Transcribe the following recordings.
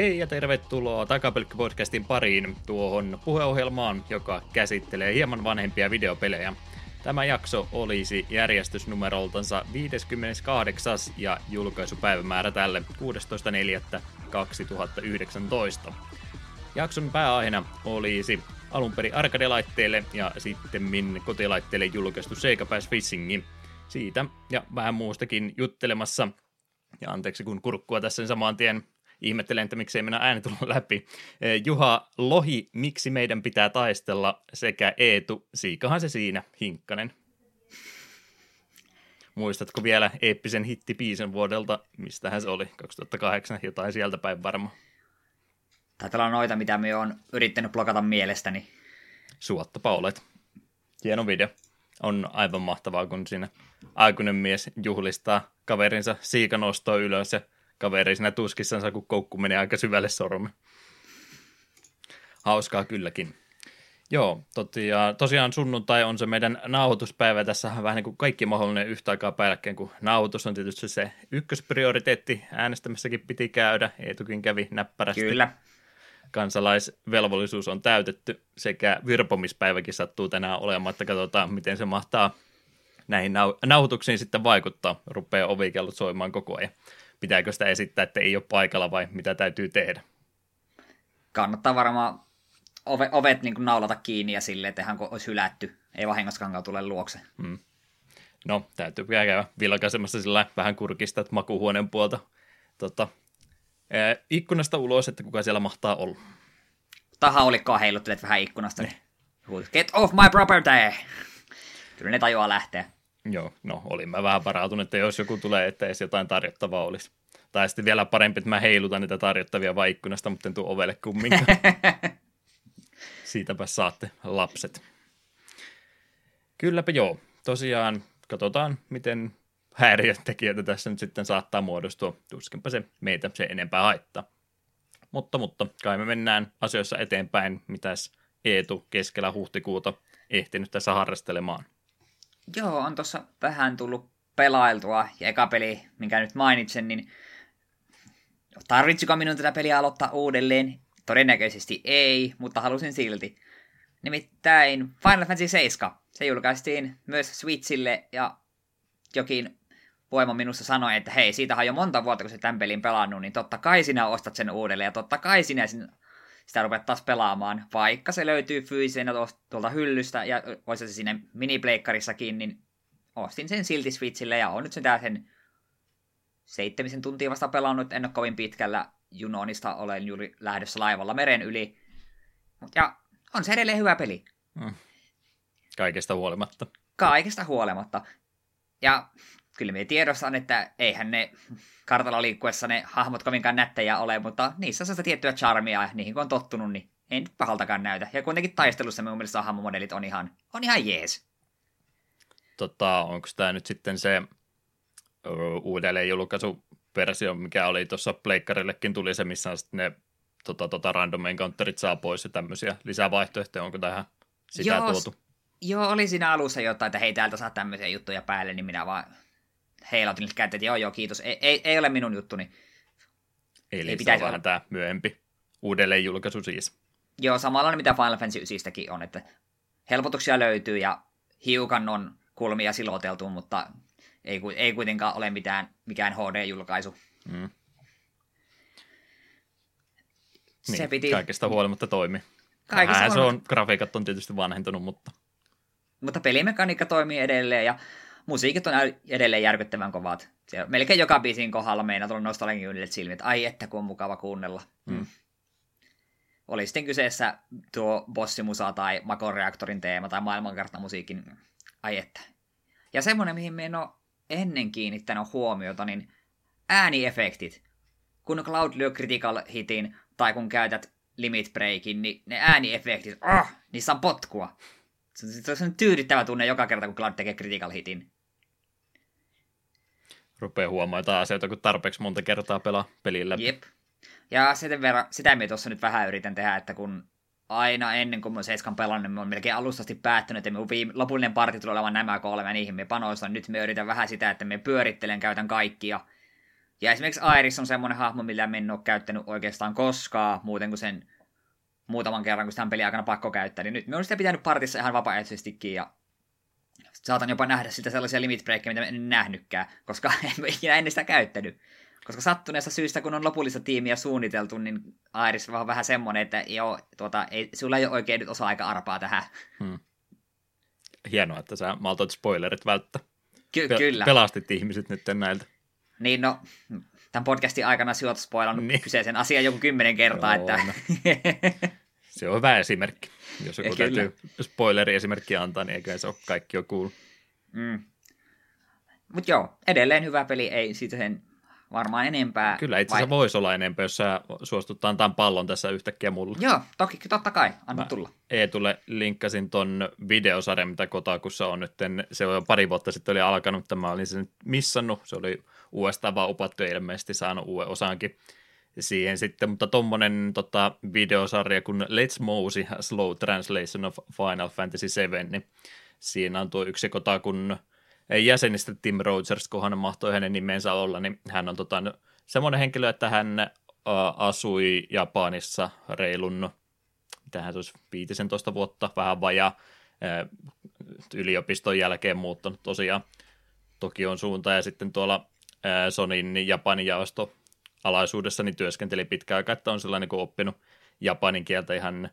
Hei ja tervetuloa Takapelkki-podcastin pariin tuohon puheohjelmaan, joka käsittelee hieman vanhempia videopelejä. Tämä jakso olisi järjestysnumeroltansa 58. ja julkaisupäivämäärä tälle 16.4.2019. Jakson pääaiheena olisi alun perin arcade-laitteelle ja sitten kotilaitteelle julkaistu Sega Pass Fishingi. Siitä ja vähän muustakin juttelemassa. Ja anteeksi kun kurkkua tässä saman tien ihmettelen, että miksei mennä ääni tullut läpi. Juha Lohi, miksi meidän pitää taistella sekä Eetu, siikahan se siinä, Hinkkanen. Muistatko vielä eeppisen hittipiisen vuodelta, mistähän se oli, 2008, jotain sieltä päin varmaan. Taitaa olla noita, mitä me on yrittänyt blokata mielestäni. Suottapa olet. Hieno video. On aivan mahtavaa, kun siinä aikuinen mies juhlistaa kaverinsa siikanostoa ylös ja kaveri siinä tuskissansa, kun koukku menee aika syvälle sorme. Hauskaa kylläkin. Joo, totia, tosiaan sunnuntai on se meidän nauhoituspäivä. Tässä on vähän niin kuin kaikki mahdollinen yhtä aikaa päällekkäin, kun nauhoitus on tietysti se ykkösprioriteetti. Äänestämässäkin piti käydä, Eetukin kävi näppärästi. Kyllä. Kansalaisvelvollisuus on täytetty sekä virpomispäiväkin sattuu tänään olemaan, että katsotaan miten se mahtaa näihin nauhoituksiin sitten vaikuttaa. Rupeaa ovikellot soimaan koko ajan pitääkö sitä esittää, että ei ole paikalla vai mitä täytyy tehdä? Kannattaa varmaan ove, ovet niin naulata kiinni ja silleen, että ihan olisi hylätty. Ei vahingoskankaan tule luokse. Hmm. No, täytyy käydä vilkaisemassa sillä vähän kurkista, että makuhuoneen puolta tota, ää, ikkunasta ulos, että kuka siellä mahtaa olla. Taha olikkoa heiluttelet vähän ikkunasta. Ne. Get off my property! Kyllä ne tajuaa lähteä. Joo, no olin mä vähän varautunut, että jos joku tulee, että edes jotain tarjottavaa olisi. Tai sitten vielä parempi, että mä heilutan niitä tarjottavia vaikkunasta, mutta en tuu ovelle kumminkaan. Siitäpä saatte lapset. Kylläpä joo. Tosiaan katsotaan, miten häiriötekijöitä tässä nyt sitten saattaa muodostua. Tuskinpä se meitä se enempää haittaa. Mutta, mutta kai me mennään asioissa eteenpäin. Mitäs Eetu keskellä huhtikuuta ehtinyt tässä harrastelemaan? Joo, on tuossa vähän tullut pelailtua. Ja eka peli, minkä nyt mainitsen, niin tarvitsiko minun tätä peliä aloittaa uudelleen? Todennäköisesti ei, mutta halusin silti. Nimittäin Final Fantasy 7. Se julkaistiin myös Switchille ja jokin voima minussa sanoi, että hei, siitä on jo monta vuotta, kun se tämän pelin pelannut, niin totta kai sinä ostat sen uudelleen ja totta kai sinä sitä rupeat taas pelaamaan, vaikka se löytyy fyysisenä tuolta hyllystä ja olisi se sinne minipleikkarissakin, niin ostin sen silti Switchille ja on nyt sen sen seitsemisen tuntia vasta pelannut, en ole kovin pitkällä Junonista, olen juuri lähdössä laivalla meren yli. Ja on se edelleen hyvä peli. Hmm. Kaikesta huolimatta. Kaikesta huolimatta. Ja kyllä me tiedostan, että eihän ne kartalla liikkuessa ne hahmot kovinkaan nättejä ole, mutta niissä on sitä tiettyä charmia, ja niihin kun on tottunut, niin ei nyt pahaltakaan näytä. Ja kuitenkin taistelussa mun mielestä hahmomodelit on ihan, on ihan jees. Tota, onko tämä nyt sitten se uudelleen versio, mikä oli tuossa pleikkarillekin tuli se, missä sitten ne tota, tota, random encounterit saa pois ja tämmöisiä lisävaihtoehtoja, onko tähän sitä joo, tuotu? Joo, oli siinä alussa jotain, että hei täältä saa tämmöisiä juttuja päälle, niin minä vaan heilautin niitä kättä, että joo joo kiitos, ei, ei, ei ole minun juttuni. Eli ei on vähän tämä myöhempi uudelleen julkaisu siis. Joo, samalla mitä Final Fantasy 9 on, että helpotuksia löytyy ja hiukan on kulmia siloteltu, mutta ei, ei kuitenkaan ole mitään, mikään HD-julkaisu. Mm. Se niin, piti... kaikesta huolimatta toimi. Kaikesta Vähän se on, grafiikat on tietysti vanhentunut, mutta... Mutta pelimekaniikka toimii edelleen ja musiikit on edelleen järkyttävän kovat. Siellä melkein joka biisin kohdalla meinaa tulla nostalgian silmiä, että ai että kun on mukava kuunnella. Mm. Oli sitten kyseessä tuo bossimusa tai makoreaktorin teema tai maailmankarttamusiikin, ai että. Ja semmoinen, mihin me en ole ennen kiinnittänyt huomiota, niin ääniefektit. Kun Cloud lyö critical hitin tai kun käytät limit breakin, niin ne ääniefektit, ah, niissä on potkua. Se on tyydyttävä tunne joka kerta, kun Cloud tekee critical hitin. Rupeaa huomaamaan jotain asioita, kun tarpeeksi monta kertaa pelaa pelillä. Jep. Ja sitten verran, sitä me tuossa nyt vähän yritän tehdä, että kun aina ennen kuin mä seiskan pelannut, niin mä oon melkein alustasti päättänyt, että minun lopullinen parti tulee olemaan nämä kolme, niihin me panoistan. Nyt me yritän vähän sitä, että me pyörittelen, käytän kaikkia. Ja esimerkiksi Iris on semmoinen hahmo, millä en ole käyttänyt oikeastaan koskaan, muuten kuin sen muutaman kerran, kun sitä on peli aikana pakko käyttää. Niin nyt me on sitä pitänyt partissa ihan vapaaehtoisestikin, ja saatan jopa nähdä sitä sellaisia limit mitä en nähnytkään, koska en ikinä ennen sitä käyttänyt. Koska sattuneesta syystä, kun on lopullista tiimiä suunniteltu, niin Iris on vähän semmoinen, että joo, tuota, ei, sulla ei ole oikein nyt osa-aika arpaa tähän. Hmm. Hienoa, että sä maltoit spoilerit välttää. Ky- Pe- kyllä. Pelastit ihmiset nyt näiltä. Niin no, tämän podcastin aikana sinut spoilannut niin. kyseisen asian joku kymmenen kertaa. Joo, että... no. Se on hyvä esimerkki. Jos joku Kyllä. täytyy spoileri-esimerkkiä antaa, niin eikä se ole kaikki jo kuullut. Mm. Mutta joo, edelleen hyvä peli, ei siitä sen varmaan enempää. Kyllä itse asiassa vai... voisi olla enempää, jos sä suostut antaa pallon tässä yhtäkkiä mulle. Joo, toki, totta kai, anna Mä tulla. Eetulle linkkasin ton videosarjan, mitä Kotakussa on nyt. Se on jo pari vuotta sitten oli alkanut, mutta mä olin sen missannut. Se oli uudestaan vaan upattu ja ilmeisesti saanut uuden osankin siihen sitten, mutta tommonen tota, videosarja kuin Let's Mosey, Slow Translation of Final Fantasy 7, niin siinä on tuo yksi Kotakun jäsenistä Tim Rogers, kun hän mahtoi hänen nimensä olla, niin hän on tota, semmoinen henkilö, että hän ä, asui Japanissa reilun, mitä hän olisi 15 vuotta, vähän vajaa, yliopiston jälkeen muuttanut tosiaan Tokion suuntaan ja sitten tuolla Sonin Japanin jaosto alaisuudessa niin työskenteli pitkään aikaa, että on sellainen kuin oppinut japanin kieltä ihan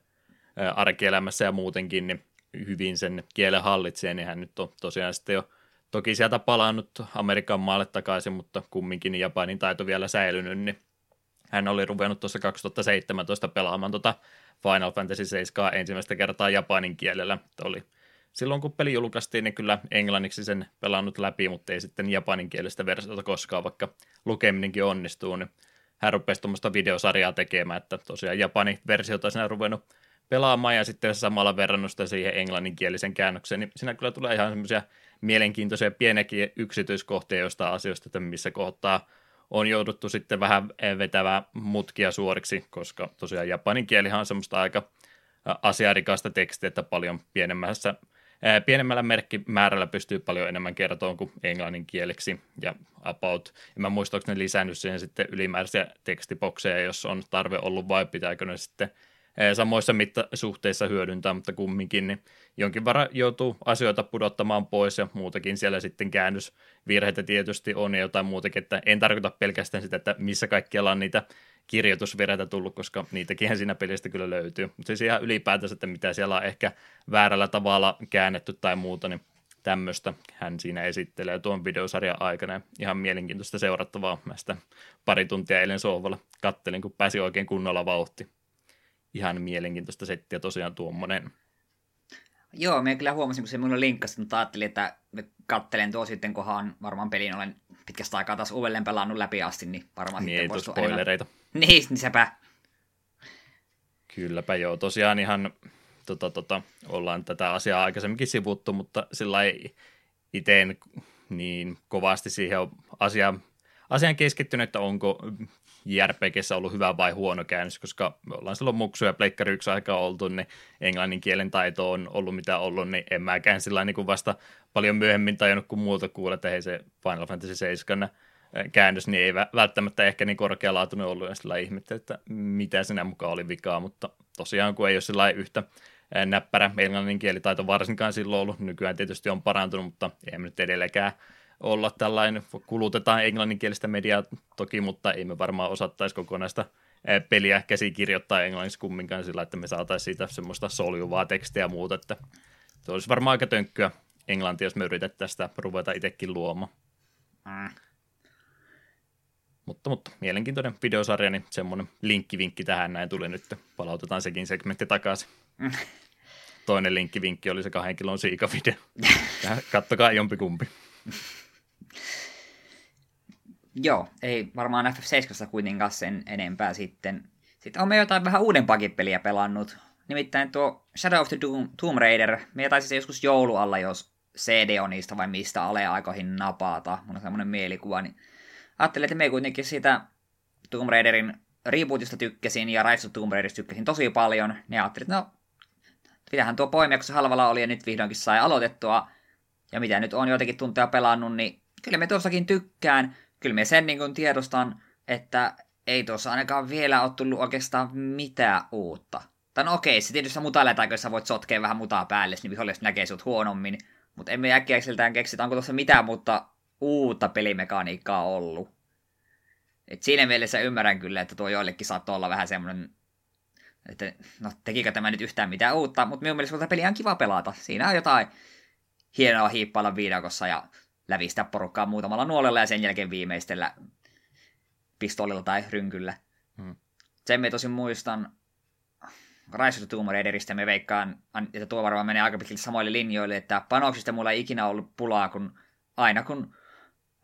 arkielämässä ja muutenkin, niin hyvin sen kielen hallitsee, niin hän nyt on tosiaan sitten jo toki sieltä palannut Amerikan maalle takaisin, mutta kumminkin niin Japanin taito vielä säilynyt, niin hän oli ruvennut tuossa 2017 pelaamaan tuota Final Fantasy 7 ensimmäistä kertaa japanin kielellä. Oli silloin kun peli julkaistiin, niin kyllä englanniksi sen pelannut läpi, mutta ei sitten japaninkielistä versiota koskaan, vaikka lukeminenkin onnistuu, niin hän rupesi tuommoista videosarjaa tekemään, että tosiaan japanin versiota siinä ruvennut pelaamaan ja sitten samalla verrannusta siihen englanninkielisen käännökseen, niin siinä kyllä tulee ihan semmoisia mielenkiintoisia pieniäkin yksityiskohtia jostain asioista, että missä kohtaa on jouduttu sitten vähän vetävää mutkia suoriksi, koska tosiaan japanin kielihan on semmoista aika asiarikasta tekstiä, että paljon pienemmässä pienemmällä merkkimäärällä pystyy paljon enemmän kertomaan kuin englannin kieleksi ja about. En mä muista, onko ne lisännyt siihen sitten ylimääräisiä tekstibokseja, jos on tarve ollut vai pitääkö ne sitten samoissa mittasuhteissa hyödyntää, mutta kumminkin niin jonkin verran joutuu asioita pudottamaan pois ja muutakin siellä sitten käännösvirheitä tietysti on ja jotain muutakin, että en tarkoita pelkästään sitä, että missä kaikkialla on niitä kirjoitusvirheitä tullut, koska niitäkin siinä pelistä kyllä löytyy. Mutta siis ihan ylipäätänsä, että mitä siellä on ehkä väärällä tavalla käännetty tai muuta, niin tämmöistä hän siinä esittelee tuon videosarjan aikana. Ihan mielenkiintoista seurattavaa. Mä sitä pari tuntia eilen sohvalla kattelin, kun pääsi oikein kunnolla vauhti. Ihan mielenkiintoista settiä tosiaan tuommoinen. Joo, me kyllä huomasin, kun se mulle linkkasi, mutta ajattelin, että kattelen tuo sitten, kunhan varmaan pelin olen pitkästä aikaa taas uudelleen pelannut läpi asti, niin varmaan niin, sitten voisi spoilereita. Enemmän... Niin, sepä. Kylläpä joo, tosiaan ihan tota, tota, ollaan tätä asiaa aikaisemminkin sivuttu, mutta sillä ei itse niin kovasti siihen asiaan, asiaan keskittynyt, että onko JRPGssä ollut hyvä vai huono käännös, koska me ollaan silloin muksu ja pleikkari yksi aikaa oltu, niin englannin kielen taito on ollut mitä ollut, niin en mäkään sillä niin vasta paljon myöhemmin tajunnut kuin muuta kuulla, että hei se Final Fantasy 7 käännös niin ei välttämättä ehkä niin korkealaatuinen ollut, ja sillä ihmettä, että mitä sinä mukaan oli vikaa, mutta tosiaan kun ei ole sillä yhtä näppärä englannin kielitaito varsinkaan silloin ollut, nykyään tietysti on parantunut, mutta ei nyt edelleenkään olla tällainen, kulutetaan englanninkielistä mediaa toki, mutta ei me varmaan osattaisi kokonaista peliä käsikirjoittaa englanniksi kumminkaan sillä, että me saataisiin siitä semmoista soljuvaa tekstiä ja muuta, että se olisi varmaan aika tönkkyä englantia, jos me yritettäisiin sitä ruveta itsekin luomaan. Mm. Mutta, mutta mielenkiintoinen videosarja, niin semmoinen linkkivinkki tähän näin tuli nyt. Palautetaan sekin segmentti takaisin. Toinen linkkivinkki oli se kahden kilon siikavideo. Kattokaa jompikumpi. Joo, ei varmaan F7 kuitenkaan sen enempää sitten. Sitten on me jotain vähän uudempaakin peliä pelannut. Nimittäin tuo Shadow of the Doom, Tomb Raider. Me taisi joskus joulualla, jos CD on niistä vai mistä aleaikoihin napata. Mun on semmoinen mielikuva, niin ajattelin, että me kuitenkin siitä Tomb Raiderin rebootista tykkäsin ja Rise of Tomb Raiderista tykkäsin tosi paljon. Niin ajattelin, että no, pitähän tuo poimia, kun se halvalla oli ja nyt vihdoinkin sai aloitettua. Ja mitä nyt on joitakin tunteja pelannut, niin kyllä me tuossakin tykkään. kyllä me sen niin tiedostan, että ei tuossa ainakaan vielä ole tullut oikeastaan mitään uutta. Tai no okei, se tietysti mutaletaan, kun sä voit sotkea vähän mutaa päälle, niin viholliset näkee sut huonommin. Mutta emme äkkiäkseltään keksitä, onko tuossa mitään mutta uutta pelimekaniikkaa ollut. Et siinä mielessä ymmärrän kyllä, että tuo joillekin saattaa olla vähän semmoinen, että no tekikö tämä nyt yhtään mitään uutta, mutta minun mielestä tuota peliä on kiva pelata. Siinä on jotain hienoa hiippailla viidakossa ja lävistää porukkaa muutamalla nuolella ja sen jälkeen viimeistellä pistolilla tai rynkyllä. Hmm. Sen me tosin muistan Rise of the Tomb Raiderista me veikkaan, että tuo varmaan menee aika pitkälti samoille linjoille, että panoksista mulla ei ikinä ollut pulaa, kun aina kun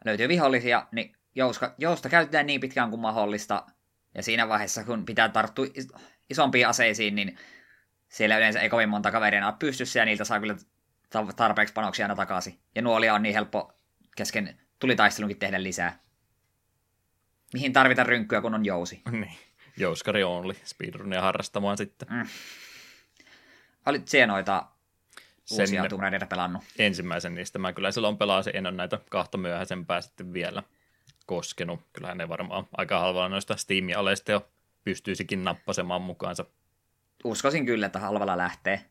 löytyy vihollisia, niin jousta, jousta käytetään niin pitkään kuin mahdollista, ja siinä vaiheessa, kun pitää tarttua isompiin aseisiin, niin siellä yleensä ei kovin monta kaveria ole pystyssä, ja niiltä saa kyllä tarpeeksi panoksia aina takaisin. Ja nuolia on niin helppo kesken tulitaistelunkin tehdä lisää. Mihin tarvitaan rynkkyä, kun on jousi. Niin, jouskari only, speedrunia harrastamaan sitten. Mm. Olit siellä noita uusia Tomb pelannut? Ensimmäisen niistä mä kyllä silloin pelasin, en ole näitä kahta myöhäisempää sitten vielä koskenut. Kyllähän ne varmaan aika halvalla noista Steam-aleista jo pystyisikin nappasemaan mukaansa. Uskoisin kyllä, että halvalla lähtee.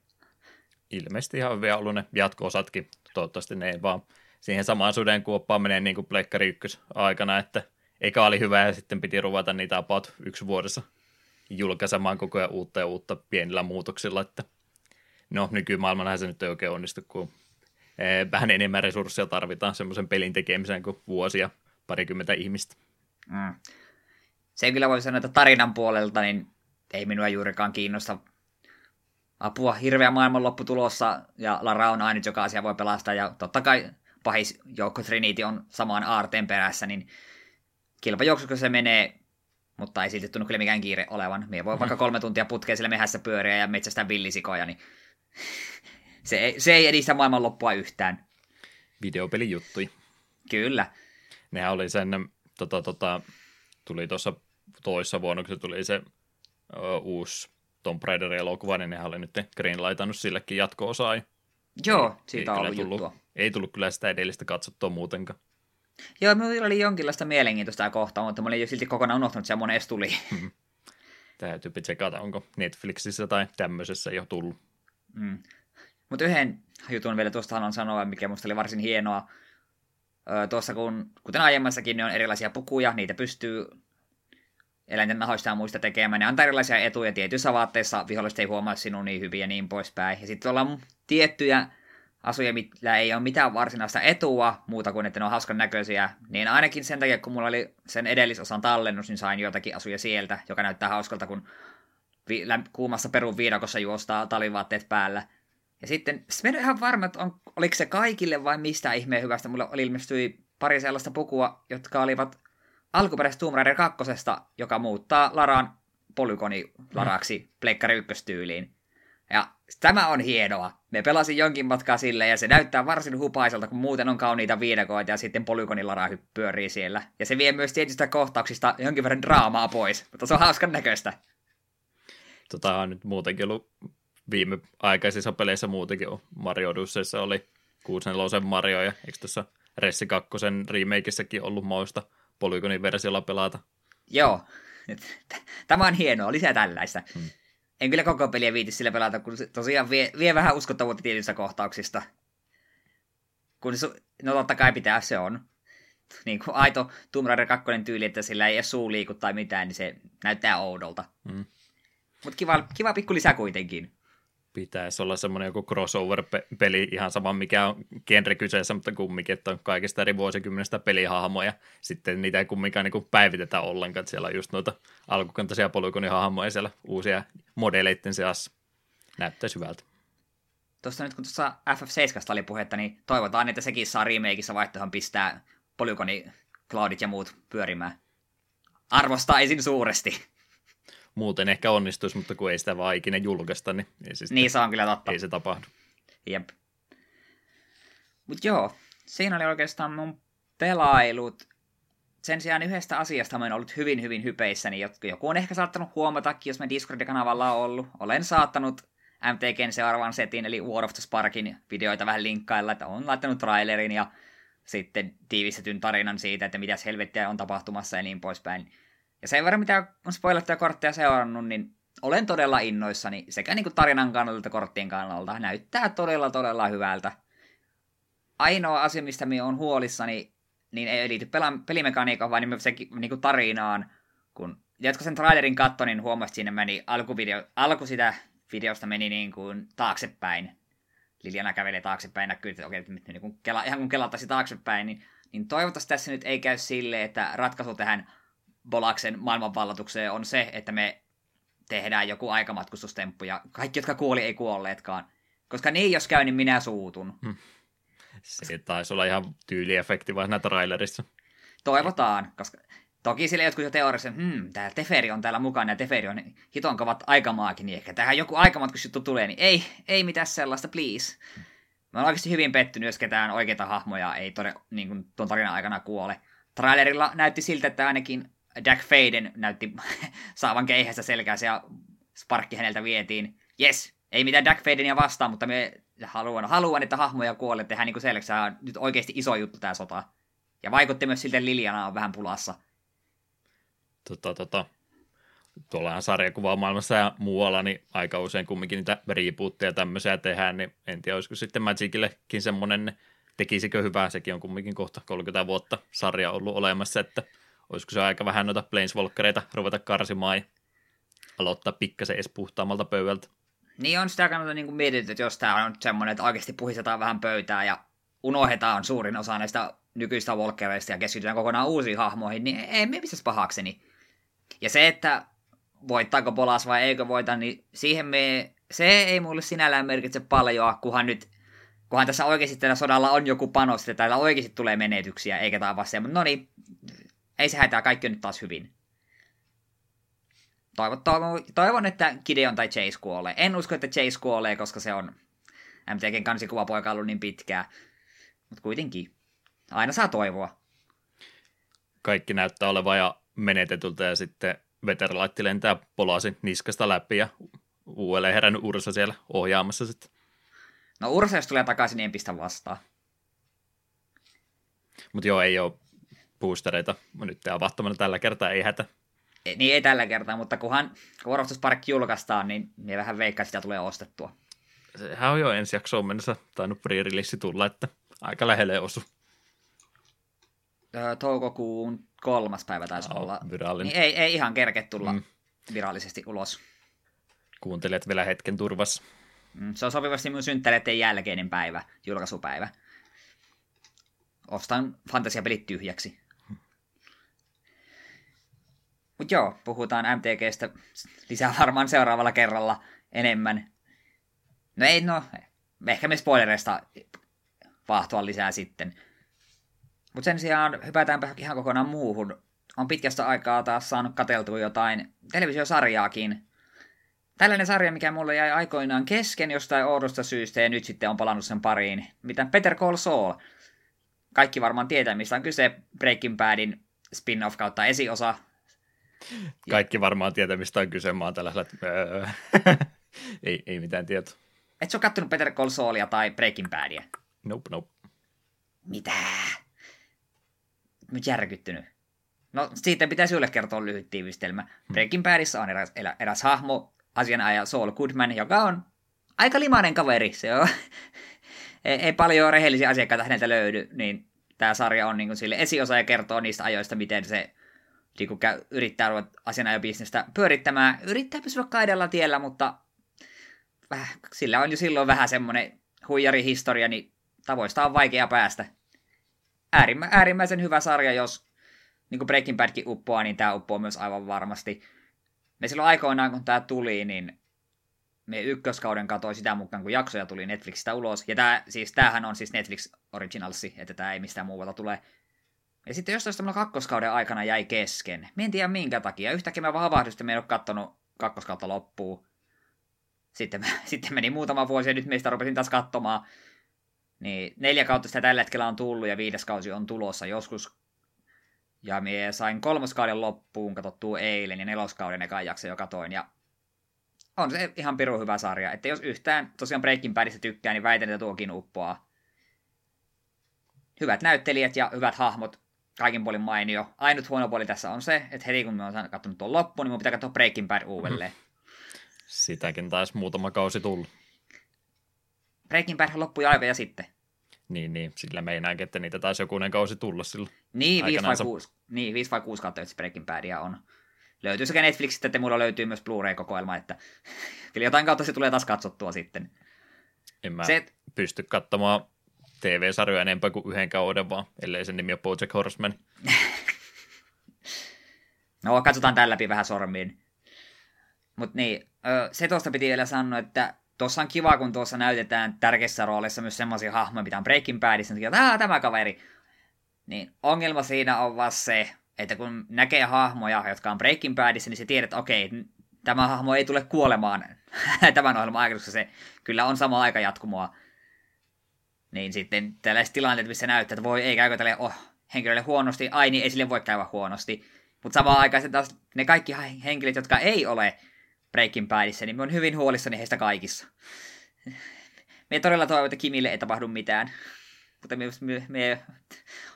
Ilmeisesti ihan vielä ollut ne jatko-osatkin. Toivottavasti ne ei vaan siihen samaan suden kuoppaan menee niin kuin Pleikkari 1 aikana, että eikä oli hyvä ja sitten piti ruveta niitä about yksi vuodessa julkaisemaan koko ajan uutta ja uutta pienillä muutoksilla, että no nykymaailmanahan se nyt ei oikein onnistu, kun eh, vähän enemmän resursseja tarvitaan semmoisen pelin tekemiseen kuin vuosia parikymmentä ihmistä. Mm. Se kyllä voi sanoa, että tarinan puolelta niin ei minua juurikaan kiinnosta apua. Hirveä maailmanloppu tulossa ja Lara on ainut, joka asia voi pelastaa ja totta kai pahis joukko Trinity on samaan aarteen perässä, niin kilpajuoksussa se menee, mutta ei silti tunnu kyllä mikään kiire olevan. Me voi vaikka kolme tuntia putkeen sille mehässä pyöriä ja metsästää villisikoja, niin se ei, se ei edistä maailmanloppua yhtään. Videopelijuttui. Kyllä. Nehän oli sen, tota, tota, tuli tuossa toissa vuonna, kun se tuli se ö, uusi Tomb Raider-elokuva, niin nehän oli nyt greenlightannut sillekin jatko-osaa. Joo, siitä ei on ollut tullut, juttua. Ei tullut kyllä sitä edellistä katsottua muutenkaan. Joo, minulla oli jonkinlaista mielenkiintoista kohtaa, mutta mä olin jo silti kokonaan unohtanut, että se monesti tuli. Täytyy tsekata, onko Netflixissä tai tämmöisessä jo tullut. Mm. Mutta yhden jutun vielä tuosta haluan sanoa, mikä musta oli varsin hienoa. Tuossa kun, kuten aiemmassakin, niin on erilaisia pukuja, niitä pystyy eläinten nahoista ja muista tekemään. Ne antaa erilaisia etuja tietyissä vaatteissa, viholliset ei huomaa sinun niin hyvin ja niin poispäin. Ja sitten on tiettyjä asuja, millä ei ole mitään varsinaista etua muuta kuin, että ne on hauskan näköisiä, niin ainakin sen takia, kun mulla oli sen edellisosan tallennus, niin sain joitakin asuja sieltä, joka näyttää hauskalta, kun vi- kuumassa perun viidakossa juostaa talivaatteet päällä. Ja sitten, mä en ihan varma, että on, oliko se kaikille vai mistä ihmeen hyvästä. Mulla oli ilmestyi pari sellaista pukua, jotka olivat alkuperäisestä Tomb Raider 2, joka muuttaa Laran polygoni Laraksi mm. Pleikkari 1 tyyliin. Ja tämä on hienoa. Me pelasin jonkin matkaa sille ja se näyttää varsin hupaiselta, kun muuten on kauniita viidakoita ja sitten polygonilara pyörii siellä. Ja se vie myös tietystä kohtauksista jonkin verran draamaa pois, mutta se on hauskan näköistä. Tota on nyt muutenkin ollut viime aikaisissa peleissä muutenkin on Mario Odysseyssa oli 64 Mario ja eikö tuossa Ressi 2 remakeissäkin ollut mausta polygonin versiolla pelata? Joo, tämä on hienoa, lisää tällaista. Hmm en kyllä koko peliä viiti sillä pelata, kun se tosiaan vie, vie vähän uskottavuutta tietyistä kohtauksista. Kun se, no totta kai pitää, se on. Niin kuin aito Tomb Raider 2 tyyli, että sillä ei suu liiku tai mitään, niin se näyttää oudolta. Mm. Mutta kiva, kiva pikku lisä kuitenkin pitäisi olla semmoinen joku crossover-peli, ihan sama mikä on genre kyseessä, mutta kumminkin, että on kaikista eri vuosikymmenestä pelihahmoja. Sitten niitä ei kumminkaan niin päivitetä ollenkaan, että siellä on just noita alkukantaisia polygonihahmoja siellä uusia modeleiden seassa. Näyttäisi hyvältä. Tuosta nyt kun tuossa FF7 oli puhetta, niin toivotaan, että sekin saa remakeissa vaihtoehon pistää polygoni cloudit ja muut pyörimään. Arvostaisin suuresti muuten ehkä onnistuisi, mutta kun ei sitä vaan ikinä julkaista, niin ei se, niin se on kyllä totta. Ei se tapahdu. Jep. Mut joo, siinä oli oikeastaan mun pelailut. Sen sijaan yhdestä asiasta mä oon ollut hyvin, hyvin hypeissäni, jotka joku on ehkä saattanut huomatakin, jos me Discord-kanavalla on ollut. Olen saattanut MTGn seuraavan setin, eli War of the Sparkin videoita vähän linkkailla, että on laittanut trailerin ja sitten tiivistetyn tarinan siitä, että mitä helvettiä on tapahtumassa ja niin poispäin. Ja sen verran, mitä on spoilattuja kortteja seurannut, niin olen todella innoissani sekä niin kuin tarinan kannalta että korttien kannalta. Näyttää todella, todella hyvältä. Ainoa asia, mistä minä olen huolissani, niin ei liity pelimekaniikkaan, vaan niin niin kuin tarinaan. Kun jotka sen trailerin katto, niin huomasi, siinä meni alkuvideo, alku sitä videosta meni niin kuin taaksepäin. Liljana kävelee taaksepäin, näkyy, että okei, niin kun kela, ihan kun kelattaisi taaksepäin, niin, niin toivottavasti tässä nyt ei käy silleen, että ratkaisu tähän Bolaksen maailmanvallatukseen on se, että me tehdään joku aikamatkustustemppu ja kaikki, jotka kuoli, ei kuolleetkaan. Koska niin, jos käy, niin minä suutun. Hmm. Se taisi olla ihan tyyliefekti vaan trailerissa. Toivotaan, koska toki sille jotkut jo teoriassa, hmm, tää Teferi on täällä mukana ja Teferi on hiton kovat aikamaakin, niin ehkä tähän joku aikamatkusjuttu tulee, niin ei, ei mitään sellaista, please. Mä oon oikeasti hyvin pettynyt, jos ketään oikeita hahmoja ei niin kuin tuon tarinan aikana kuole. Trailerilla näytti siltä, että ainakin Jack Faden näytti saavan keihästä selkäänsä ja sparkki häneltä vietiin. Yes, ei mitään Jack Fadenia vastaan, mutta me haluan, haluan että hahmoja kuolee, tehdään niin on nyt oikeasti iso juttu tämä sota. Ja vaikutti myös siltä, että Liljana on vähän pulassa. Tota, tota. Tuollahan sarjakuvaa maailmassa ja muualla, niin aika usein kumminkin niitä rebootteja tämmöisiä tehdään, niin en tiedä, olisiko sitten Magicillekin semmoinen, tekisikö hyvää, sekin on kumminkin kohta 30 vuotta sarja ollut olemassa, että olisiko se aika vähän noita Planeswalkereita ruveta karsimaan ja aloittaa pikkasen edes puhtaammalta pöydältä. Niin on sitä kannalta niin mietitty, että jos tämä on semmoinen, että oikeasti puhistetaan vähän pöytää ja unohdetaan suurin osa näistä nykyistä Walkereista ja keskitytään kokonaan uusiin hahmoihin, niin ei me pistäisi pahakseni. Ja se, että voittaako Polas vai eikö voita, niin siihen me, se ei mulle sinällään merkitse paljon, kunhan nyt kunhan tässä oikeasti tällä sodalla on joku panos, että täällä oikeasti tulee menetyksiä, eikä tämä vaan se, mutta no niin, ei se hätää, kaikki on nyt taas hyvin. Toivon, että Gideon tai Chase kuolee. En usko, että Chase kuolee, koska se on MTGn kansikuvapoika ollut niin pitkää. Mutta kuitenkin, aina saa toivoa. Kaikki näyttää olevan ja menetetyltä ja sitten veteralaatti lentää polasi niskasta läpi ja uudelleen herännyt Ursa siellä ohjaamassa sitten. No Ursa, jos tulee takaisin, niin en pistä vastaan. Mutta joo, ei ole boostereita nyt avattomana tällä kertaa, ei hätä. Ei, niin ei tällä kertaa, mutta kunhan Park julkaistaan, niin, niin vähän veikkaa, sitä tulee ostettua. Sehän on jo ensi jaksoon mennessä tainnut pre-release tulla, että aika lähelle osu. Öö, toukokuun kolmas päivä taisi no, olla. Virallinen. Niin ei, ei ihan kerke tulla mm. virallisesti ulos. Kuuntelet vielä hetken turvassa. Mm, se on sopivasti mun synttäreiden jälkeinen päivä, julkaisupäivä. Ostan fantasiapelit tyhjäksi. Mutta joo, puhutaan MTGstä lisää varmaan seuraavalla kerralla enemmän. No ei, no, ehkä me spoilereista vahtoa lisää sitten. Mutta sen sijaan hypätäänpä ihan kokonaan muuhun. On pitkästä aikaa taas saanut kateltua jotain televisiosarjaakin. Tällainen sarja, mikä mulle jäi aikoinaan kesken jostain oudosta syystä ja nyt sitten on palannut sen pariin. Mitä Peter Call Saul. Kaikki varmaan tietää, mistä on kyse Breaking Badin spin-off kautta esiosa. Kaikki varmaan tietää, mistä on kyse. Mä oon tällä öö. ei, ei mitään tietoa. Et sä kattonut Peter Call Saulia tai Breaking Badia? Nope, nope. Mitä? Nyt järkyttynyt. No, siitä pitäisi sulle kertoa lyhyt tiivistelmä. Hmm. Breaking Badissa on eräs, eräs hahmo, asianajaja Saul Goodman, joka on aika limainen kaveri. Se on, ei, ei paljon rehellisiä asiakkaita häneltä löydy, niin tämä sarja on niin sille esiosa ja kertoo niistä ajoista, miten se niin kuin käy, yrittää ruveta asianajobisnestä pyörittämään. Yrittää pysyä kaidella tiellä, mutta väh, sillä on jo silloin vähän semmoinen huijarihistoria, niin tavoista on vaikea päästä. Äärimmä, äärimmäisen hyvä sarja, jos niin kuin Breaking Badkin uppoaa, niin tämä uppoaa myös aivan varmasti. Me silloin aikoinaan, kun tämä tuli, niin me ykköskauden katoi sitä mukaan, kun jaksoja tuli Netflixistä ulos. Ja tää, siis tämähän on siis Netflix Originalsi, että tämä ei mistään muualta tule. Ja sitten jostain tämmöinen kakkoskauden aikana jäi kesken. Mä en tiedä minkä takia. Yhtäkkiä mä vaan havahduin, että mä en ole kattonut kakkoskautta loppuun. Sitten, sitten meni muutama vuosi ja nyt meistä rupesin taas katsomaan. Niin neljä kautta sitä tällä hetkellä on tullut ja viides kausi on tulossa joskus. Ja me sain kolmoskauden loppuun katsottua eilen ja neloskauden ekan jakso jo katoin. Ja on se ihan pirun hyvä sarja. Että jos yhtään tosiaan Breaking Badista tykkää, niin väitän, että tuokin uppoaa. hyvät näyttelijät ja hyvät hahmot, kaikin puolin mainio. Ainut huono puoli tässä on se, että heti kun me on katsonut tuon loppuun, niin mun pitää katsoa Breaking Bad uudelleen. Sitäkin taisi muutama kausi tullut. Breaking Bad loppui ja sitten. Niin, niin. Sillä meinääkin, että niitä taisi jokunen kausi tulla silloin. Niin, 5 vai, 6, niin, 5 vai 6 kautta Breaking Badia on. Löytyy sekä Netflixistä, että mulla löytyy myös Blu-ray-kokoelma, että kyllä jotain kautta se tulee taas katsottua sitten. En mä se, pysty katsomaan TV-sarjoja enempää kuin yhden kauden vaan, ellei sen nimi ole Bojack Horseman. no, katsotaan tällä läpi vähän sormiin. Mutta niin, se tuosta piti vielä sanoa, että tuossa on kiva, kun tuossa näytetään tärkeissä rooleissa myös semmoisia hahmoja, mitä on Breaking Badissa, niin että tämä kaveri. Niin ongelma siinä on vaan se, että kun näkee hahmoja, jotka on Breaking Badissa, niin se tiedät, että okei, tämä hahmo ei tule kuolemaan tämän ohjelman aikana, koska se kyllä on sama aika jatkumoa. Niin sitten tällaiset tilanteet, missä näyttää, että voi, ei käykö tälle oh, henkilölle huonosti, ai niin, ei sille voi käydä huonosti. Mutta samaan aikaan taas ne kaikki henkilöt, jotka ei ole Breaking Badissa, niin mä oon hyvin huolissani heistä kaikissa. Me todella toivon, että Kimille ei tapahdu mitään. Mutta me, me, me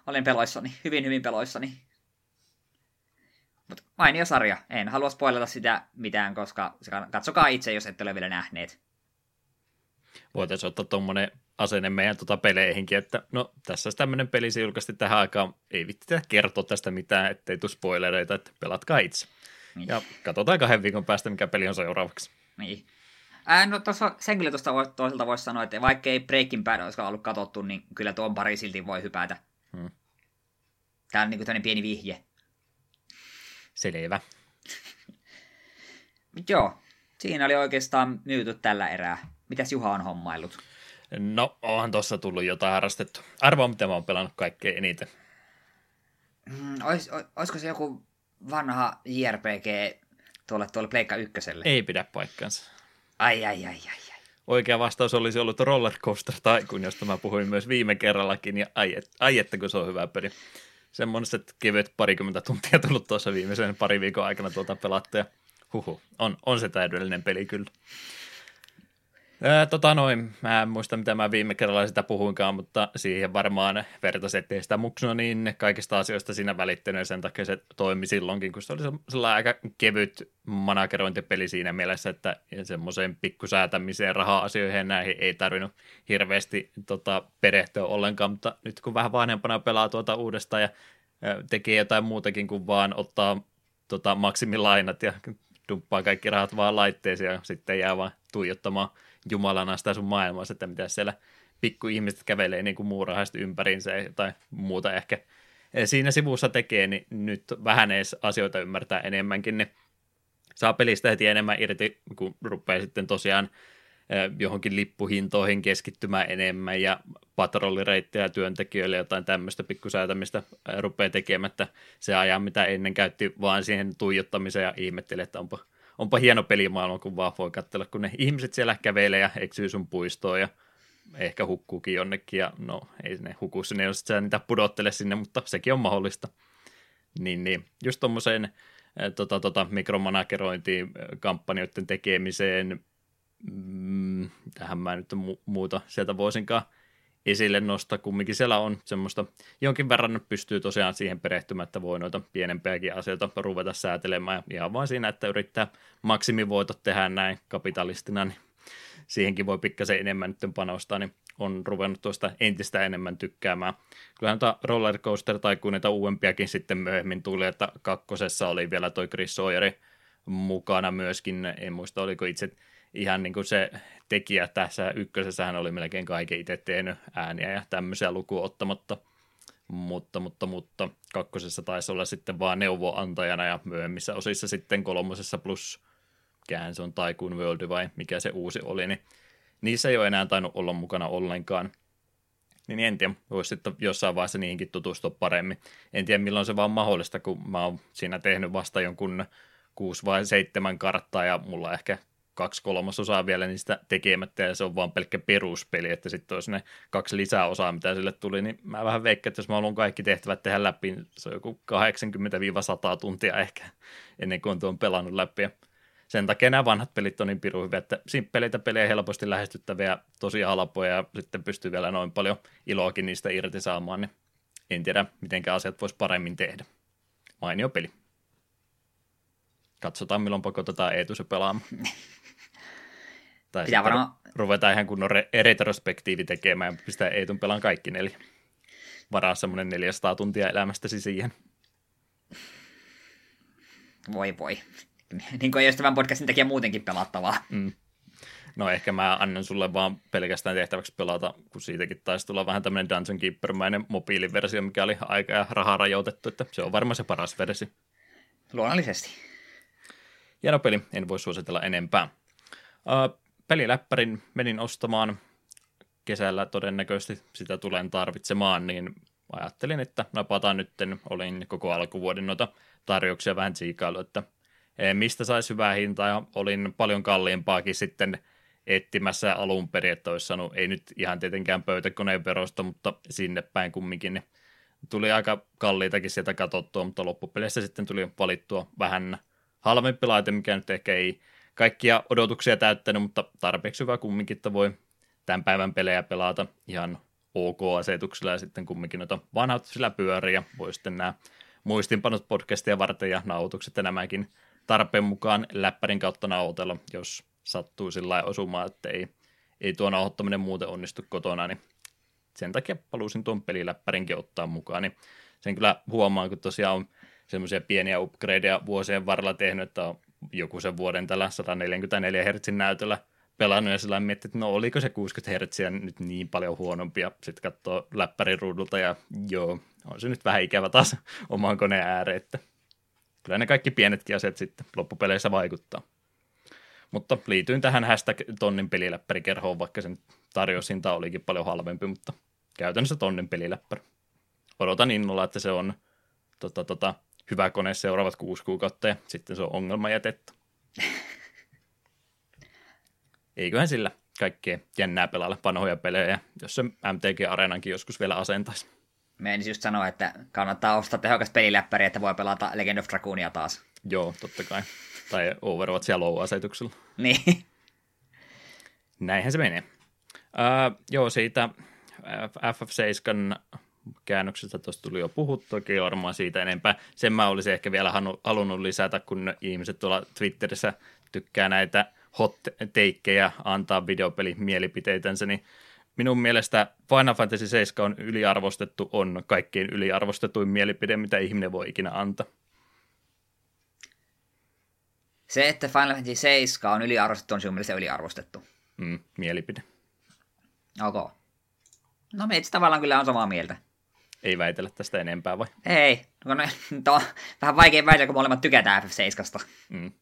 olen peloissani, hyvin hyvin peloissani. Mutta mainio sarja. En halua spoilata sitä mitään, koska katsokaa itse, jos ette ole vielä nähneet. Voitaisiin ottaa tuommoinen asenne meidän tuota peleihinkin, että no tässä tämmöinen peli se julkaisti tähän aikaan, ei vittitä kertoa tästä mitään, ettei tule spoilereita, että pelatkaa itse. Niin. Ja katsotaan kahden viikon päästä, mikä peli on seuraavaksi. Niin. Ää, no tossa, sen kyllä tuosta toiselta voisi sanoa, että vaikka ei Breaking Bad olisi ollut katsottu, niin kyllä tuon pari silti voi hypätä. Hmm. Tämä on niin kuin pieni vihje. Selvä. Joo, siinä oli oikeastaan myyty tällä erää. Mitäs Juha on hommaillut? No, onhan tuossa tullut jotain harrastettu. Arvoa, mitä mä oon pelannut kaikkein eniten. Mm, ois, olisiko se joku vanha JRPG tuolle, tuolle Pleikka ykköselle? Ei pidä paikkansa. Ai, ai, ai, ai, ai. Oikea vastaus olisi ollut Roller Coaster Tycoon, josta mä puhuin myös viime kerrallakin, ja ai, et, ai että kun se on hyvä peli. Semmoiset kevyet parikymmentä tuntia tullut tuossa viimeisen pari viikon aikana tuota pelattua, ja huhu, on, on se täydellinen peli kyllä. Ää, tota noin, mä en muista mitä mä viime kerralla sitä puhuinkaan, mutta siihen varmaan vertaisin, ettei sitä muksuna niin kaikista asioista siinä välittänyt sen takia se toimi silloinkin, kun se oli sellainen aika kevyt managerointipeli siinä mielessä, että semmoiseen pikkusäätämiseen raha-asioihin näihin ei tarvinnut hirveästi tota, perehtyä ollenkaan, mutta nyt kun vähän vanhempana pelaa tuota uudestaan ja tekee jotain muutakin kuin vaan ottaa tota, maksimilainat ja dumppaa kaikki rahat vaan laitteeseen ja sitten jää vaan tuijottamaan – jumalana sitä sun maailmassa, että mitä siellä pikkuihmiset kävelee niin kuin muurahaisesti ympäriinsä tai muuta ehkä siinä sivussa tekee, niin nyt vähän edes asioita ymmärtää enemmänkin, niin saa pelistä heti enemmän irti, kun rupeaa sitten tosiaan johonkin lippuhintoihin keskittymään enemmän ja patrollireittejä työntekijöille jotain tämmöistä pikkusäätämistä rupeaa tekemättä se ajan, mitä ennen käytti vaan siihen tuijottamiseen ja ihmetteli, että onpa onpa hieno pelimaailma, kun vaan voi katsella, kun ne ihmiset siellä kävelee ja eksyy sun puistoon ja ehkä hukkuukin jonnekin ja no ei ne huku sinne, jos sä niitä pudottele sinne, mutta sekin on mahdollista. Niin, niin. just tuommoiseen eh, tota, tota, mikromanagerointiin, kampanjoiden tekemiseen, mm, tähän mä nyt mu- muuta sieltä voisinkaan esille nosta. Kumminkin siellä on semmoista, jonkin verran pystyy tosiaan siihen perehtymään, että voi noita pienempiäkin asioita ruveta säätelemään. Ihan vain siinä, että yrittää maksimivoitot tehdä näin kapitalistina, niin siihenkin voi pikkasen enemmän nyt panostaa, niin on ruvennut tuosta entistä enemmän tykkäämään. Kyllähän tuota Roller Coaster tai kun niitä uudempiakin sitten myöhemmin tuli, että kakkosessa oli vielä toi Chris Sawyeri mukana myöskin, en muista oliko itse ihan niin kuin se tekijä tässä ykkösessähän oli melkein kaiken itse tehnyt ääniä ja tämmöisiä lukuun ottamatta. Mutta, mutta, mutta kakkosessa taisi olla sitten vaan neuvoantajana ja myöhemmissä osissa sitten kolmosessa plus mikähän se on Taikun World vai mikä se uusi oli, niin niissä ei ole enää tainnut olla mukana ollenkaan. Niin en tiedä, voisi sitten jossain vaiheessa niihinkin tutustua paremmin. En tiedä milloin se vaan mahdollista, kun mä oon siinä tehnyt vasta jonkun kuusi vai seitsemän karttaa ja mulla ehkä kaksi kolmasosaa vielä niistä tekemättä ja se on vaan pelkkä peruspeli, että sitten olisi ne kaksi lisäosaa, mitä sille tuli, niin mä vähän veikkaan, että jos mä haluan kaikki tehtävät tehdä läpi, niin se on joku 80-100 tuntia ehkä ennen kuin on tuon pelannut läpi. Ja sen takia nämä vanhat pelit on niin pirun hyviä, että simppeleitä pelejä helposti lähestyttäviä, tosi halpoja ja sitten pystyy vielä noin paljon iloakin niistä irti saamaan, niin en tiedä, miten asiat voisi paremmin tehdä. Mainio peli. Katsotaan, milloin pakotetaan Eetu se pelaamaan. tai Pitää varmaan... ruvetaan ihan kunnon re- retrospektiivi tekemään ja pistää Eetun pelaan kaikki neljä. Varaa semmoinen 400 tuntia elämästäsi siihen. Voi voi. niin kuin ei olisi tämän podcastin tekijä muutenkin pelattavaa. Mm. No ehkä mä annan sulle vaan pelkästään tehtäväksi pelata, kun siitäkin taisi tulla vähän tämmöinen Dungeon Keeper-mäinen mobiiliversio, mikä oli aika ja rahaa rajoitettu, että se on varmaan se paras versio. Luonnollisesti. Hieno peli, en voi suositella enempää. Uh, peliläppärin menin ostamaan. Kesällä todennäköisesti sitä tulen tarvitsemaan, niin ajattelin, että napataan nytten, olin koko alkuvuoden noita tarjouksia vähän tsiikailu, että Eh, mistä saisi hyvää hintaa. Ja olin paljon kalliimpaakin sitten etsimässä alun perin, että olisi sanonut, ei nyt ihan tietenkään pöytäkoneen verosta, mutta sinne päin kumminkin, niin tuli aika kalliitakin sieltä katsottua, mutta loppupeleissä sitten tuli valittua vähän halvempi laite, mikä nyt ehkä ei kaikkia odotuksia täyttänyt, mutta tarpeeksi hyvä kumminkin, että voi tämän päivän pelejä pelata ihan OK-asetuksilla ja sitten kumminkin noita vanhat sillä pyörii ja voi sitten nämä muistinpanot podcastia varten ja nauhoitukset ja nämäkin tarpeen mukaan läppärin kautta nauhoitella, jos sattuu sillä osumaan, että ei, ei tuo nauhoittaminen muuten onnistu kotona, niin sen takia palusin tuon peliläppärinkin ottaa mukaan, niin sen kyllä huomaan, kun tosiaan on semmoisia pieniä upgradeja vuosien varrella tehnyt, että on joku sen vuoden tällä 144 Hz näytöllä pelannut ja sillä miettii, että no oliko se 60 Hz nyt niin paljon huonompi ja sitten katsoo läppärin ruudulta ja joo, on se nyt vähän ikävä taas oman koneen ääreen, että kyllä ne kaikki pienetkin asiat sitten loppupeleissä vaikuttaa. Mutta liityin tähän hashtag tonnin peliläppärikerhoon, vaikka sen tarjoushinta olikin paljon halvempi, mutta käytännössä tonnin peliläppäri. Odotan innolla, että se on tota, tota, hyvä kone seuraavat kuusi kuukautta ja sitten se on ongelma jätetty. Eiköhän sillä kaikkea jännää pelailla vanhoja pelejä, jos se MTG-areenankin joskus vielä asentaisi. Meidän just sanoa, että kannattaa ostaa tehokas peliläppäri, että voi pelata Legend of Dragoonia taas. Joo, totta kai. Tai Overwatchia low-asetuksella. Niin. Näinhän se menee. Uh, joo, siitä FF7 käännöksestä tuosta tuli jo puhuttuakin varmaan siitä enempää. Sen mä olisin ehkä vielä halunnut lisätä, kun ihmiset tuolla Twitterissä tykkää näitä hot teikkejä antaa videopeli mielipiteitänsä, niin minun mielestä Final Fantasy 7 on yliarvostettu, on kaikkein yliarvostetuin mielipide, mitä ihminen voi ikinä antaa. Se, että Final Fantasy 7 on yliarvostettu, on sinun mielestä yliarvostettu. Mm, mielipide. Ok. No me tavallaan kyllä on samaa mieltä. Ei väitellä tästä enempää vai? Ei. No, no, on vähän vaikea väitellä, kun molemmat tykätään F7. Mm.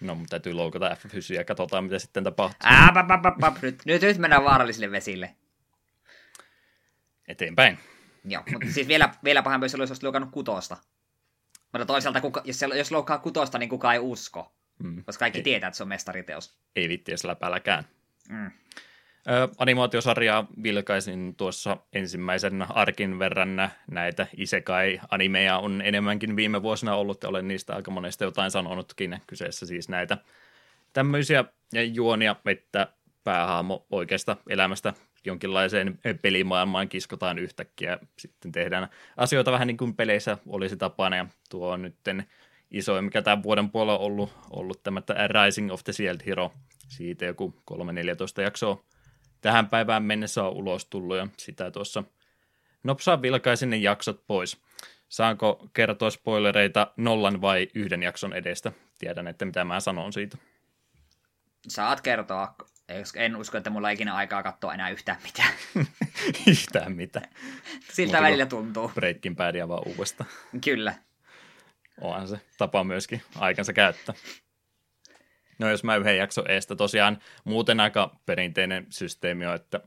No, mutta täytyy loukata f ja katsotaan, mitä sitten tapahtuu. Ää, pap, pap, pap. Nyt, nyt, nyt mennään vaarallisille vesille. Eteenpäin. Joo, mutta siis vielä, vielä pahempi, jos olisi loukannut kutosta. Mutta toisaalta, kuka, jos, jos loukkaa kutosta, niin kukaan ei usko. Mm. Koska kaikki ei. tietää, että se on mestariteos. Ei vitti edes läpälläkään. Mm animaatiosarjaa vilkaisin tuossa ensimmäisen arkin verran näitä isekai-animeja on enemmänkin viime vuosina ollut ja olen niistä aika monesta jotain sanonutkin. Kyseessä siis näitä tämmöisiä juonia, että päähaamo oikeasta elämästä jonkinlaiseen pelimaailmaan kiskotaan yhtäkkiä. Sitten tehdään asioita vähän niin kuin peleissä olisi tapana ja tuo on nyt iso, mikä tämän vuoden puolella on ollut, ollut tämä Rising of the Shield Hero. Siitä joku 3-14 jaksoa tähän päivään mennessä on ulos tullut ja sitä tuossa nopsaan vilkaisin ne jaksot pois. Saanko kertoa spoilereita nollan vai yhden jakson edestä? Tiedän, että mitä mä sanon siitä. Saat kertoa. En usko, että mulla on ikinä aikaa katsoa enää yhtään mitään. yhtään mitään. Siltä Mutta välillä tuntuu. Breaking Badia vaan uudestaan. Kyllä. Onhan se tapa myöskin aikansa käyttää. No jos mä yhden jakson eestä, tosiaan muuten aika perinteinen systeemi on, että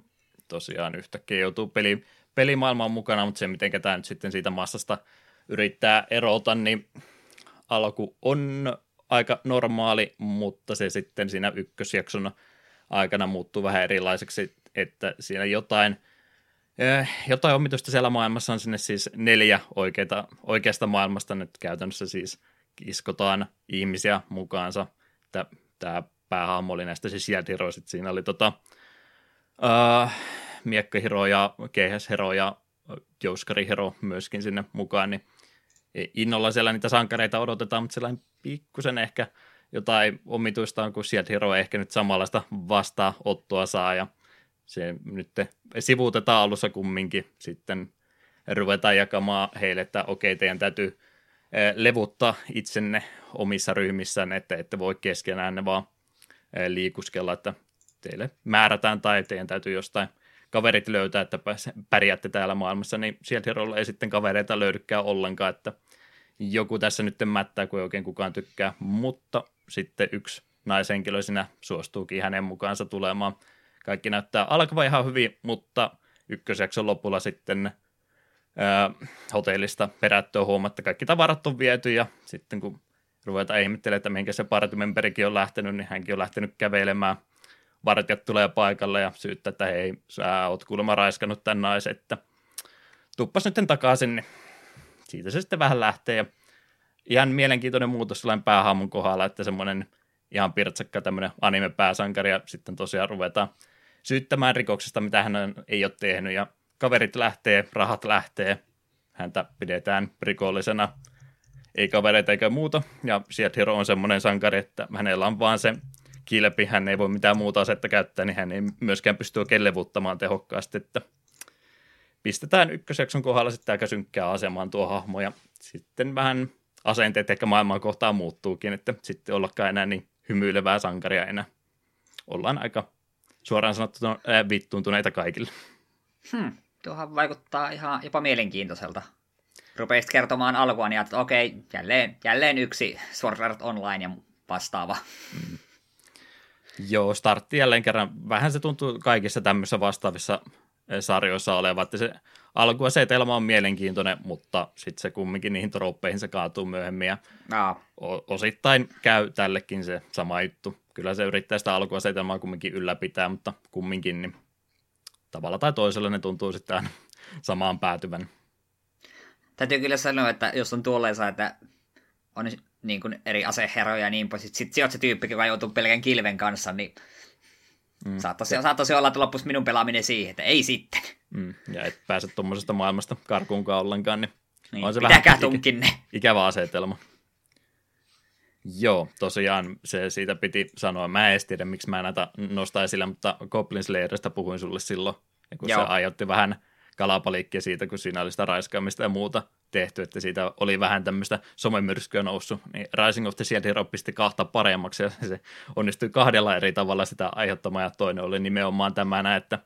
tosiaan yhtäkkiä joutuu peli, pelimaailmaan mukana, mutta se miten tämä nyt sitten siitä massasta yrittää erota, niin alku on aika normaali, mutta se sitten siinä ykkösjakson aikana muuttuu vähän erilaiseksi, että siinä jotain, eh, jotain omituista siellä maailmassa on sinne siis neljä oikeita, oikeasta maailmasta nyt käytännössä siis kiskotaan ihmisiä mukaansa. Tämä päähahmo oli näistä siis Shield Heroesit. Siinä oli tota, uh, Miekkahiro ja Keihäshero ja Jouskarihero myöskin sinne mukaan, niin innolla siellä niitä sankareita odotetaan, mutta sellainen pikkusen ehkä jotain omituista on, kun Shield Hero ehkä nyt samanlaista vastaanottoa saa, ja se nyt sivuutetaan alussa kumminkin sitten ruvetaan jakamaan heille, että okei, teidän täytyy levuttaa itsenne omissa ryhmissään, että ette voi keskenään ne vaan liikuskella, että teille määrätään tai teidän täytyy jostain kaverit löytää, että pärjäätte täällä maailmassa, niin sieltä ei sitten kavereita löydykään ollenkaan, että joku tässä nyt mättää, kun ei oikein kukaan tykkää, mutta sitten yksi naishenkilö sinä suostuukin hänen mukaansa tulemaan. Kaikki näyttää alkavan ihan hyvin, mutta ykkösjakson lopulla sitten ää, hotellista perättyä huomatta, kaikki tavarat on viety ja sitten kun ruvetaan ihmettelemään, että mihinkä se partimemberikin on lähtenyt, niin hänkin on lähtenyt kävelemään. Vartijat tulee paikalle ja syyttää, että hei, sä oot kuulemma raiskannut tämän naisen, että tuppas nyt takaisin, niin siitä se sitten vähän lähtee. Ja ihan mielenkiintoinen muutos sellainen päähaamun kohdalla, että semmoinen ihan pirtsakka tämmöinen anime-pääsankari ja sitten tosiaan ruvetaan syyttämään rikoksesta, mitä hän ei ole tehnyt ja kaverit lähtee, rahat lähtee, häntä pidetään rikollisena, ei kavereita eikä muuta, ja Hero on semmoinen sankari, että hänellä on vaan se kilpi, hän ei voi mitään muuta asetta käyttää, niin hän ei myöskään pysty oikein levuttamaan tehokkaasti, että pistetään ykkösjakson kohdalla sitten aika synkkää asemaan tuo hahmo, ja sitten vähän asenteet ehkä maailman kohtaan muuttuukin, että sitten ollakaan enää niin hymyilevää sankaria enää. Ollaan aika suoraan sanottuna ää, vittuuntuneita kaikille. Hmm, tuohan vaikuttaa ihan jopa mielenkiintoiselta. Rupeisit kertomaan alkua, niin että okei, jälleen, jälleen yksi Sword Art Online ja vastaava. Mm. Joo, startti jälleen kerran. Vähän se tuntuu kaikissa tämmöisissä vastaavissa sarjoissa oleva, että se alkuasetelma on mielenkiintoinen, mutta sitten se kumminkin niihin tropeihin se kaatuu myöhemmin ja no. osittain käy tällekin se sama juttu. Kyllä se yrittää sitä alkuasetelmaa kumminkin ylläpitää, mutta kumminkin niin tavalla tai toisella ne tuntuu sitten aina samaan päätyvän. Täytyy kyllä sanoa, että jos on tuolleensa, että on niin kuin eri aseheroja ja niin pois, sitten sit, se tyyppi, joka joutuu pelkän kilven kanssa, niin Mm. Saattaisi, saattaisi olla, että loppuisi minun pelaaminen siihen, että ei sitten. Mm. Ja et pääse tuommoisesta maailmasta karkuunkaan ollenkaan, niin, niin on se vähän ikä, ikävä asetelma. Joo, tosiaan se siitä piti sanoa. Mä en tiedä, miksi mä näitä nostaa esille, mutta Goblin Slayerista puhuin sulle silloin, kun Joo. se aiheutti vähän kalapaliikkia siitä, kun siinä oli sitä raiskaamista ja muuta tehty, että siitä oli vähän tämmöistä somemyrskyä noussut, niin Rising of the Shield Hero pisti kahta paremmaksi ja se onnistui kahdella eri tavalla sitä aiheuttamaan ja toinen oli nimenomaan tämä, että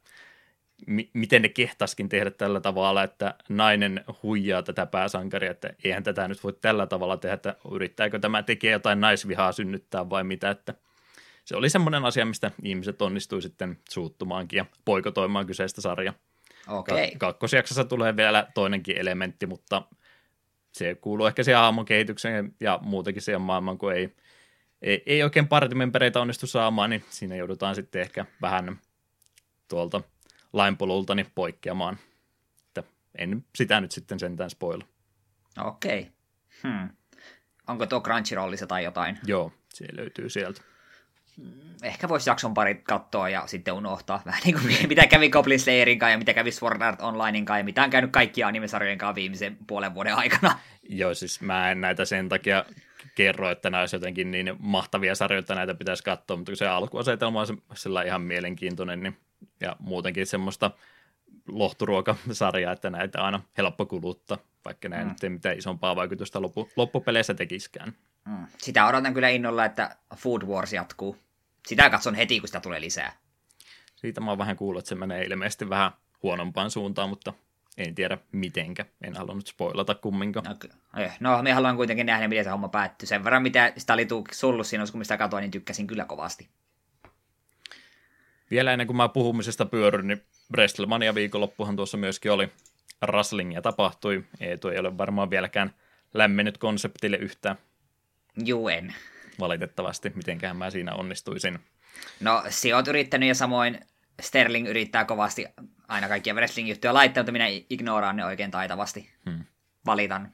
mi- miten ne kehtaskin tehdä tällä tavalla, että nainen huijaa tätä pääsankaria, että eihän tätä nyt voi tällä tavalla tehdä, että yrittääkö tämä tekee jotain naisvihaa synnyttää vai mitä, että se oli semmoinen asia, mistä ihmiset onnistui sitten suuttumaankin ja poikotoimaan kyseistä sarjaa. Okay. Kakkosjaksossa tulee vielä toinenkin elementti, mutta se kuuluu ehkä siihen aamon kehitykseen ja muutenkin siihen maailmaan, kun ei, ei, ei oikein partimempereitä onnistu saamaan, niin siinä joudutaan sitten ehkä vähän tuolta lainpolulta niin poikkeamaan. Että en sitä nyt sitten sentään spoilla. Okei. Okay. Hmm. Onko tuo Crunchyrollissa tai jotain? Joo, se löytyy sieltä ehkä voisi jakson pari katsoa ja sitten unohtaa vähän niin kuin mitä kävi Goblin Slayerin kanssa ja mitä kävi Sword Art Onlinein kanssa ja mitä on käynyt kaikkia animesarjojen kanssa viimeisen puolen vuoden aikana. Joo, siis mä en näitä sen takia kerro, että nämä olisi jotenkin niin mahtavia sarjoja, että näitä pitäisi katsoa, mutta kun se alkuasetelma on sillä ihan mielenkiintoinen niin, ja muutenkin semmoista lohturuokasarjaa, että näitä aina helppo kuluttaa, vaikka näin mm. nyt ei mitään isompaa vaikutusta loppu, loppupeleissä tekiskään. Mm. Sitä odotan kyllä innolla, että Food Wars jatkuu. Sitä katson heti, kun sitä tulee lisää. Siitä mä oon vähän kuullut, että se menee ilmeisesti vähän huonompaan suuntaan, mutta en tiedä mitenkä. En halunnut spoilata kumminkaan. No, eh, no me haluan kuitenkin nähdä, miten se homma päättyy. Sen verran, mitä sitä oli sullut siinä, kun sitä katsoin, niin tykkäsin kyllä kovasti. Vielä ennen kuin mä puhumisesta pyöryn, niin WrestleMania viikonloppuhan tuossa myöskin oli. Wrestlingia tapahtui. Eetu ei ole varmaan vieläkään lämmennyt konseptille yhtään. Juen. Valitettavasti, mitenkään mä siinä onnistuisin. No, si oot yrittänyt ja samoin Sterling yrittää kovasti aina kaikkia wrestling-juttuja laittaa, mutta minä ignoraan ne oikein taitavasti. Hmm. Valitan.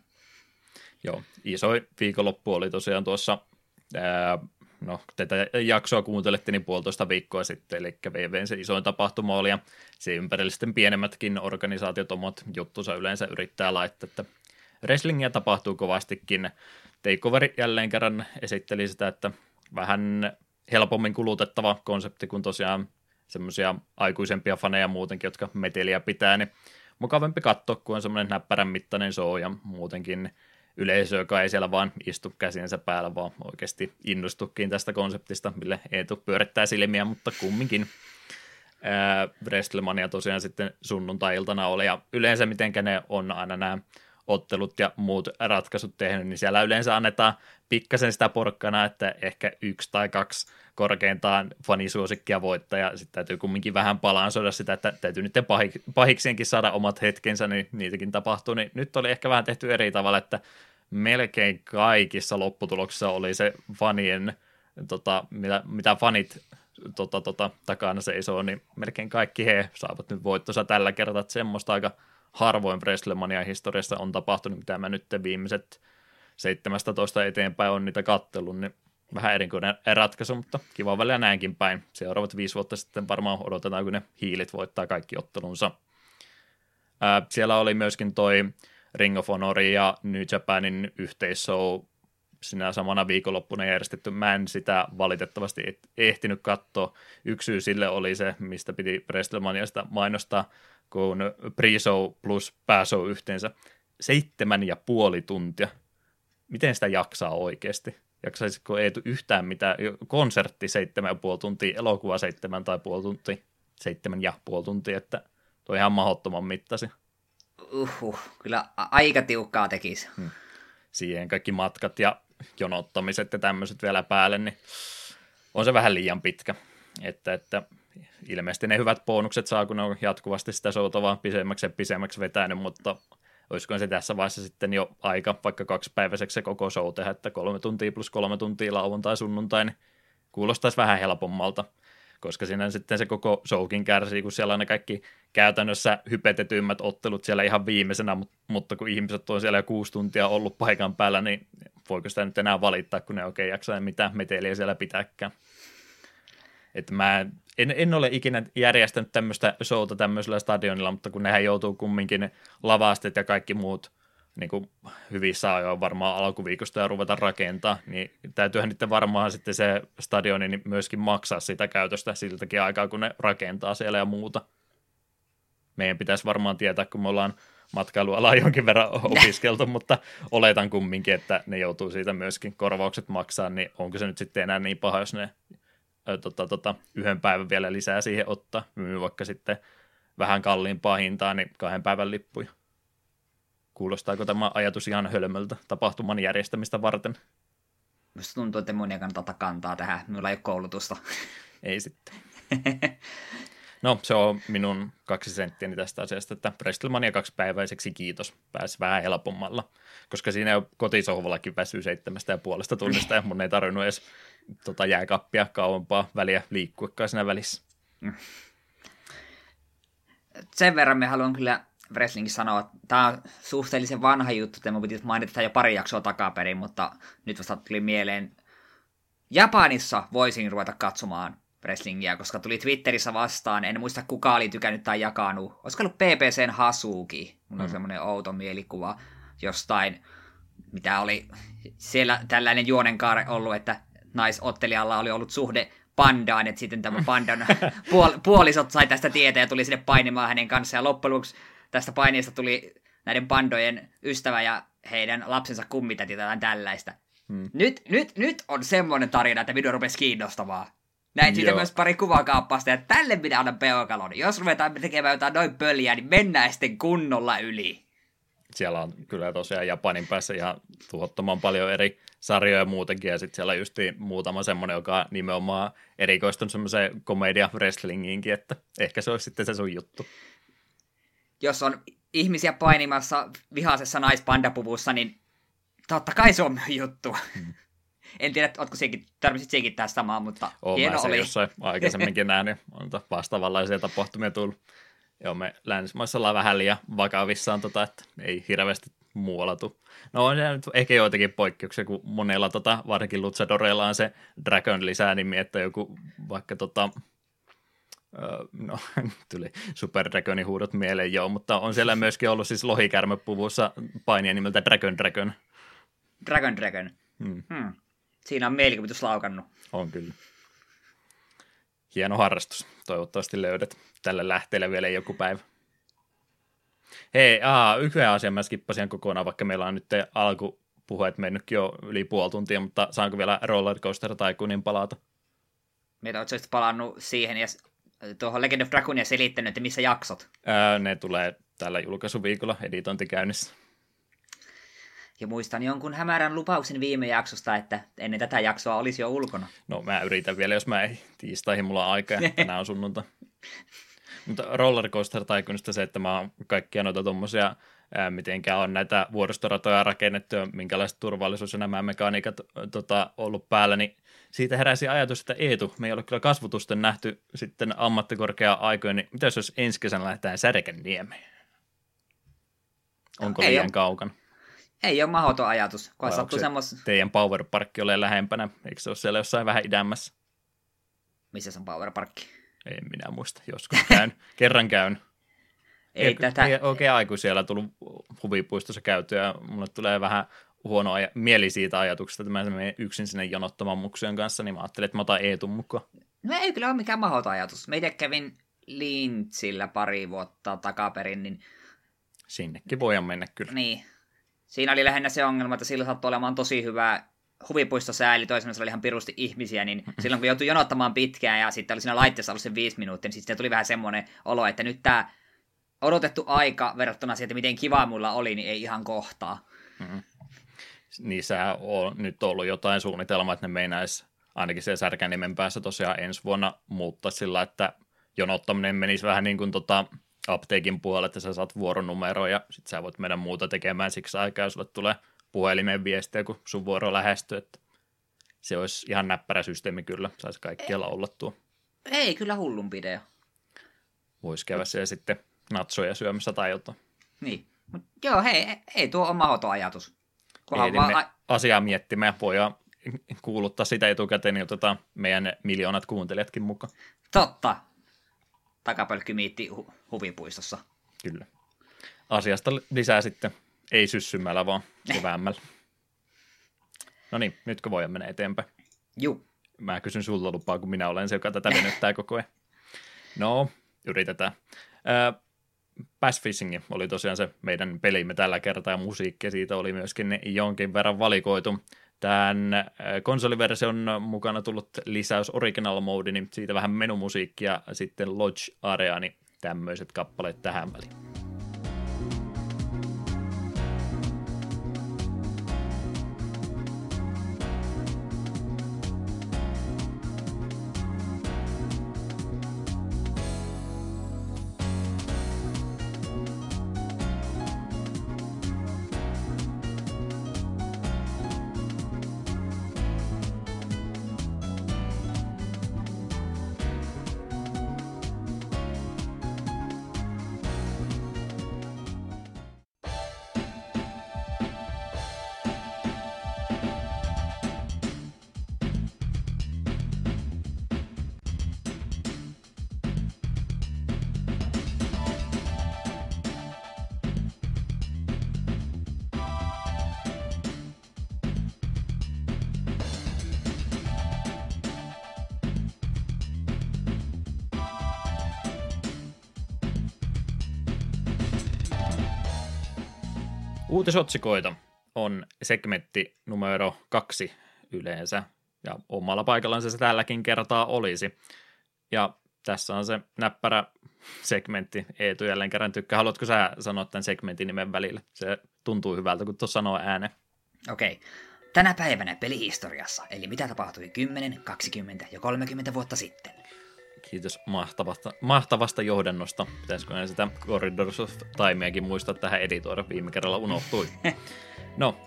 Joo, iso viikonloppu oli tosiaan tuossa, ää, no tätä jaksoa kuuntelette niin puolitoista viikkoa sitten, eli VVn se isoin tapahtuma oli, ja se ympärillä sitten pienemmätkin organisaatiot omat juttusa yleensä yrittää laittaa, että wrestlingiä tapahtuu kovastikin. Takeover jälleen kerran esitteli sitä, että vähän helpommin kulutettava konsepti kuin tosiaan semmoisia aikuisempia faneja muutenkin, jotka meteliä pitää, niin mukavampi katsoa, kun on semmoinen näppärän mittainen show ja muutenkin yleisö, joka ei siellä vaan istu käsiensä päällä, vaan oikeasti innostukin tästä konseptista, mille Eetu pyörittää silmiä, mutta kumminkin. WrestleMania tosiaan sitten sunnuntai-iltana oli, ja yleensä mitenkä ne on aina nämä ottelut ja muut ratkaisut tehnyt, niin siellä yleensä annetaan pikkasen sitä porkkana, että ehkä yksi tai kaksi korkeintaan fanisuosikkia voittaa, ja sitten täytyy kumminkin vähän palansoida sitä, että täytyy niiden pahiksienkin saada omat hetkensä, niin niitäkin tapahtuu, niin nyt oli ehkä vähän tehty eri tavalla, että melkein kaikissa lopputuloksissa oli se fanien, tota, mitä, mitä fanit tota, tota, takana seisoo, niin melkein kaikki he saavat nyt voittosa tällä kertaa, että semmoista aika harvoin Wrestlemania historiassa on tapahtunut, mitä mä nyt viimeiset 17 eteenpäin on niitä kattelun, niin vähän erikoinen ratkaisu, mutta kiva välillä näinkin päin. Seuraavat viisi vuotta sitten varmaan odotetaan, kun ne hiilit voittaa kaikki ottelunsa. Ää, siellä oli myöskin toi Ring of Honor ja New Japanin yhteisshow sinä samana viikonloppuna järjestetty. Mä en sitä valitettavasti ehtinyt katsoa. Yksi syy sille oli se, mistä piti WrestleManiasta mainostaa, kun pre-show plus pääshow yhteensä seitsemän ja puoli tuntia. Miten sitä jaksaa oikeasti? Jaksaisiko ei yhtään mitään, konsertti seitsemän ja puoli tuntia, elokuva seitsemän tai puoli tuntia, seitsemän ja puoli tuntia, että tuo ihan mahdottoman mittasi. Uhuh, kyllä aika tiukkaa tekisi. Hmm. Siihen kaikki matkat ja jonottamiset ja tämmöiset vielä päälle, niin on se vähän liian pitkä. Että, että ilmeisesti ne hyvät bonukset saa, kun ne on jatkuvasti sitä showta vaan pisemmäksi ja pisemmäksi vetänyt, mutta olisiko se tässä vaiheessa sitten jo aika vaikka kaksipäiväiseksi se koko show tehdä, että kolme tuntia plus kolme tuntia lauantai sunnuntai, niin kuulostaisi vähän helpommalta, koska siinä sitten se koko showkin kärsii, kun siellä on ne kaikki käytännössä hypetetyimmät ottelut siellä ihan viimeisenä, mutta kun ihmiset on siellä jo kuusi tuntia ollut paikan päällä, niin voiko sitä nyt enää valittaa, kun ne oikein jaksaa mitään meteliä siellä pitääkään. Että mä en, en ole ikinä järjestänyt tämmöistä showta tämmöisellä stadionilla, mutta kun nehän joutuu kumminkin lavastet ja kaikki muut niin kuin hyvissä ajoin varmaan alkuviikosta ja ruveta rakentaa, niin täytyyhän nyt varmaan sitten se stadioni niin myöskin maksaa sitä käytöstä siltäkin aikaa, kun ne rakentaa siellä ja muuta. Meidän pitäisi varmaan tietää, kun me ollaan matkailualaa jonkin verran opiskeltu, mutta oletan kumminkin, että ne joutuu siitä myöskin korvaukset maksaa, niin onko se nyt sitten enää niin paha, jos ne tota, tota, yhden päivän vielä lisää siihen ottaa, myy vaikka sitten vähän kalliimpaa hintaa, niin kahden päivän lippuja. Kuulostaako tämä ajatus ihan hölmöltä tapahtuman järjestämistä varten? Minusta tuntuu, että mun ei kannata kantaa tähän. Minulla ei ole koulutusta. Ei sitten. No, se on minun kaksi senttiäni tästä asiasta, että WrestleMania kaksipäiväiseksi kiitos, pääsi vähän helpommalla, koska siinä kotisohvallakin väsyy seitsemästä ja puolesta tunnista ja mun ei tarvinnut edes tota, jääkappia kauempaa väliä liikkuakaan siinä välissä. Sen verran me haluan kyllä wrestlingin sanoa, että tämä on suhteellisen vanha juttu, että mun piti mainita jo pari jaksoa takaperin, mutta nyt vasta tuli mieleen, Japanissa voisin ruveta katsomaan wrestlingiä, koska tuli Twitterissä vastaan, en muista kuka oli tykännyt tai jakanut, olisiko ollut PPCn Hasuki, mun on mm. semmoinen outo mielikuva jostain, mitä oli siellä tällainen juonenkaare ollut, että naisottelijalla oli ollut suhde pandaan, että sitten tämä pandan puol- puolisot sai tästä tietää ja tuli sinne painimaan hänen kanssaan. Ja loppujen lopuksi tästä paineesta tuli näiden pandojen ystävä ja heidän lapsensa kummitäti tai tällaista. Hmm. Nyt, nyt, nyt on semmoinen tarina, että video rupesi kiinnostamaan. Näin siitä myös pari kuvakaappasta, ja tälle pitää anna peukalon. Jos ruvetaan tekemään jotain noin pöliä, niin mennään sitten kunnolla yli. Siellä on kyllä tosiaan Japanin päässä ihan tuottoman paljon eri sarjoja muutenkin, ja sitten siellä just muutama semmoinen, joka nimenomaan erikoistunut semmoiseen komedia wrestlingiinkin, että ehkä se olisi sitten se sun juttu. Jos on ihmisiä painimassa vihaisessa naispandapuvussa, niin totta kai se on myös juttu. Hmm. En tiedä, oletko sekin, tarvitsit sekin tästä samaa, mutta Oon hieno oli. jossain aikaisemminkin nähnyt, on vastaavanlaisia tapahtumia tullut. Joo, me länsimaissa ollaan vähän liian vakavissaan, tota, että ei hirveästi muualla tu. No on se nyt ehkä joitakin poikkeuksia, kun monella tota, varsinkin Luchadoreilla on se Dragon lisänimi, että joku vaikka tota, no tuli Super Dragonin huudot mieleen joo, mutta on siellä myöskin ollut siis lohikärmepuvussa painia nimeltä Dragon Dragon. Dragon Dragon. Hmm. Hmm. Siinä on mielikuvitus laukannut. On kyllä. Hieno harrastus. Toivottavasti löydät tälle lähteelle vielä joku päivä. Hei, aa, yhden asian mä skippasin kokonaan, vaikka meillä on nyt alkupuheet mennytkin jo yli puoli tuntia, mutta saanko vielä Rollercoaster tai kunin palata? Mitä olet palannut siihen ja tuohon Legend of Dragoonia selittänyt, että missä jaksot? Ää, ne tulee tällä julkaisuviikolla editointi käynnissä. Ja muistan jonkun hämärän lupauksen viime jaksosta, että ennen tätä jaksoa olisi jo ulkona. No mä yritän vielä, jos mä ei tiistaihin mulla on aikaa, tänään on sunnunta. Mutta Rollercoaster Tycoonista se, että mä oon kaikkia noita tuommoisia, mitenkään on näitä vuoristoratoja rakennettu ja minkälaiset turvallisuus ja nämä mekaniikat tota, ollut päällä, niin siitä heräsi ajatus, että Eetu, me ei ole kyllä kasvutusten nähty sitten ammattikorkea-aikoina, niin mitä jos ensi kesänä lähdetään Särkänniemeen? Onko no, liian ole. kaukana? Ei ole mahdoton ajatus. Kun se semmos... teidän powerparkki ole lähempänä? Eikö se ole siellä jossain vähän idämmässä? Missä se on powerparkki? En minä muista. Joskus käyn. Kerran käyn. Ei, ei tätä... Ei oikein aikuisia tullut huvipuistossa käytyä ja mulle tulee vähän huono aj- mieli siitä ajatuksesta, että mä menen yksin sinne jonottamaan muksujen kanssa, niin mä ajattelin, että mä otan Eetun mukaan. No ei kyllä ole mikään mahdoton ajatus. Mä itse kävin Lintsillä pari vuotta takaperin, niin... Sinnekin voidaan mennä kyllä. Niin. Siinä oli lähinnä se ongelma, että sillä saattoi olemaan tosi hyvä huvipuistosää, eli toisaalta oli ihan pirusti ihmisiä, niin silloin kun joutui jonottamaan pitkään ja sitten oli siinä laitteessa ollut se viisi minuuttia, niin sitten tuli vähän semmoinen olo, että nyt tämä odotettu aika verrattuna siihen, että miten kiva mulla oli, niin ei ihan kohtaa. Mm-hmm. Niissä on nyt ollut jotain suunnitelmaa, että ne meinais ainakin se Särkänimen päässä tosiaan ensi vuonna muuttaa sillä, että jonottaminen menisi vähän niin kuin tota, apteekin puolelle, että sä saat vuoronumeroa ja sitten sä voit mennä muuta tekemään siksi aikaa, jos sulle tulee puhelimen viestiä, kun sun vuoro lähestyy, että se olisi ihan näppärä systeemi kyllä, saisi kaikkialla olla tuo. Ei kyllä hullun idea. Voisi käydä siellä sitten natsoja syömässä tai jotain. Niin, mutta joo, hei, ei tuo on mahdoton ajatus. Kunhan vaan... Asiaa miettimään, voidaan kuuluttaa sitä etukäteen, niin otetaan meidän miljoonat kuuntelijatkin mukaan. Totta. Takapölkkymiitti hu- huvipuistossa. Kyllä. Asiasta lisää sitten, ei syssymällä, vaan keväämmällä. No niin, nytkö voidaan mennä eteenpäin? Juu. Mä kysyn sulta lupaa, kun minä olen se, joka tätä venyttää koko ajan. No, yritetään. Äh, Bass Fishing oli tosiaan se meidän pelimme tällä kertaa ja musiikki siitä oli myöskin jonkin verran valikoitu. Tämän konsoliversion mukana tullut lisäys Original Mode, niin siitä vähän menumusiikkia, sitten Lodge Area, niin tämmöiset kappaleet tähän väliin. Uutisotsikoita on segmentti numero kaksi yleensä, ja omalla paikallaan se tälläkin kertaa olisi. Ja tässä on se näppärä segmentti. Eetu jälleen kerran tykkää. Haluatko sä sanoa tämän segmentin nimen välillä? Se tuntuu hyvältä, kun tuossa sanoo ääne. Okei. Okay. Tänä päivänä pelihistoriassa, eli mitä tapahtui 10, 20 ja 30 vuotta sitten. Kiitos mahtavasta, mahtavasta johdannosta. Pitäisikö sitä Corridors of Timeakin muistaa tähän editoida? Viime kerralla unohtui. No,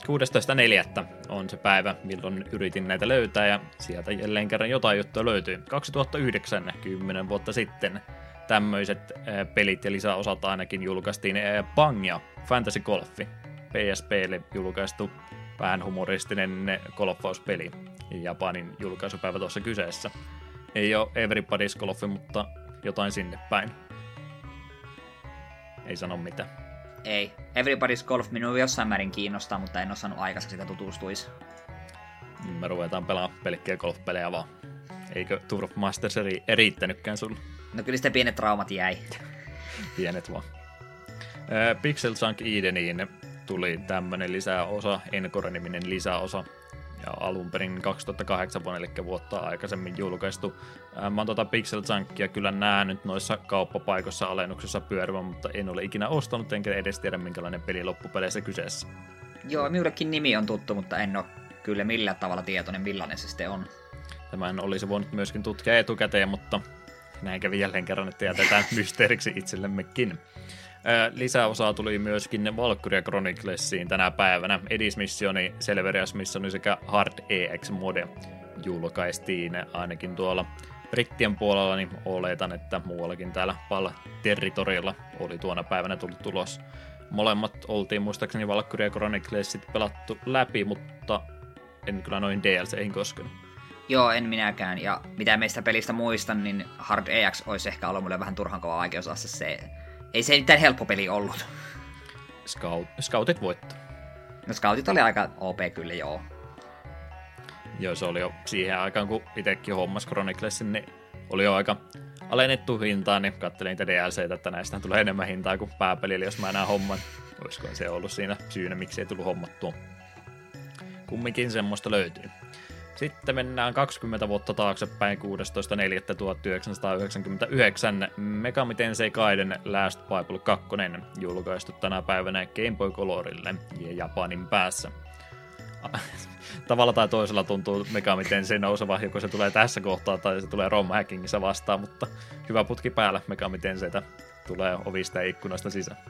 16.4. on se päivä, milloin yritin näitä löytää ja sieltä jälleen kerran jotain juttua löytyy. 2009, 10 vuotta sitten, tämmöiset pelit ja lisäosat ainakin julkaistiin Pangia Fantasy Golfi. PSPlle julkaistu vähän humoristinen golfauspeli. Japanin julkaisupäivä tuossa kyseessä. Ei ole Everybody's Golf, mutta jotain sinne päin. Ei sano mitä. Ei. Everybody's Golf minua jossain määrin kiinnostaa, mutta en osannut aikaiseksi sitä tutustuisi. Me ruvetaan pelaamaan pelkkiä golfpelejä vaan. Eikö Tour of Masters eri, riittänytkään sulle? No kyllä sitten pienet traumat jäi. Pienet vaan. Pixel Junk Edeniin tuli tämmönen lisäosa, Encore-niminen lisäosa, ja alun perin 2008 vuonna, eli vuotta aikaisemmin julkaistu. Mä oon tota Pixel Junkia kyllä nähnyt noissa kauppapaikoissa alennuksessa pyörivän, mutta en ole ikinä ostanut, enkä edes tiedä minkälainen peli loppupeleissä kyseessä. Joo, minullekin nimi on tuttu, mutta en ole kyllä millään tavalla tietoinen, millainen se sitten on. Tämän olisi voinut myöskin tutkia etukäteen, mutta näin kävi jälleen kerran, että jätetään mysteeriksi itsellemmekin. Lisäosaa tuli myöskin Valkyria Chroniclesiin tänä päivänä. Edismissioni, Selverias Missioni sekä Hard EX Mode julkaistiin ainakin tuolla Brittien puolella, niin oletan, että muuallakin täällä PAL-territorilla oli tuona päivänä tullut tulos. Molemmat oltiin muistaakseni Valkyria Chroniclesit pelattu läpi, mutta en kyllä noin DLCihin koskenut. Joo, en minäkään. Ja mitä meistä pelistä muistan, niin Hard EX olisi ehkä ollut mulle vähän turhan kova vaikeusaste. Se ei se mitään helppo peli ollut. Scout, scoutit voitto. No Scoutit oli aika OP kyllä, joo. Joo, se oli jo siihen aikaan, kun itsekin hommas Chroniclesin, niin oli jo aika alennettu hintaa, niin katselin niitä DLCtä, että näistä tulee enemmän hintaa kuin pääpeli, jos mä enää homman. Olisiko se ollut siinä syynä, miksi ei tullut hommattua. Kumminkin semmoista löytyy. Sitten mennään 20 vuotta taaksepäin 16.4.1999 Megami Tensei Gaiden Last Bible 2 julkaistu tänä päivänä Game Boy Colorille ja Japanin päässä. Tavalla tai toisella tuntuu Megami Tensei nouseva, joko se tulee tässä kohtaa tai se tulee ROM hackingissa vastaan, mutta hyvä putki päällä Megami Tenseitä tulee ovista ja ikkunasta sisään.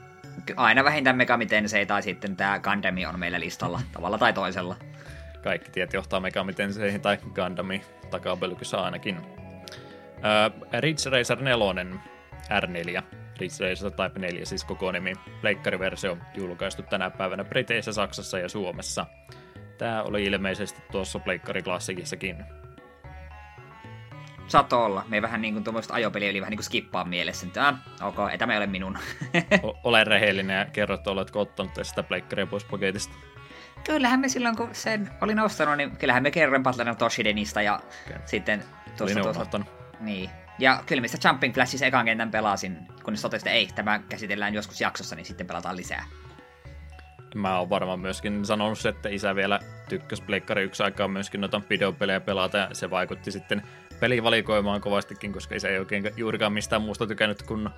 Aina vähintään Megami Tensei tai sitten tämä Gundami on meillä listalla tavalla tai toisella kaikki tiet johtaa Megami Tenseihin tai Gundami takapelkyssä ainakin. Öö, Ridge Racer 4 R4, Ridge Racer Type 4 siis koko nimi, pleikkariversio julkaistu tänä päivänä Briteissä, Saksassa ja Suomessa. Tämä oli ilmeisesti tuossa pleikkariklassikissakin. Saattoi olla. Me vähän niin kuin tuommoista ajopeliä oli vähän niin kuin skippaa mielessä. Että, ah, ok, ei tämä ei ole minun. Ole rehellinen ja kerro, että oletko ottanut sitä pleikkaria pois paketista. Kyllähän me silloin, kun sen oli nostanut, niin kyllähän me kerran Battle Toshidenista ja okay. sitten tuossa... tuossa niin. Ja kyllä mistä Jumping Flashissa ekan kentän pelasin, kunnes totesin, että ei, tämä käsitellään joskus jaksossa, niin sitten pelataan lisää. Mä oon varmaan myöskin sanonut se, että isä vielä tykkäsi Pleikkari yksi aikaa myöskin noita videopelejä pelata, ja se vaikutti sitten pelivalikoimaan kovastikin, koska isä ei oikein juurikaan mistään muusta tykännyt kuin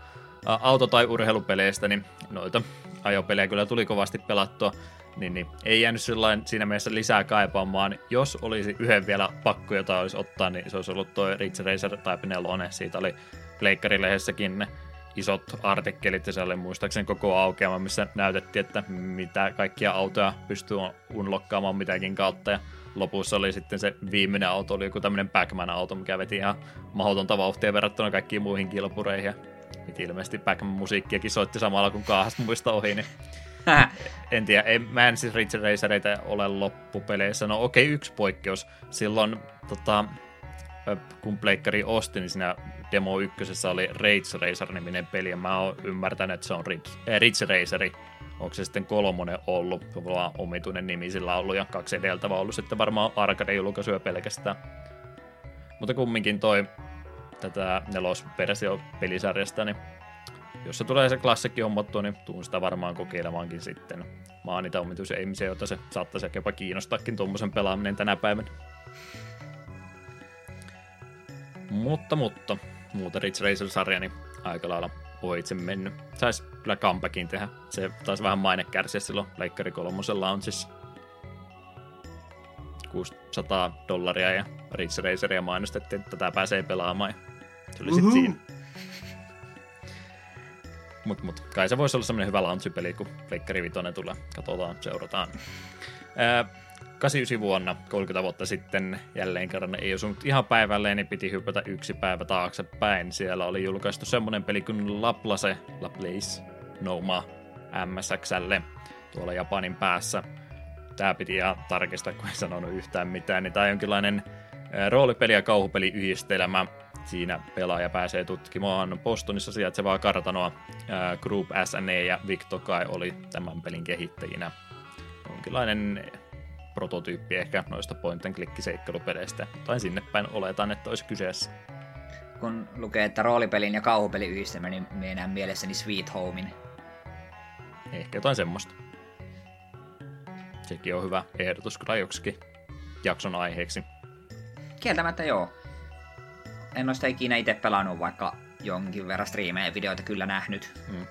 auto- tai urheilupeleistä, niin noita ajopelejä kyllä tuli kovasti pelattua niin, niin ei jäänyt siinä mielessä lisää kaipaamaan. Jos olisi yhden vielä pakko, jota olisi ottaa, niin se olisi ollut tuo Ridge Racer Type 4. Siitä oli Pleikkarilehdessäkin ne isot artikkelit, ja se oli muistaakseni koko aukeama, missä näytettiin, että mitä kaikkia autoja pystyy unlokkaamaan mitäkin kautta, ja lopussa oli sitten se viimeinen auto, oli joku tämmöinen Pac-Man-auto, mikä veti ihan mahdotonta vauhtia verrattuna kaikkiin muihin kilpureihin, ja ilmeisesti Pac-Man-musiikkiakin soitti samalla kun kaahasta muista ohi, niin en tiedä, ei, mä en siis Ridge Racereita ole loppupeleissä. No okei, okay, yksi poikkeus. Silloin tota, kun Pleikkari osti, niin siinä Demo ykkösessä oli Rage Racer-niminen peli, ja mä oon ymmärtänyt, että se on Ridge, äh, Ridge Raceri. Onko se sitten kolmonen ollut, vaan omituinen nimi sillä ollut, ja kaksi edeltävää ollut sitten varmaan arcade-julkaisuja pelkästään. Mutta kumminkin toi tätä nelosversio pelisarjasta, niin jos se tulee se klassikki hommattua, niin tuun sitä varmaan kokeilemaankin sitten. Mä oon niitä omituisia ihmisiä, joita se saattaisi jopa kiinnostaakin tuommoisen pelaaminen tänä päivänä. Mutta, mutta, muuta Ridge Racer-sarja, niin aika lailla itse mennyt. Saisi kyllä comebackin tehdä. Se taisi vähän maine kärsiä silloin Leikkari kolmosella on siis 600 dollaria ja Ridge Raceria mainostettiin, että tätä pääsee pelaamaan. Oli sitten siinä. Mutta mut, kai se voisi olla semmoinen hyvä launchipeli, kun Pleikkari Vitoinen tulee. Katsotaan, seurataan. Ää, 89 vuonna, 30 vuotta sitten, jälleen kerran ei osunut ihan päivälleen, niin piti hypätä yksi päivä taaksepäin. Siellä oli julkaistu semmoinen peli kuin Laplace, Laplace, Noma, MSXlle. tuolla Japanin päässä. Tämä piti ihan tarkistaa, kun en sanonut yhtään mitään, niin tämä on jonkinlainen roolipeli- ja kauhupeliyhdistelmä. Siinä pelaaja pääsee tutkimaan Bostonissa sijaitsevaa kartanoa. Group SNE ja Victokai oli tämän pelin kehittäjinä. Jonkinlainen prototyyppi ehkä noista point and click seikkailupeleistä. Tai sinne päin oletan, että olisi kyseessä. Kun lukee, että roolipelin ja kauhupelin yhdistelmä, niin minä mielessäni Sweet Homein. Ehkä jotain semmoista. Sekin on hyvä ehdotus kyllä joksikin jakson aiheeksi. Kieltämättä joo. En ole sitä ikinä itse pelannut, vaikka jonkin verran striimejä ja videoita kyllä nähnyt. Mm.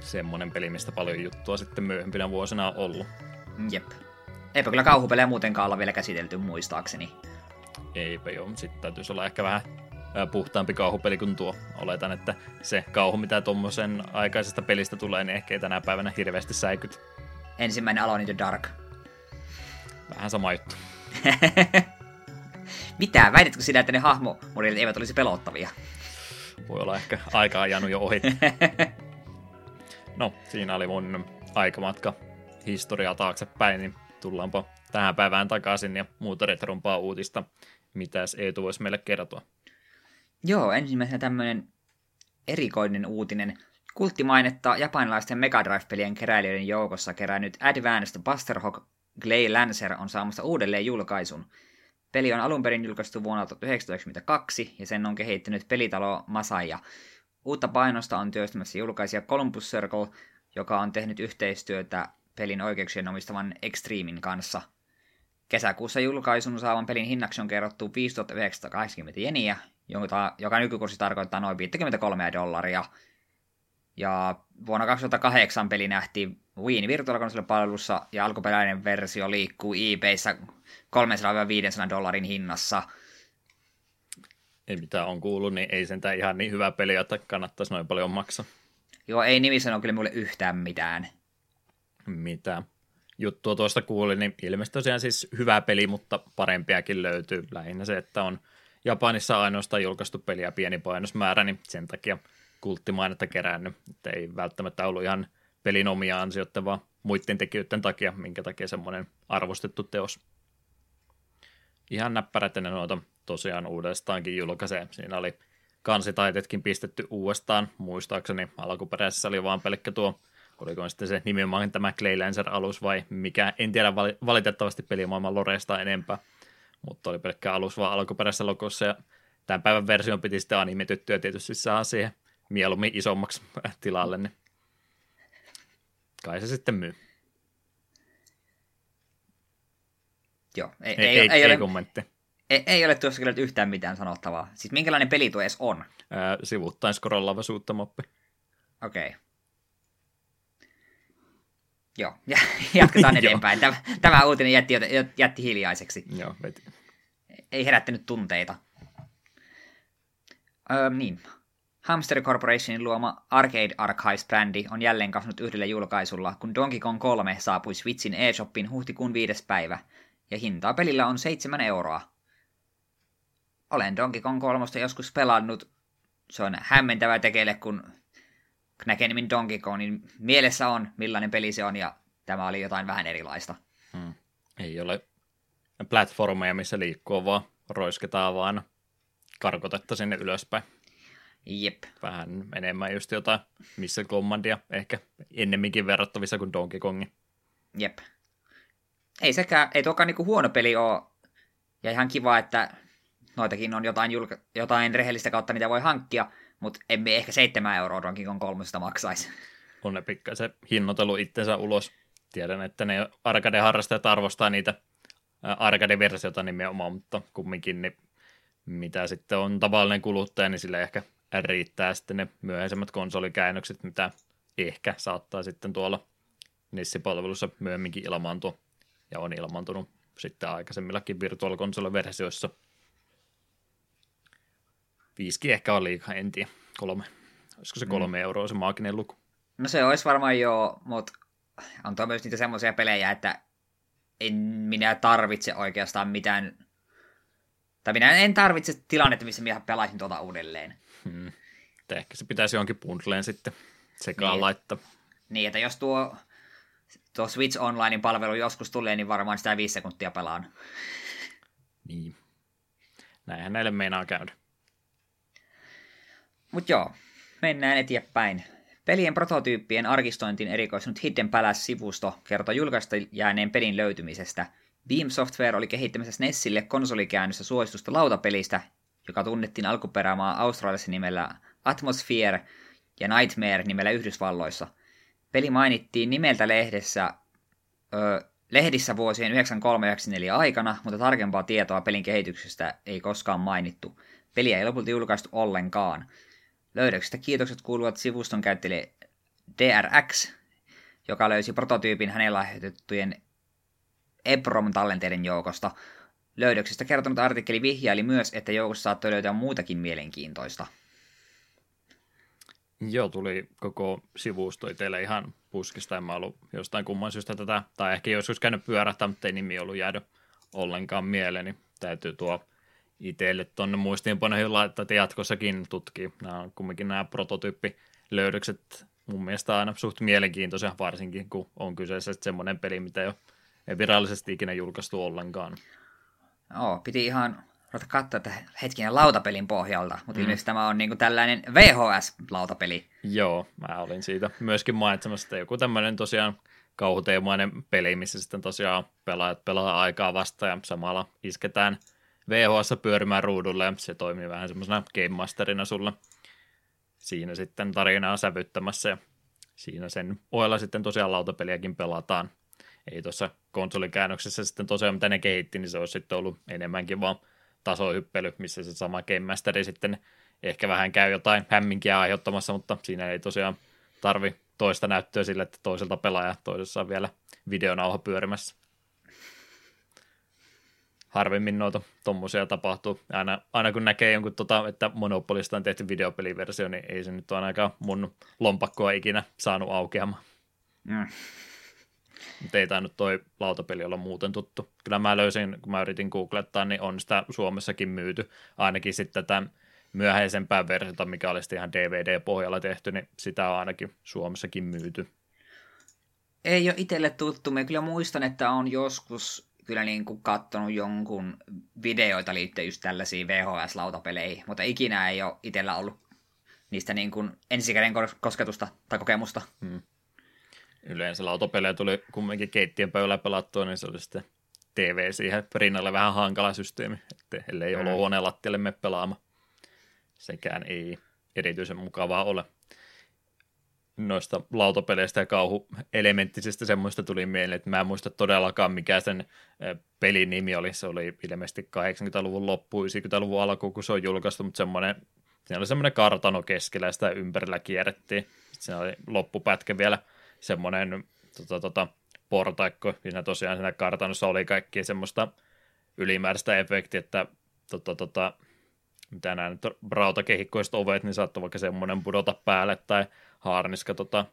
Semmonen peli, mistä paljon juttua sitten myöhempinä vuosina on ollut. Jep. Eipä kyllä kauhupelejä muutenkaan olla vielä käsitelty muistaakseni. Eipä joo, sitten täytyisi olla ehkä vähän puhtaampi kauhupeli kuin tuo. Oletan, että se kauhu, mitä tuommoisen aikaisesta pelistä tulee, niin ehkä ei tänä päivänä hirveästi säikyt. Ensimmäinen Alone in the Dark. Vähän sama juttu. Mitä? Väitätkö sinä, että ne hahmomodellit eivät olisi pelottavia? Voi olla ehkä aikaa jäänyt jo ohi. no, siinä oli mun aikamatka historiaa taaksepäin, niin tullaanpa tähän päivään takaisin ja muuta retrompaa uutista. Mitäs Eetu voisi meille kertoa? Joo, ensimmäisenä tämmöinen erikoinen uutinen. Kulttimainetta japanilaisten Mega Drive-pelien keräilijöiden joukossa kerännyt Advanced Buster Hawk Glay Lancer on saamassa uudelleen julkaisun. Peli on alun perin julkaistu vuonna 1992 ja sen on kehittänyt pelitalo Masaya. Uutta painosta on työstämässä julkaisija Columbus Circle, joka on tehnyt yhteistyötä pelin oikeuksien omistavan Extremin kanssa. Kesäkuussa julkaisun saavan pelin hinnaksi on kerrottu 5980 jeniä, joka nykykurssi tarkoittaa noin 53 dollaria. Ja vuonna 2008 peli nähtiin Wii Virtual Console-palvelussa ja alkuperäinen versio liikkuu eBayssä 300-500 dollarin hinnassa. Ei mitä on kuullut, niin ei sentään ihan niin hyvä peli, että kannattaisi noin paljon maksaa. Joo, ei nimi sano kyllä mulle yhtään mitään. Mitä juttua tuosta kuulin, niin ilmeisesti tosiaan siis hyvä peli, mutta parempiakin löytyy. Lähinnä se, että on Japanissa ainoastaan julkaistu peliä pieni painosmäärä, niin sen takia kulttimainetta kerännyt. Että ei välttämättä ollut ihan pelin omia ansioita, vaan muiden tekijöiden takia, minkä takia semmoinen arvostettu teos. Ihan näppärät ne noita tosiaan uudestaankin julkaisee. Siinä oli kansitaitetkin pistetty uudestaan. Muistaakseni alkuperäisessä oli vaan pelkkä tuo, oliko sitten se nimenomaan tämä Clay Lancer-alus vai mikä, en tiedä valitettavasti pelimaailman Loresta enempää mutta oli pelkkä alus vaan alkuperäisessä logossa ja tämän päivän version piti sitten animetyttyä tietysti saa siihen mieluummin isommaksi tilalle, niin kai se sitten myy. Joo, ei, ei, ei, ei, ei, ole, kommentti. Ei, ei ole tuossa kyllä yhtään mitään sanottavaa. Siis minkälainen peli tuo edes on? Ää, sivuttain skrollaava suuttamoppi. Okei. Okay. Joo, ja jatketaan eteenpäin. Tämä, tämä uutinen jätti, jätti hiljaiseksi. Joo, veti. Ei herättänyt tunteita. Öö, niin. Hamster Corporationin luoma Arcade Archives-brändi on jälleen kasvanut yhdellä julkaisulla, kun Donkey Kong 3 saapui Switchin eShopin huhtikuun viides päivä, ja hintaa pelillä on 7 euroa. Olen Donkey Kong 3 joskus pelannut. Se on hämmentävä tekeille, kun näkee nimin Donkey Kong, niin mielessä on, millainen peli se on, ja tämä oli jotain vähän erilaista. Hmm. Ei ole platformeja, missä liikkuu, vaan roisketaan vaan karkotetta sinne ylöspäin. Jep. Vähän enemmän just jotain missä Commandia, ehkä ennemminkin verrattavissa kuin Donkey Kongi. Jep. Ei sekään, ei tuokaan niinku huono peli ole, ja ihan kiva, että noitakin on jotain, julka- jotain rehellistä kautta, mitä voi hankkia, mutta emme ehkä 7 euroa Donkey Kong 3 maksaisi. On ne pikkasen hinnoitelu itsensä ulos. Tiedän, että ne arcade-harrastajat arvostaa niitä arcade-versiota nimenomaan, mutta kumminkin niin mitä sitten on tavallinen kuluttaja, niin sille ehkä riittää sitten ne myöhäisemmät konsolikäännökset, mitä ehkä saattaa sitten tuolla Nissipalvelussa myöhemminkin ilmaantua ja on ilmaantunut sitten aikaisemmillakin Virtual Console-versioissa – Viisikin ehkä on liikaa, en tiedä. Kolme. Olisiko se mm. kolme mm. euroa se maaginen luku? No se olisi varmaan joo, mutta on tuo myös niitä semmoisia pelejä, että en minä tarvitse oikeastaan mitään, tai minä en tarvitse tilannetta, missä minä pelaisin tuota uudelleen. Hmm. Ehkä se pitäisi jonkin bundleen sitten sekaan niin, laittaa. Niin, että jos tuo tuo Switch Onlinein palvelu joskus tulee, niin varmaan sitä viisi sekuntia pelaan. Niin. Näinhän näille meinaa käydä. Mut joo, mennään eteenpäin. Pelien prototyyppien arkistointiin erikoistunut Hidden Palace-sivusto kertoo julkaista jääneen pelin löytymisestä. Beam Software oli kehittämässä SNESille konsolikäännössä suositusta lautapelistä, joka tunnettiin alkuperämaa Australiassa nimellä Atmosphere ja Nightmare nimellä Yhdysvalloissa. Peli mainittiin nimeltä lehdessä, ö, lehdissä vuosien 93-94 aikana, mutta tarkempaa tietoa pelin kehityksestä ei koskaan mainittu. Peliä ei lopulta julkaistu ollenkaan. Löydöksestä kiitokset kuuluvat sivuston käyttäjille DRX, joka löysi prototyypin hänellä lahjoitettujen EPROM-tallenteiden joukosta. Löydöksestä kertonut artikkeli vihjaili myös, että joukossa saattoi löytää muutakin mielenkiintoista. Joo, tuli koko sivusto itselle ihan puskista. En mä ollut jostain kumman syystä tätä, tai ehkä joskus käynyt pyörähtää, mutta ei nimi ollut jäädä ollenkaan mieleen, niin täytyy tuo itselle tuonne muistiinpanoihin laittaa, että jatkossakin tutkii. Nämä on kumminkin nämä prototyyppilöydökset mun mielestä aina suht mielenkiintoisia, varsinkin kun on kyseessä semmoinen peli, mitä jo ei virallisesti ikinä julkaistu ollenkaan. Joo, piti ihan ruveta katsoa, että hetkinen lautapelin pohjalta, mutta mm. ilmeisesti tämä on niin kuin tällainen VHS-lautapeli. Joo, mä olin siitä myöskin mainitsemassa, että joku tämmöinen tosiaan kauhuteemainen peli, missä sitten tosiaan pelaajat pelaa aikaa vasta ja samalla isketään VHS pyörimään ruudulle ja se toimii vähän semmoisena game masterina sulle siinä sitten tarinaa sävyttämässä ja siinä sen ohella sitten tosiaan lautapeliäkin pelataan. Ei tuossa konsolikäännöksessä sitten tosiaan mitä ne kehitti, niin se olisi sitten ollut enemmänkin vaan tasohyppely, missä se sama Game Masteri sitten ehkä vähän käy jotain hämminkiä aiheuttamassa, mutta siinä ei tosiaan tarvi toista näyttöä sille, että toiselta pelaaja toisessa on vielä videonauha pyörimässä. Harvemmin noita tommosia tapahtuu. Aina, aina kun näkee jonkun, tota, että Monopolista on tehty videopeliversio, niin ei se nyt ole ainakaan mun lompakkoa ikinä saanut aukeamaan. Mm. Mutta ei tainnut toi lautapeli olla muuten tuttu. Kyllä mä löysin, kun mä yritin googlettaa, niin on sitä Suomessakin myyty. Ainakin sitten tämän myöhäisempää versiota, mikä oli ihan DVD-pohjalla tehty, niin sitä on ainakin Suomessakin myyty. Ei ole itselle tuttu. Mä kyllä muistan, että on joskus kyllä niin kuin kattonut jonkun videoita liittyen just tällaisiin VHS-lautapeleihin, mutta ikinä ei ole itsellä ollut niistä niin kuin ensikäden kosketusta tai kokemusta. Hmm yleensä lautapelejä tuli kumminkin keittiön pöydällä pelattua, niin se oli sitten TV siihen rinnalle vähän hankala systeemi, että ellei mm. huoneen lattialle me pelaama. Sekään ei erityisen mukavaa ole. Noista lautapeleistä ja kauhuelementtisistä semmoista tuli mieleen, että mä en muista todellakaan mikä sen pelin nimi oli. Se oli ilmeisesti 80-luvun loppu, 90-luvun alku, kun se on julkaistu, mutta semmoinen, siinä oli semmoinen kartano keskellä ja sitä ympärillä kierrettiin. Siinä oli loppupätkä vielä – semmoinen tota, tota, portaikko. Siinä tosiaan siinä kartanossa oli kaikki semmoista ylimääräistä efektiä, että tota, tota, mitä nämä nyt rautakehikkoiset ovet, niin saattoi vaikka semmoinen pudota päälle tai haarniska tota,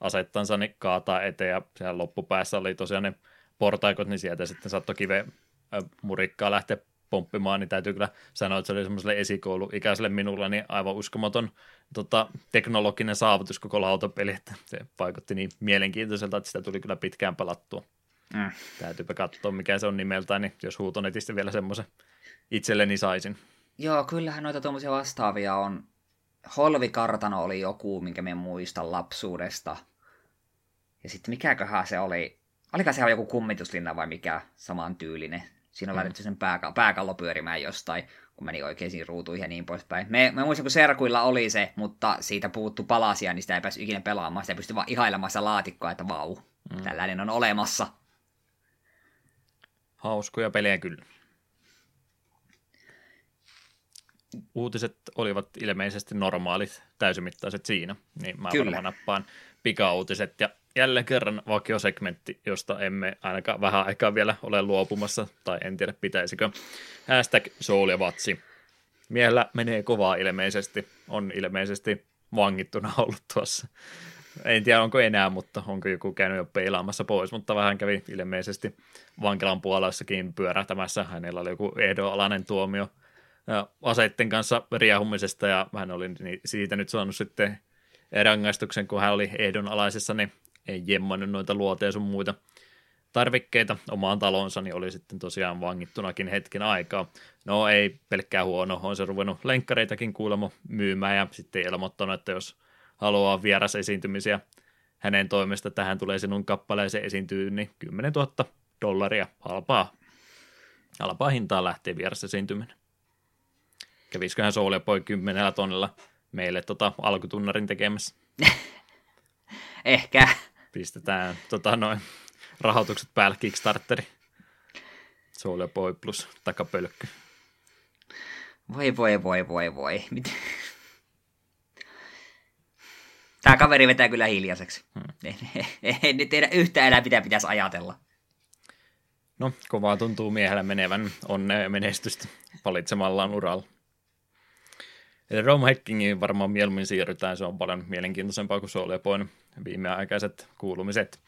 asettansa niin kaataa eteen ja siellä loppupäässä oli tosiaan ne portaikot, niin sieltä sitten saattoi kive murikkaa lähteä pomppimaan, niin täytyy kyllä sanoa, että se oli semmoiselle esikouluikäiselle minulla niin aivan uskomaton tota, teknologinen saavutus koko lautapeli, että se vaikutti niin mielenkiintoiselta, että sitä tuli kyllä pitkään pelattua. Mm. Täytyypä katsoa, mikä se on nimeltään, niin jos huutonetistä vielä semmoisen itselleni saisin. Joo, kyllähän noita tuommoisia vastaavia on. Holvikartano oli joku, minkä me muistan lapsuudesta. Ja sitten mikäköhän se oli, oliko se joku kummituslinna vai mikä saman tyylinen. Siinä on mm. laitettu sen pääka- pääkallo pyörimään jostain, kun meni oikeisiin ruutuihin ja niin poispäin. Me, me muistan, kun Serkuilla oli se, mutta siitä puuttu palasia, niin sitä ei päässyt ikinä pelaamaan. Sitä pystyi vaan ihailemaan sitä laatikkoa, että vau, mm. tällainen on olemassa. Hauskoja pelejä kyllä. Uutiset olivat ilmeisesti normaalit, täysimittaiset siinä, niin mä Kyllä. varmaan nappaan pikauutiset ja jälleen kerran vakiosegmentti, josta emme ainakaan vähän aikaa vielä ole luopumassa, tai en tiedä pitäisikö. Hashtag Soul ja Vatsi. Miehellä menee kovaa ilmeisesti, on ilmeisesti vangittuna ollut tuossa. En tiedä onko enää, mutta onko joku käynyt jo peilaamassa pois, mutta vähän kävi ilmeisesti vankilan puolessakin pyörähtämässä. Hänellä oli joku ehdonalainen tuomio aseitten kanssa riehumisesta ja hän oli siitä nyt saanut sitten rangaistuksen, kun hän oli ehdonalaisessa, niin jemmannut noita luoteja sun muita tarvikkeita omaan talonsa, niin oli sitten tosiaan vangittunakin hetken aikaa. No ei pelkkää huono, on se ruvennut lenkkareitakin kuulemma myymään ja sitten ilmoittanut, että jos haluaa vieras esiintymisiä hänen toimesta, että hän tulee sinun kappaleeseen esiintyy, niin 10 000 dollaria halpaa, halpaa hintaa lähtee vieras esiintyminen. Kävisiköhän Soul Boy 10 tonnella meille tota alkutunnarin tekemässä? Ehkä. Pistetään tota, noin rahoitukset päälle Kickstarteri. Soul Boy plus takapölkky. Voi voi voi voi voi. Mit? Tämä kaveri vetää kyllä hiljaiseksi. Hmm. En nyt tiedä yhtään enää, mitä pitäisi ajatella. No, kovaa tuntuu miehellä menevän onnea ja menestystä valitsemallaan uralla. Eli Rome Hackingiin varmaan mieluummin siirrytään, se on paljon mielenkiintoisempaa kuin Souleboyn viimeaikaiset kuulumiset.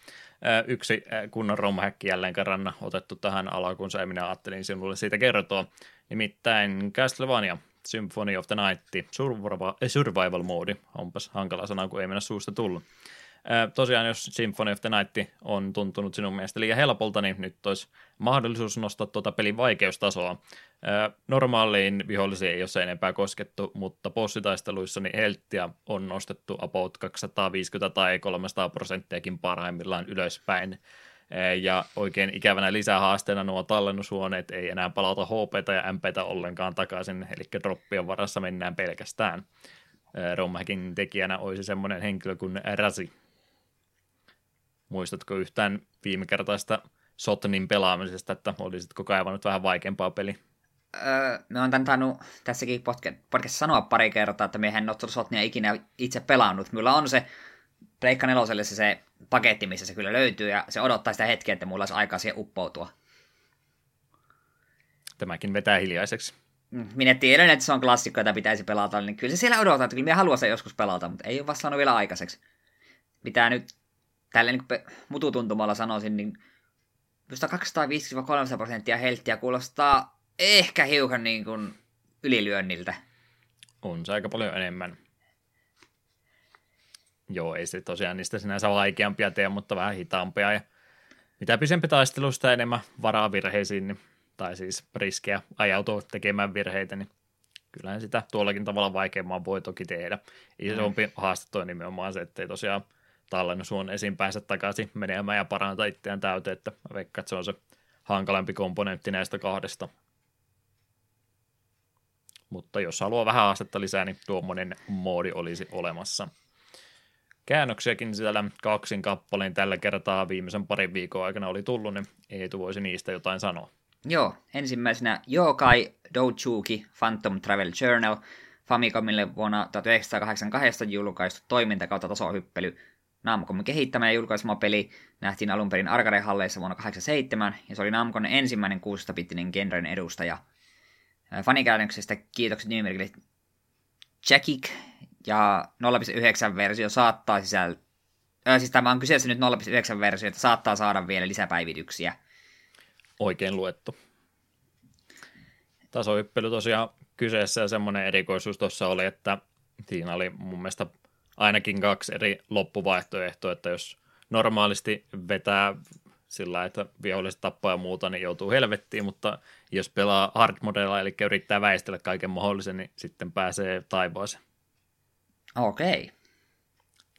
Yksi kunnon Rome Hack jälleen kerran otettu tähän alkuun, ja minä ajattelin sinulle siitä kertoa. Nimittäin Castlevania Symphony of the Night Survival Mode, onpas hankala sana, kun ei mennä suusta tullut. Tosiaan, jos Symphony of the Night on tuntunut sinun mielestä liian helpolta, niin nyt olisi mahdollisuus nostaa tuota pelin vaikeustasoa. Normaaliin vihollisiin ei ole se enempää koskettu, mutta bossitaisteluissa niin helttiä on nostettu about 250 tai 300 prosenttiakin parhaimmillaan ylöspäin. Ja oikein ikävänä lisähaasteena nuo tallennushuoneet ei enää palauta HP ja MP ollenkaan takaisin, eli droppien varassa mennään pelkästään. Romhackin tekijänä olisi semmoinen henkilö kuin Rasi, Muistatko yhtään viime kertaista Sotnin pelaamisesta, että olisitko kaivannut vähän vaikeampaa peliä? Öö, me on tämän tainnut tässäkin podcast sanoa pari kertaa, että me en ole Sotnia ikinä itse pelannut. Mulla on se Pleikka neloselle se, se paketti, missä se kyllä löytyy, ja se odottaa sitä hetkeä, että mulla olisi aikaa siihen uppoutua. Tämäkin vetää hiljaiseksi. Mm, minä tiedän, että se on klassikko, jota pitäisi pelata, niin kyllä se siellä odottaa, että kyllä minä haluan sen joskus pelata, mutta ei ole vasta vielä aikaiseksi. Mitä nyt tällä niin mututuntumalla sanoisin, niin minusta 250-300 prosenttia helttiä kuulostaa ehkä hiukan niin kuin ylilyönniltä. On se aika paljon enemmän. Joo, ei se tosiaan niistä sinänsä vaikeampia tee, mutta vähän hitaampia. Ja mitä pisempi taistelu, sitä enemmän varaa virheisiin, niin, tai siis riskejä ajautua tekemään virheitä, niin kyllähän sitä tuollakin tavalla vaikeamman voi toki tehdä. Isompi mm. haaste on nimenomaan se, että ei tosiaan esiin päästä takaisin menemään ja parantaa itseään täyteen, että veikkaan, että se on se hankalampi komponentti näistä kahdesta. Mutta jos haluaa vähän astetta lisää, niin tuommoinen moodi olisi olemassa. Käännöksiäkin siellä kaksin kappaleen tällä kertaa viimeisen parin viikon aikana oli tullut, niin Eetu voisi niistä jotain sanoa. Joo, ensimmäisenä Yokai Douchuki Phantom Travel Journal, Famicomille vuonna 1982 julkaistu toiminta kautta tasohyppely Namcon kehittämä ja julkaisema peli nähtiin alun perin Arcade-halleissa vuonna 1987, ja se oli Namcon ensimmäinen 16-bittinen genren edustaja. Fanikäännöksestä kiitokset nimimerkille Jackik, ja 0.9 versio saattaa sisältää, äh, siis tämä on kyseessä nyt 0.9 versio, että saattaa saada vielä lisäpäivityksiä. Oikein luettu. Tasohyppely tosiaan kyseessä ja semmoinen erikoisuus tuossa oli, että siinä oli mun mielestä ainakin kaksi eri loppuvaihtoehtoa, että jos normaalisti vetää sillä, että viholliset tappaa ja muuta, niin joutuu helvettiin, mutta jos pelaa hard modella, eli yrittää väistellä kaiken mahdollisen, niin sitten pääsee taivaaseen. Okei. Okay.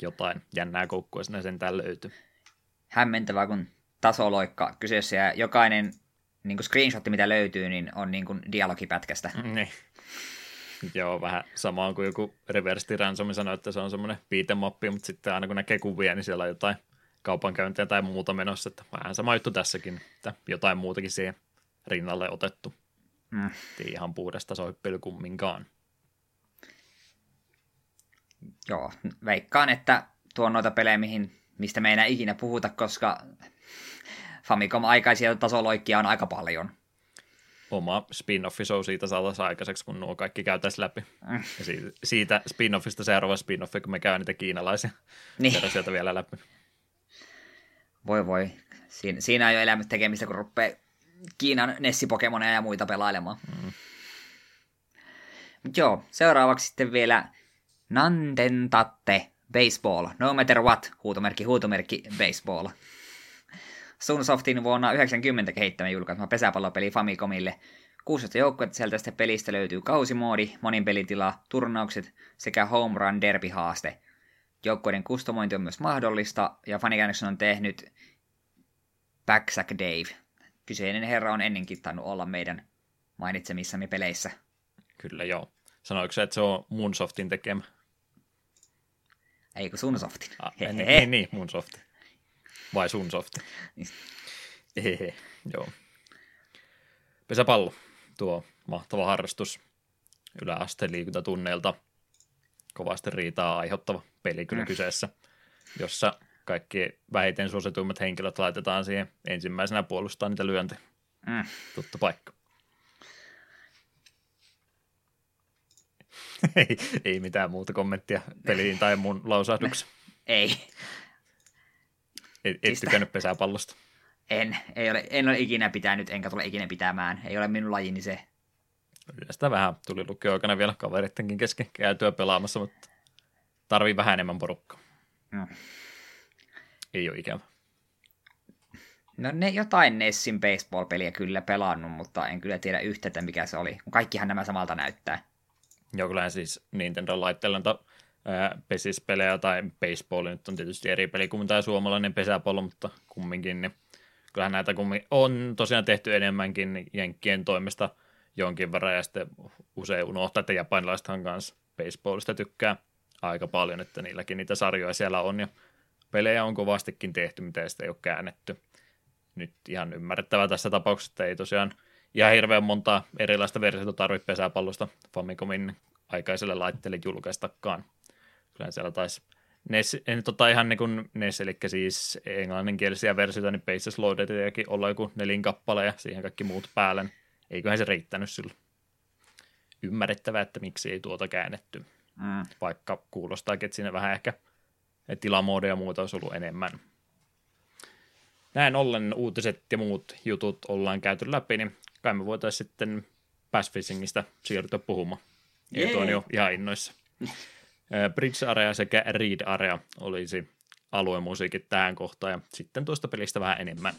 Jotain jännää koukkua sinne sen löytyy. Hämmentävää, kun tasoloikka kyseessä ja jokainen niin kuin screenshotti, mitä löytyy, niin on niin kuin dialogipätkästä. Niin. Joo, vähän samaa kuin joku Reverse Ransom sanoi, että se on semmoinen piitemappi, mutta sitten aina kun näkee kuvia, niin siellä on jotain kaupankäyntiä tai muuta menossa, että vähän sama juttu tässäkin, että jotain muutakin siihen rinnalle otettu. Mm. Ei ihan puhdasta soippely kumminkaan. Joo, veikkaan, että tuo noita pelejä, mihin, mistä me ei enää ikinä puhuta, koska Famicom-aikaisia tasoloikkia on aika paljon oma spin-offi show siitä saataisiin aikaiseksi, kun nuo kaikki käytäisiin läpi. Mm. Ja siitä, siitä spin-offista seuraava spin-offi, kun me käy niitä kiinalaisia niin. sieltä vielä läpi. Voi voi. Siin, siinä ei ole elämät tekemistä, kun rupeaa Kiinan Nessi-pokemoneja ja muita pelailemaan. Mm. Mut joo, seuraavaksi sitten vielä Nandentatte Baseball. No matter what, huutomerkki, huutomerkki, baseball. Sunsoftin vuonna 90 kehittämä julkaisema pesäpallopeli Famicomille. 16 joukkuetta sieltä tästä pelistä löytyy kausimoodi, monin pelitila, turnaukset sekä home run derby-haaste. Joukkueiden kustomointi on myös mahdollista, ja fanikäännöksen on tehnyt Backsack Dave. Kyseinen herra on ennenkin tainnut olla meidän mainitsemissamme peleissä. Kyllä joo. Sanoiko se, että se on Moonsoftin tekemä? Eikö Sunsoftin? Ah, niin, niin, niin, Moonsoftin. Vai Sunsoft? Niin. Hehe, joo. Pesäpallo, tuo mahtava harrastus yläasteen liikuntatunneilta. Kovasti riitaa aiheuttava peli kyllä mm. kyseessä, jossa kaikki vähiten suosituimmat henkilöt laitetaan siihen ensimmäisenä puolustaa niitä lyöntiä. Mm. Tuttu paikka. ei, ei mitään muuta kommenttia peliin tai mun lausahdukseen. Ei. Et, et siis tykännyt pesäpallosta? En. Ei ole, en ole ikinä pitänyt, enkä tule ikinä pitämään. Ei ole minun lajini se. Sitä vähän tuli lukio vielä kaverittenkin kesken käytyä pelaamassa, mutta tarvii vähän enemmän porukkaa. Mm. Ei ole ikävä. No ne jotain Nessin baseball-peliä kyllä pelannut, mutta en kyllä tiedä yhtä, että mikä se oli. Kaikkihan nämä samalta näyttää. Joo, kyllä siis Nintendo-laitteella pesispelejä tai baseball nyt on tietysti eri peli kuin tämä suomalainen pesäpallo, mutta kumminkin, niin kyllähän näitä kummin on tosiaan tehty enemmänkin Jenkkien toimesta jonkin verran, ja sitten usein unohtaa, että japanilaisethan kanssa baseballista tykkää aika paljon, että niilläkin niitä sarjoja siellä on, ja pelejä on kovastikin tehty, mitä sitä ei ole käännetty. Nyt ihan ymmärrettävää tässä tapauksessa, että ei tosiaan ihan hirveän monta erilaista versiota tarvitse pesäpallosta Famicomin aikaiselle laitteelle julkaistakaan. Kyllä siellä taisi NES, en tota ihan niin kuin NES, eli siis englanninkielisiä versioita, niin Bases Loadediakin olla joku nelin kappale ja siihen kaikki muut päälle. Niin eiköhän se riittänyt silloin. Ymmärrettävää, että miksi ei tuota käännetty. Mm. Vaikka kuulostaakin, että siinä vähän ehkä tilamoodeja ja muuta olisi ollut enemmän. Näin ollen uutiset ja muut jutut ollaan käyty läpi, niin kai me voitaisiin sitten Pass Fishingistä siirtyä puhumaan. Ei tuon jo ihan innoissa. Bridge Area sekä Read Area olisi aluemusiikit tähän kohtaan ja sitten tuosta pelistä vähän enemmän.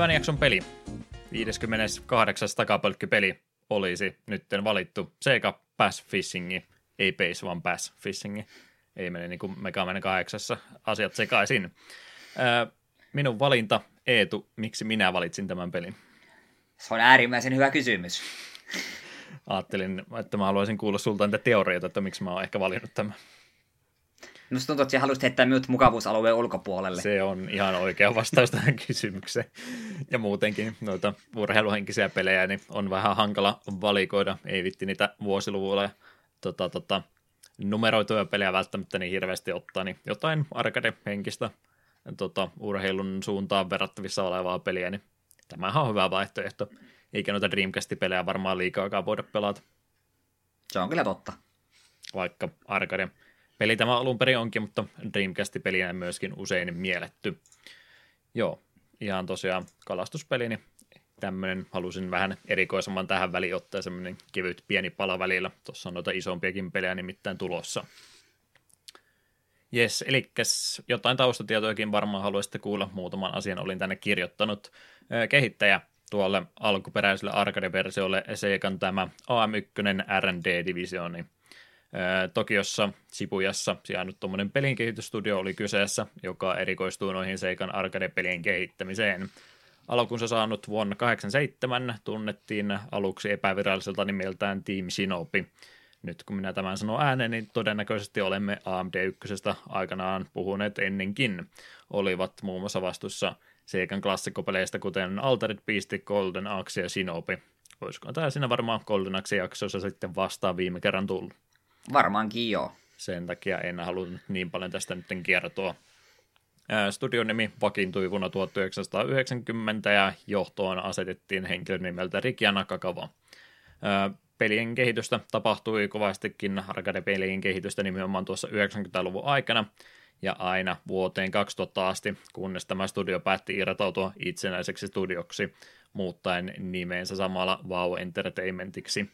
Tämän jakson peli, 58. takapölkkypeli, olisi nytten valittu Sega Pass Fishingi, ei Pace, vaan Pass Fishingi. Ei mene niin kuin Mega Man 8 asiat sekaisin. minun valinta, Eetu, miksi minä valitsin tämän pelin? Se on äärimmäisen hyvä kysymys. Ajattelin, että mä haluaisin kuulla sulta niitä teorioita, että miksi mä oon ehkä valinnut tämän. Minusta tuntuu, että haluaisit heittää minut mukavuusalueen ulkopuolelle. Se on ihan oikea vastaus tähän kysymykseen. Ja muutenkin noita urheiluhenkisiä pelejä niin on vähän hankala valikoida. Ei vitti niitä vuosiluvuilla tota, tota, numeroituja pelejä välttämättä niin hirveästi ottaa, niin jotain arcade-henkistä tota, urheilun suuntaan verrattavissa olevaa peliä, niin tämähän on hyvä vaihtoehto. Eikä noita Dreamcast-pelejä varmaan liikaakaan voida pelata. Se on kyllä totta. Vaikka arcade peli tämä alun perin onkin, mutta Dreamcast-pelinä myöskin usein mielletty. Joo, ihan tosiaan kalastuspeli, niin tämmöinen halusin vähän erikoisemman tähän väliin ottaa semmoinen kevyt pieni pala välillä. Tuossa on noita isompiakin pelejä nimittäin tulossa. Jes, eli jotain taustatietojakin varmaan haluaisitte kuulla. Muutaman asian olin tänne kirjoittanut. Kehittäjä tuolle alkuperäiselle arcade-versiolle Segan tämä AM1 R&D-divisioni. Tokiossa, Sibujassa sijainnut tuommoinen pelinkehitystudio oli kyseessä, joka erikoistuu noihin Seikan arcade-pelien kehittämiseen. Alkunsa saanut vuonna 1987 tunnettiin aluksi epäviralliselta nimeltään Team Shinobi. Nyt kun minä tämän sanon ääneen, niin todennäköisesti olemme AMD1 aikanaan puhuneet ennenkin. Olivat muun muassa vastuussa Seikan klassikkopeleistä, kuten Altered Beast, Golden Axe ja Shinobi. Olisiko tämä siinä varmaan Golden Axe jaksossa sitten vastaan viime kerran tullut? Varmaankin joo. Sen takia en halunnut niin paljon tästä nyt kertoa. Studion nimi vakiintui vuonna 1990 ja johtoon asetettiin henkilön nimeltä Rikia Nakakawa. Pelien kehitystä tapahtui kovastikin arcade-pelien kehitystä nimenomaan tuossa 90-luvun aikana ja aina vuoteen 2000 asti, kunnes tämä studio päätti irtautua itsenäiseksi studioksi, muuttaen nimeensä samalla Wow Entertainmentiksi.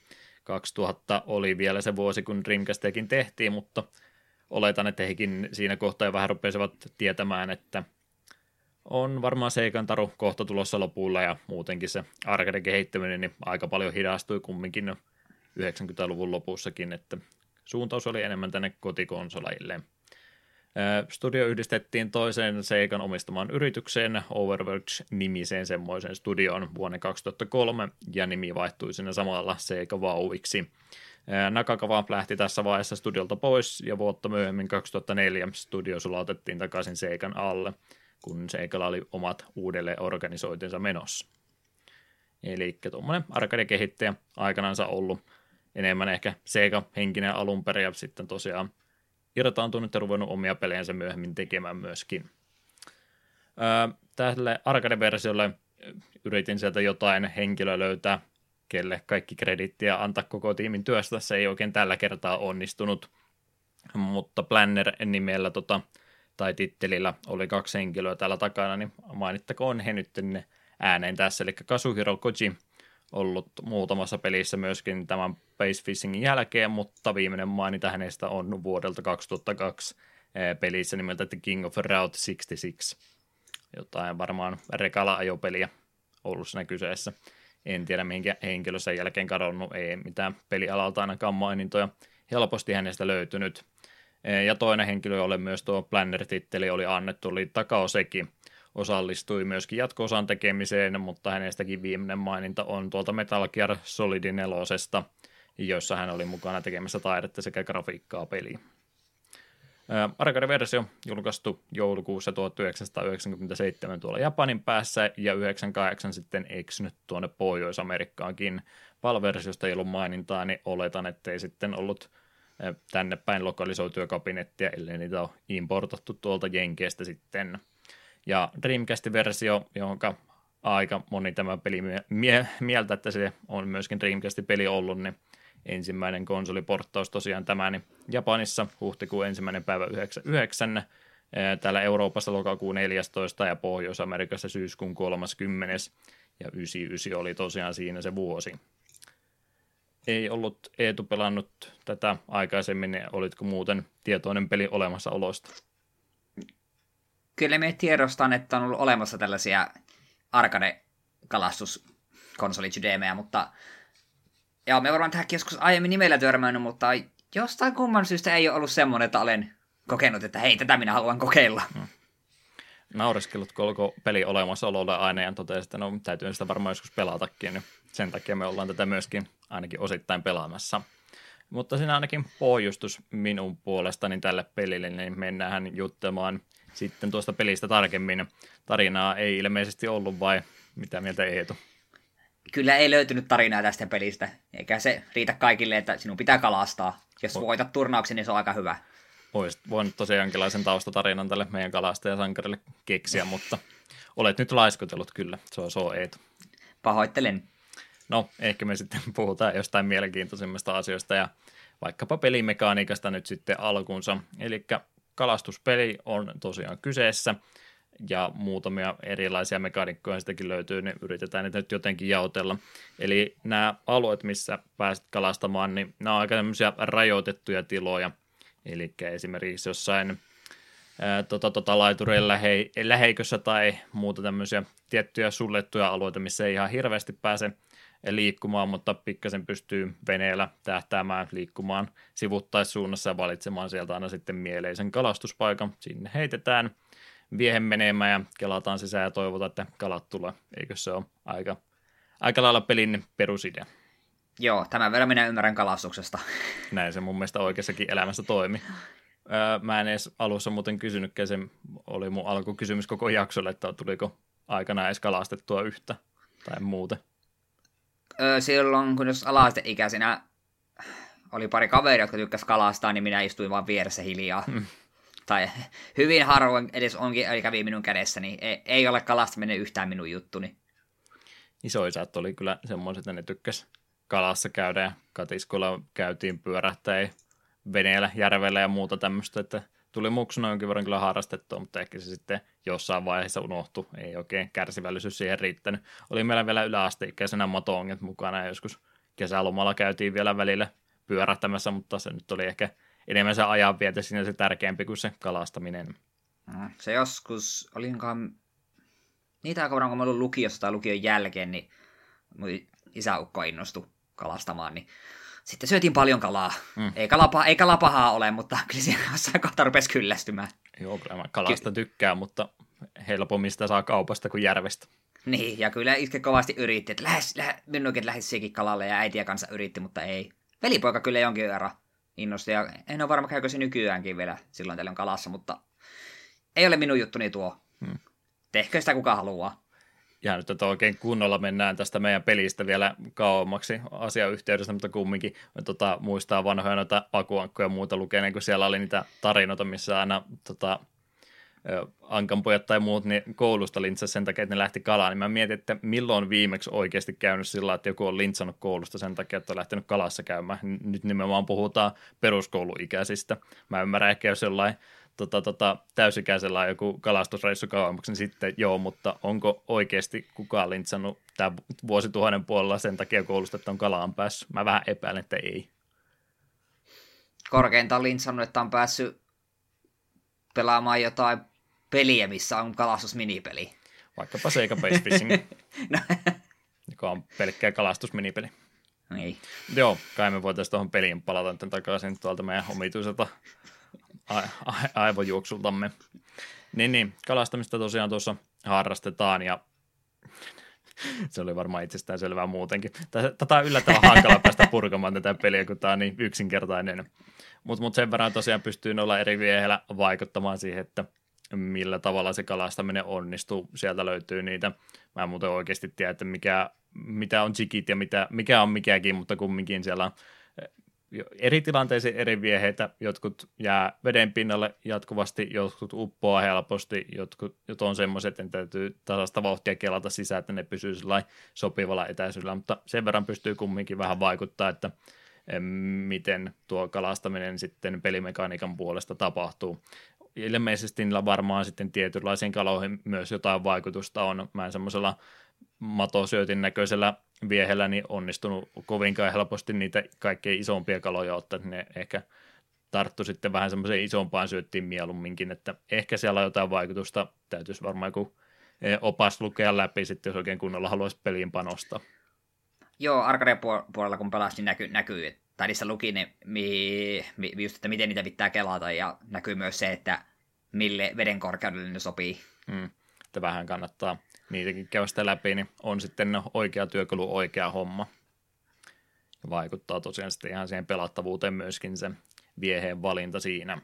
2000 oli vielä se vuosi, kun Dreamcastiakin tehtiin, mutta oletan, että hekin siinä kohtaa vähän rupesivat tietämään, että on varmaan Seikan taru kohta tulossa lopulla ja muutenkin se arcade kehittäminen niin aika paljon hidastui kumminkin 90-luvun lopussakin, että suuntaus oli enemmän tänne kotikonsolajille. Studio yhdistettiin toiseen Seikan omistamaan yritykseen, Overwatch-nimiseen semmoisen studioon vuonna 2003, ja nimi vaihtui sinne samalla Seika Vauviksi. Nakakava lähti tässä vaiheessa studiolta pois, ja vuotta myöhemmin 2004 studio sulautettiin takaisin Seikan alle, kun Seikalla oli omat uudelleen organisoitinsa menossa. Eli tuommoinen arcade-kehittäjä aikanaan ollut enemmän ehkä Sega-henkinen alun perin, ja sitten tosiaan irtaantunut ja ruvennut omia pelejänsä myöhemmin tekemään myöskin. tälle arcade-versiolle yritin sieltä jotain henkilöä löytää, kelle kaikki kredittiä antaa koko tiimin työstä. Se ei oikein tällä kertaa onnistunut, mutta Planner nimellä tota, tai tittelillä oli kaksi henkilöä täällä takana, niin mainittakoon he nyt ääneen tässä. Eli Kazuhiro Koji ollut muutamassa pelissä myöskin tämän Space Fishingin jälkeen, mutta viimeinen mainita hänestä on vuodelta 2002 eh, pelissä nimeltä The King of Route 66. Jotain varmaan rekala-ajopeliä ollut siinä kyseessä. En tiedä, minkä henkilö sen jälkeen kadonnut, ei mitään pelialalta ainakaan mainintoja. Helposti hänestä löytynyt. Eh, ja toinen henkilö, jolle myös tuo Planner-titteli oli annettu, oli Takao Seki, osallistui myöskin jatko-osan tekemiseen, mutta hänestäkin viimeinen maininta on tuolta Metal Gear Solid 4, jossa hän oli mukana tekemässä taidetta sekä grafiikkaa peliin. Arcade-versio julkaistu joulukuussa 1997 tuolla Japanin päässä ja 98 sitten eksynyt tuonne Pohjois-Amerikkaankin. PAL-versiosta ei ollut mainintaa, niin oletan, ettei sitten ollut tänne päin lokalisoituja kabinettia, ellei niitä ole importattu tuolta Jenkeistä sitten. Ja Dreamcast-versio, jonka aika moni tämä peli mie- mieltä, että se on myöskin Dreamcast-peli ollut, niin ensimmäinen konsoliporttaus tosiaan tämä, niin Japanissa huhtikuun ensimmäinen päivä 99, täällä Euroopassa lokakuun 14 ja Pohjois-Amerikassa syyskuun 30. Ja 99 oli tosiaan siinä se vuosi. Ei ollut Eetu pelannut tätä aikaisemmin, niin olitko muuten tietoinen peli olemassaolosta? Kyllä me tiedostan, että on ollut olemassa tällaisia arcade-kalastuskonsolisydeemejä, mutta ja me varmaan tähän joskus aiemmin nimellä törmännyt, mutta jostain kumman syystä ei ole ollut semmoinen, että olen kokenut, että hei, tätä minä haluan kokeilla. Hmm. Naureskellut koko peli olemassaololle aina ja totesi, että no täytyy sitä varmaan joskus pelatakin, niin sen takia me ollaan tätä myöskin ainakin osittain pelaamassa. Mutta siinä ainakin pohjustus minun puolestani tälle pelille, niin mennään juttelemaan sitten tuosta pelistä tarkemmin. Tarinaa ei ilmeisesti ollut vai mitä mieltä Eetu? Kyllä ei löytynyt tarinaa tästä pelistä, eikä se riitä kaikille, että sinun pitää kalastaa. Jos voitat turnauksen, niin se on aika hyvä. Voisit voinut tosiaan jonkinlaisen taustatarinan tälle meidän kalastajasankarille keksiä, mutta olet nyt laiskutellut kyllä. Se on, se on Eetu. Pahoittelen. No, ehkä me sitten puhutaan jostain mielenkiintoisimmista asioista ja vaikkapa pelimekaniikasta nyt sitten alkuunsa. Eli kalastuspeli on tosiaan kyseessä, ja muutamia erilaisia mekaanikkoja sitäkin löytyy, niin yritetään niitä nyt jotenkin jaotella. Eli nämä alueet, missä pääset kalastamaan, niin nämä on aika rajoitettuja tiloja, eli esimerkiksi jossain tota, tota, laitureilla lähe, läheikössä tai muuta tämmöisiä tiettyjä suljettuja alueita, missä ei ihan hirveästi pääse liikkumaan, mutta pikkasen pystyy veneellä tähtäämään liikkumaan sivuttaissuunnassa ja valitsemaan sieltä aina sitten mieleisen kalastuspaikan. Sinne heitetään viehen menemään ja kelataan sisään ja toivotaan, että kalat tulee. Eikö se ole aika, aika lailla pelin perusidea? Joo, tämän verran minä ymmärrän kalastuksesta. Näin se mun mielestä oikeassakin elämässä toimi. Öö, mä en edes alussa muuten kysynytkään, se oli mun alkukysymys koko jaksolle, että tuliko aikana edes kalastettua yhtä tai muuten. Öö, silloin, kun jos alaasteikäisenä oli pari kaveria, jotka tykkäs kalastaa, niin minä istuin vaan vieressä hiljaa. Hmm. Tai hyvin harvoin edes onkin, eli kävi minun kädessä, niin ei, ei ole kalastaminen yhtään minun juttuni. Isoisät oli kyllä semmoiset, että ne tykkäs kalassa käydä ja katiskolla käytiin pyörähtäen veneellä, järvellä ja muuta tämmöistä, että tuli muksuna jonkin verran kyllä harrastettua, mutta ehkä se sitten jossain vaiheessa unohtui, ei oikein kärsivällisyys siihen riittänyt. Oli meillä vielä yläasteikäisenä motonget mukana ja joskus kesälomalla käytiin vielä välillä pyörähtämässä, mutta se nyt oli ehkä enemmän se ajanviete siinä se tärkeämpi kuin se kalastaminen. Mm, se joskus, olinkaan niitä aikoina, kun mä olin lukiossa tai lukion jälkeen, niin isäukko innostui kalastamaan, niin sitten syötiin paljon kalaa. Mm. Ei, kalapa, ei kalapahaa ole, mutta kyllä siinä jossain kohta rupesi kyllästymään. Joo, kyllä mä kalasta Ky- tykkään, mutta helpommin sitä saa kaupasta kuin järvestä. Niin, ja kyllä itse kovasti yritti, että lähes, lähes, minunkin lähes sekin kalalle ja äitiä kanssa yritti, mutta ei. Velipoika kyllä jonkin verran innosti, ja en ole varma käykö se nykyäänkin vielä silloin tällöin kalassa, mutta ei ole minun juttuni tuo. Hmm. Tehkö sitä kuka haluaa ja nyt että oikein kunnolla mennään tästä meidän pelistä vielä kauemmaksi asiayhteydestä, mutta kumminkin tota, muistaa vanhoja noita akuankkoja ja muuta lukeneen, kun siellä oli niitä tarinoita, missä aina tota, ankanpojat tai muut niin koulusta lintsasi sen takia, että ne lähti kalaan, niin mä mietin, että milloin viimeksi oikeasti käynyt sillä että joku on lintsannut koulusta sen takia, että on lähtenyt kalassa käymään. Nyt nimenomaan puhutaan peruskouluikäisistä. Mä ymmärrän ehkä, jos jollain tota, tota, täysikäisellä on joku kalastusreissu kauemmaksi, niin sitten joo, mutta onko oikeasti kukaan lintsannut tämä vuosituhannen puolella sen takia koulusta, että on kalaan päässyt? Mä vähän epäilen, että ei. Korkeintaan lintsannut, että on päässyt pelaamaan jotain peliä, missä on kalastusminipeli. Vaikkapa Sega Base Fishing, no. joka on pelkkää kalastusminipeli. Niin. Joo, kai me voitaisiin tuohon peliin palata takaisin tuolta meidän omituiselta aivojuoksultamme. Niin, niin, kalastamista tosiaan tuossa harrastetaan ja se oli varmaan itsestään selvää muutenkin. Tätä on yllättävän hankala päästä purkamaan tätä peliä, kun tämä on niin yksinkertainen. Mutta mut sen verran tosiaan pystyy olla eri viehellä vaikuttamaan siihen, että millä tavalla se kalastaminen onnistuu. Sieltä löytyy niitä. Mä en muuten oikeasti tiedä, että mikä, mitä on jigit ja mitä, mikä on mikäkin, mutta kumminkin siellä on eri tilanteisiin eri vieheitä, jotkut jää veden pinnalle jatkuvasti, jotkut uppoaa helposti, jotkut, jotkut on semmoiset, että täytyy tasasta vauhtia kelata sisään, että ne pysyy sopivalla etäisyydellä, mutta sen verran pystyy kumminkin vähän vaikuttaa, että miten tuo kalastaminen sitten pelimekaniikan puolesta tapahtuu. Ilmeisesti niillä varmaan sitten tietynlaisiin kaloihin myös jotain vaikutusta on. Mä en semmoisella matosyötin näköisellä viehellä niin onnistunut kovinkaan helposti niitä kaikkein isompia kaloja ottaa, ne ehkä tarttu sitten vähän semmoiseen isompaan syöttiin mieluumminkin, että ehkä siellä on jotain vaikutusta, täytyisi varmaan joku eh, opas lukea läpi sitten, jos oikein kunnolla haluaisi peliin panostaa. Joo, arcade puolella kun pelasin, niin näkyy, näkyy tai niissä luki ne, mi, mi, just, että miten niitä pitää kelata, ja näkyy myös se, että mille veden korkeudelle ne sopii. Mm, että vähän kannattaa niitäkin käy sitä läpi, niin on sitten oikea työkalu, oikea homma. Ja vaikuttaa tosiaan sitten ihan siihen pelattavuuteen myöskin se vieheen valinta siinä.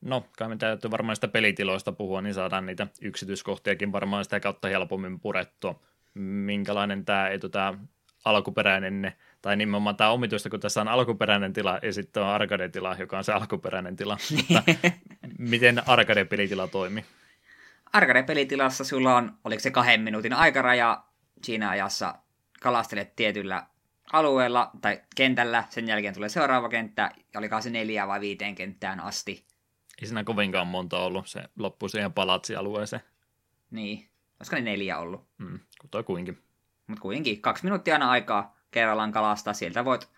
No, kai me täytyy varmaan sitä pelitiloista puhua, niin saadaan niitä yksityiskohtiakin varmaan sitä kautta helpommin purettua. Minkälainen tämä, ei tämä alkuperäinen, tai nimenomaan tämä omituista, kun tässä on alkuperäinen tila ja sitten on arcade-tila, joka on se alkuperäinen tila. Mutta miten arcade-pelitila toimii? Arcade-pelitilassa sulla on, oliko se kahden minuutin aikaraja, siinä ajassa kalastelet tietyllä alueella tai kentällä, sen jälkeen tulee seuraava kenttä, ja olikaan se neljä vai viiteen kenttään asti. Ei siinä kovinkaan monta ollut, se loppui siihen palatsialueeseen. Niin, olisiko ne neljä ollut? Mm, kuinkin. Mutta kuitenkin, kaksi minuuttia aina aikaa kerrallaan kalastaa, sieltä voit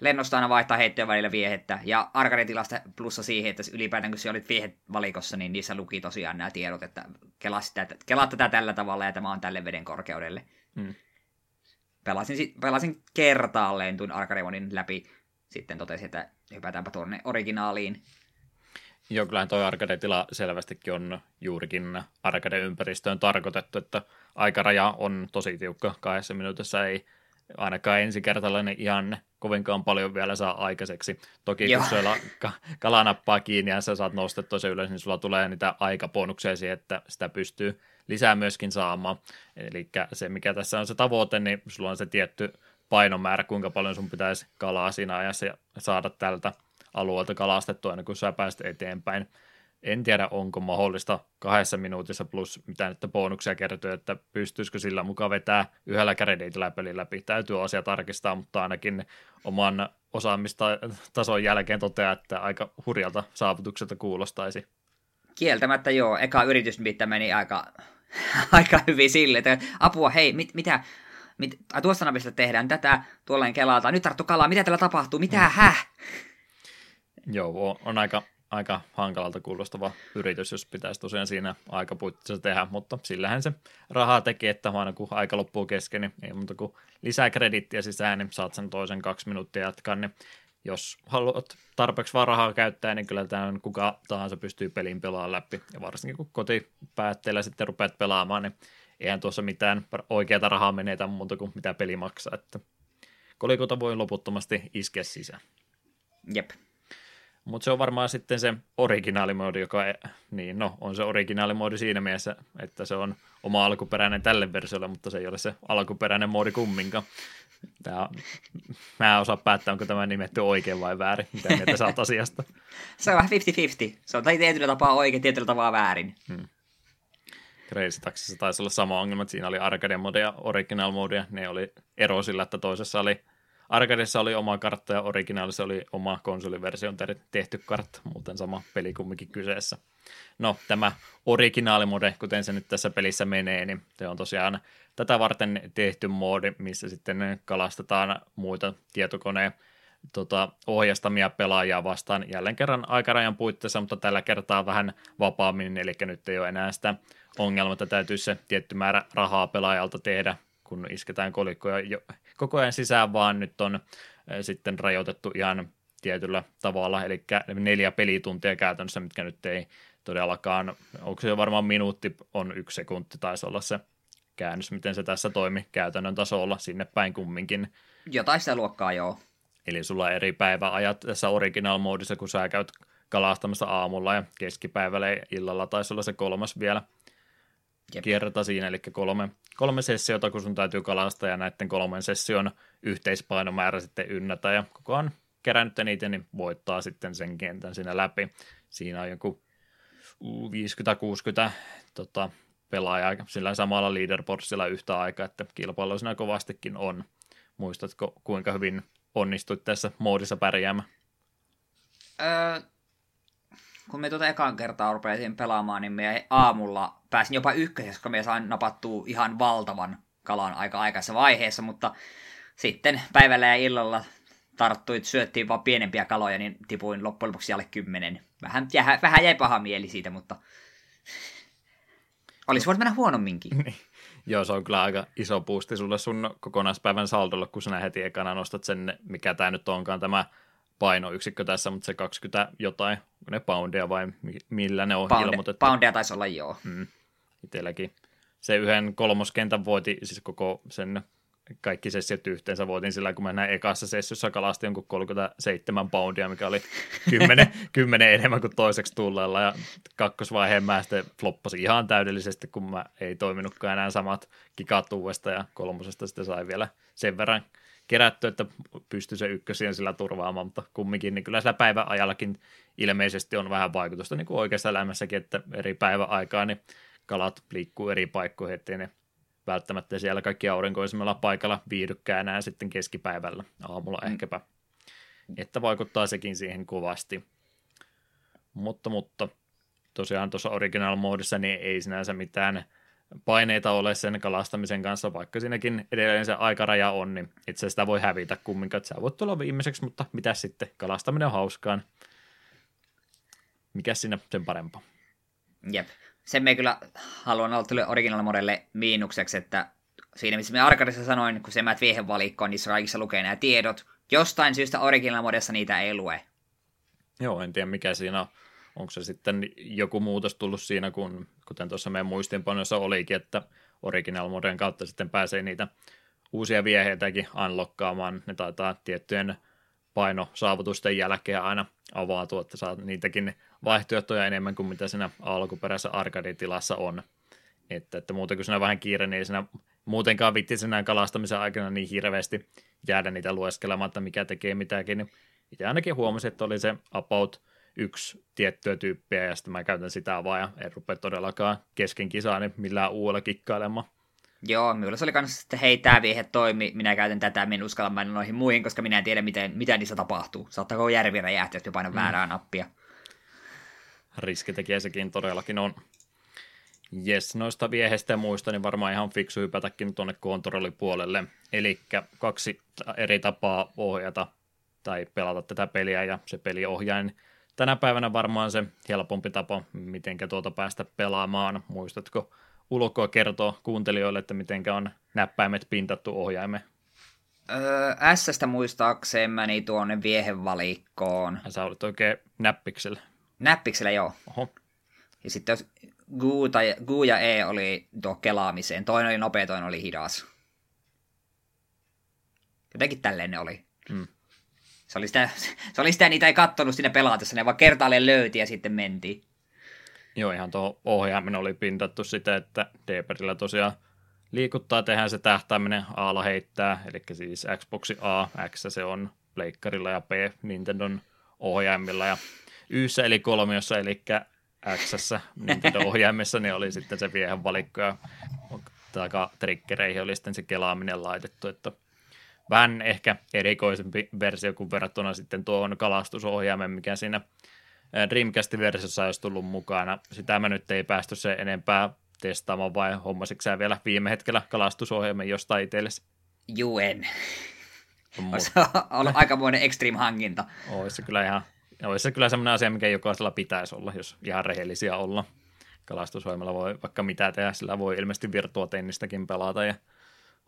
lennosta aina vaihtaa heittojen välillä viehettä, ja arcade-tilasta plussa siihen, että ylipäätään kun se olit viehet valikossa, niin niissä luki tosiaan nämä tiedot, että kelaa, sitä, kelaa tätä tällä tavalla, ja tämä on tälle veden korkeudelle. Mm. Pelasin, pelasin kertaalleen tuon arcade läpi, sitten totesin, että hypätäänpä tuonne originaaliin. Joo, kyllähän tuo arcade-tila selvästikin on juurikin arcade-ympäristöön tarkoitettu, että aikaraja on tosi tiukka, kahdessa minuutissa ei ainakaan ensikertalainen ihan kovinkaan paljon vielä saa aikaiseksi. Toki Joo. kun sulla kalanappaa kiinni ja sä saat nostettua se ylös, niin sulla tulee niitä aikabonuksia siihen, että sitä pystyy lisää myöskin saamaan. Eli se, mikä tässä on se tavoite, niin sulla on se tietty painomäärä, kuinka paljon sun pitäisi kalaa siinä ajassa saada tältä alueelta kalastettua ennen kuin sä pääset eteenpäin. En tiedä, onko mahdollista kahdessa minuutissa plus mitä nyt bonuksia kertyy, että pystyisikö sillä mukaan vetää yhdellä käreditillä pelin läpi. Täytyy asia tarkistaa, mutta ainakin oman osaamistason jälkeen toteaa, että aika hurjalta saavutukselta kuulostaisi. Kieltämättä joo, eka yritys meni aika, aika hyvin sille, että apua, hei, mit, mitä, mit, tuossa napista tehdään tätä, tuollainen kelata, nyt tarttu kalaa, mitä tällä tapahtuu, mitä, mm. häh? Joo, on, on aika aika hankalalta kuulostava yritys, jos pitäisi tosiaan siinä aikapuitteissa tehdä, mutta sillähän se rahaa tekee, että aina kun aika loppuu kesken, niin ei muuta kuin lisää kredittiä sisään, niin saat sen toisen kaksi minuuttia jatkaa, niin jos haluat tarpeeksi vaan rahaa käyttää, niin kyllä tämän kuka tahansa pystyy pelin pelaamaan läpi, ja varsinkin kun kotipäätteellä sitten rupeat pelaamaan, niin eihän tuossa mitään oikeata rahaa menetä muuta kuin mitä peli maksaa, että kolikota voi loputtomasti iskeä sisään. Jep. Mutta se on varmaan sitten se originaalimoodi, joka, e- niin no, on se originaalimoodi siinä mielessä, että se on oma alkuperäinen tälle versiolle, mutta se ei ole se alkuperäinen moodi kumminkaan. Tää, mä en osaa päättää, onko tämä nimetty oikein vai väärin, mitä mieltä saat asiasta. se on vähän 50-50. Se on tietyllä tapaa oikein, tietyllä tapaa väärin. Hmm. Crazy Taxissa taisi olla sama ongelma, että siinä oli arcade mode ja original mode, ne oli ero sillä, että toisessa oli Arcadeissa oli oma kartta ja originaalissa oli oma konsoliversion tehty kartta, muuten sama peli kumminkin kyseessä. No, tämä originaalimode, kuten se nyt tässä pelissä menee, niin se on tosiaan tätä varten tehty moodi, missä sitten kalastetaan muita tietokoneen tota, ohjastamia pelaajia vastaan jälleen kerran aikarajan puitteissa, mutta tällä kertaa vähän vapaammin, eli nyt ei ole enää sitä ongelmaa, että täytyy se tietty määrä rahaa pelaajalta tehdä, kun isketään kolikkoja jo, koko ajan sisään, vaan nyt on sitten rajoitettu ihan tietyllä tavalla, eli neljä pelituntia käytännössä, mitkä nyt ei todellakaan, onko se varmaan minuutti, on yksi sekunti, taisi olla se käännös, miten se tässä toimi käytännön tasolla sinne päin kumminkin. Jotain sitä luokkaa, joo. Eli sulla on eri päiväajat tässä original-moodissa, kun sä käyt kalastamassa aamulla ja keskipäivällä ja illalla taisi olla se kolmas vielä – Jep. kierrata siinä, eli kolme, kolme sessiota, kun sun täytyy kalastaa, ja näiden kolmen session yhteispainomäärä sitten ynnätä, ja koko on kerännyt eniten, niin voittaa sitten sen kentän siinä läpi. Siinä on joku 50-60 tota, pelaajaa sillä samalla leaderboardsilla yhtä aikaa, että kilpailu siinä kovastikin on. Muistatko, kuinka hyvin onnistuit tässä moodissa pärjäämään? Öö, kun me tuota ekan kertaa rupesin pelaamaan, niin me aamulla pääsin jopa ykkösessä, kun me sain napattua ihan valtavan kalan aika aikaisessa vaiheessa, mutta sitten päivällä ja illalla tarttuit, syöttiin vaan pienempiä kaloja, niin tipuin loppujen lopuksi alle kymmenen. Vähän, vähän jäi paha mieli siitä, mutta olisi voinut mennä huonomminkin. Niin. Joo, se on kyllä aika iso puusti sulle sun kokonaispäivän saldolle, kun sinä heti ekana nostat sen, mikä tämä nyt onkaan tämä painoyksikkö tässä, mutta se 20 jotain, ne poundia vai millä ne on Pound, ilmoitettu. Poundia taisi olla, joo. Mm, itselläkin. Se yhden kolmoskentän voiti, siis koko sen kaikki sessiot yhteensä voitin sillä, kun mä näin ekassa sessiossa kalasti jonkun 37 poundia, mikä oli 10, 10 enemmän kuin toiseksi tulleella, ja kakkosvaiheen mä sitten floppasin ihan täydellisesti, kun mä ei toiminutkaan enää samat kikat uudesta, ja kolmosesta sitten sai vielä sen verran kerätty, että pystyy se ykkösien sillä turvaamaan, mutta kumminkin, niin kyllä sillä päiväajallakin ilmeisesti on vähän vaikutusta niin kuin oikeassa elämässäkin, että eri päiväaikaa niin kalat liikkuu eri paikkoihin, ettei ne välttämättä siellä kaikki aurinkoisemmalla paikalla viihdykään enää sitten keskipäivällä aamulla mm. ehkäpä. Että vaikuttaa sekin siihen kovasti. Mutta, mutta tosiaan tuossa original moodissa niin ei sinänsä mitään paineita ole sen kalastamisen kanssa, vaikka siinäkin edelleen se aikaraja on, niin itse sitä voi hävitä kumminkaan, että sä voit tulla viimeiseksi, mutta mitä sitten, kalastaminen on hauskaan. Mikä siinä sen parempaa? Jep. Sen me kyllä haluan olla tuli original modelle miinukseksi, että siinä missä me Arkadissa sanoin, kun se mä viehen valikkoon, niin kaikissa lukee nämä tiedot. Jostain syystä original modessa niitä ei lue. Joo, en tiedä mikä siinä on. Onko se sitten joku muutos tullut siinä, kun, kuten tuossa meidän muistinpanoissa olikin, että original moden kautta sitten pääsee niitä uusia vieheitäkin unlockkaamaan. Ne taitaa tiettyjen painosaavutusten jälkeen aina avautua, että saat niitäkin vaihtoehtoja enemmän kuin mitä siinä alkuperäisessä arcade-tilassa on. Että, että muuten kuin siinä vähän kiire, niin siinä muutenkaan vitti sinä kalastamisen aikana niin hirveästi jäädä niitä lueskelemaan, että mikä tekee mitäkin. Itse ainakin huomasin, että oli se about yksi tiettyä tyyppiä, ja sitten mä käytän sitä vaan, ja en rupea todellakaan kesken kisaa niin millään uudella kikkailemaan. Joo, minulla se oli kanssa, että hei, tämä viehe toimi, minä käytän tätä, minä uskalla mennä noihin muihin, koska minä en tiedä, miten, mitä niissä tapahtuu. Saattaako järvi räjähtyä, jos painan mm. väärää nappia. Riskitekijä sekin todellakin on. Jes, noista vieheistä ja muista, niin varmaan ihan fiksu hypätäkin tuonne kontrollipuolelle. Eli kaksi eri tapaa ohjata tai pelata tätä peliä, ja se peliohjain tänä päivänä varmaan se helpompi tapa, miten tuota päästä pelaamaan. Muistatko ulkoa kertoa kuuntelijoille, että miten on näppäimet pintattu ohjaimen? Öö, S-stä muistaakseni meni tuonne viehevalikkoon. Ja sä olet oikein näppiksellä. Näppiksellä, joo. Oho. Ja sitten jos Gu, tai, Gu ja E oli tuo kelaamiseen. Toinen oli nopea, toinen oli hidas. Jotenkin tälleen ne oli. Mm. Se oli sitä, se oli sitä niitä ei kattonut sinne pelaatessa, ne vaan kertaalleen löyti ja sitten mentiin. Joo, ihan tuo ohjaamen oli pintattu sitä, että D-padilla tosiaan liikuttaa, tehdään se tähtääminen, A heittää, eli siis Xbox A, X se on pleikkarilla ja P Nintendon ohjaimilla ja Y eli kolmiossa, eli X Nintendo-ohjaimessa, niin oli sitten se viehen valikko ja triggereihin oli sitten se kelaaminen laitettu, että vähän ehkä erikoisempi versio kuin verrattuna sitten tuohon kalastusohjaimen, mikä siinä Dreamcastin versiossa olisi tullut mukana. Sitä mä nyt ei päästy se enempää testaamaan, vai hommasitko sä vielä viime hetkellä kalastusohjelman jostain itsellesi? Juu, en. Olisi ollut aikamoinen extreme hankinta. Olisi se kyllä ihan, olisi se kyllä semmoinen asia, mikä jokaisella pitäisi olla, jos ihan rehellisiä olla. Kalastusohjelmalla voi vaikka mitä tehdä, sillä voi ilmeisesti virtuotennistäkin pelata, ja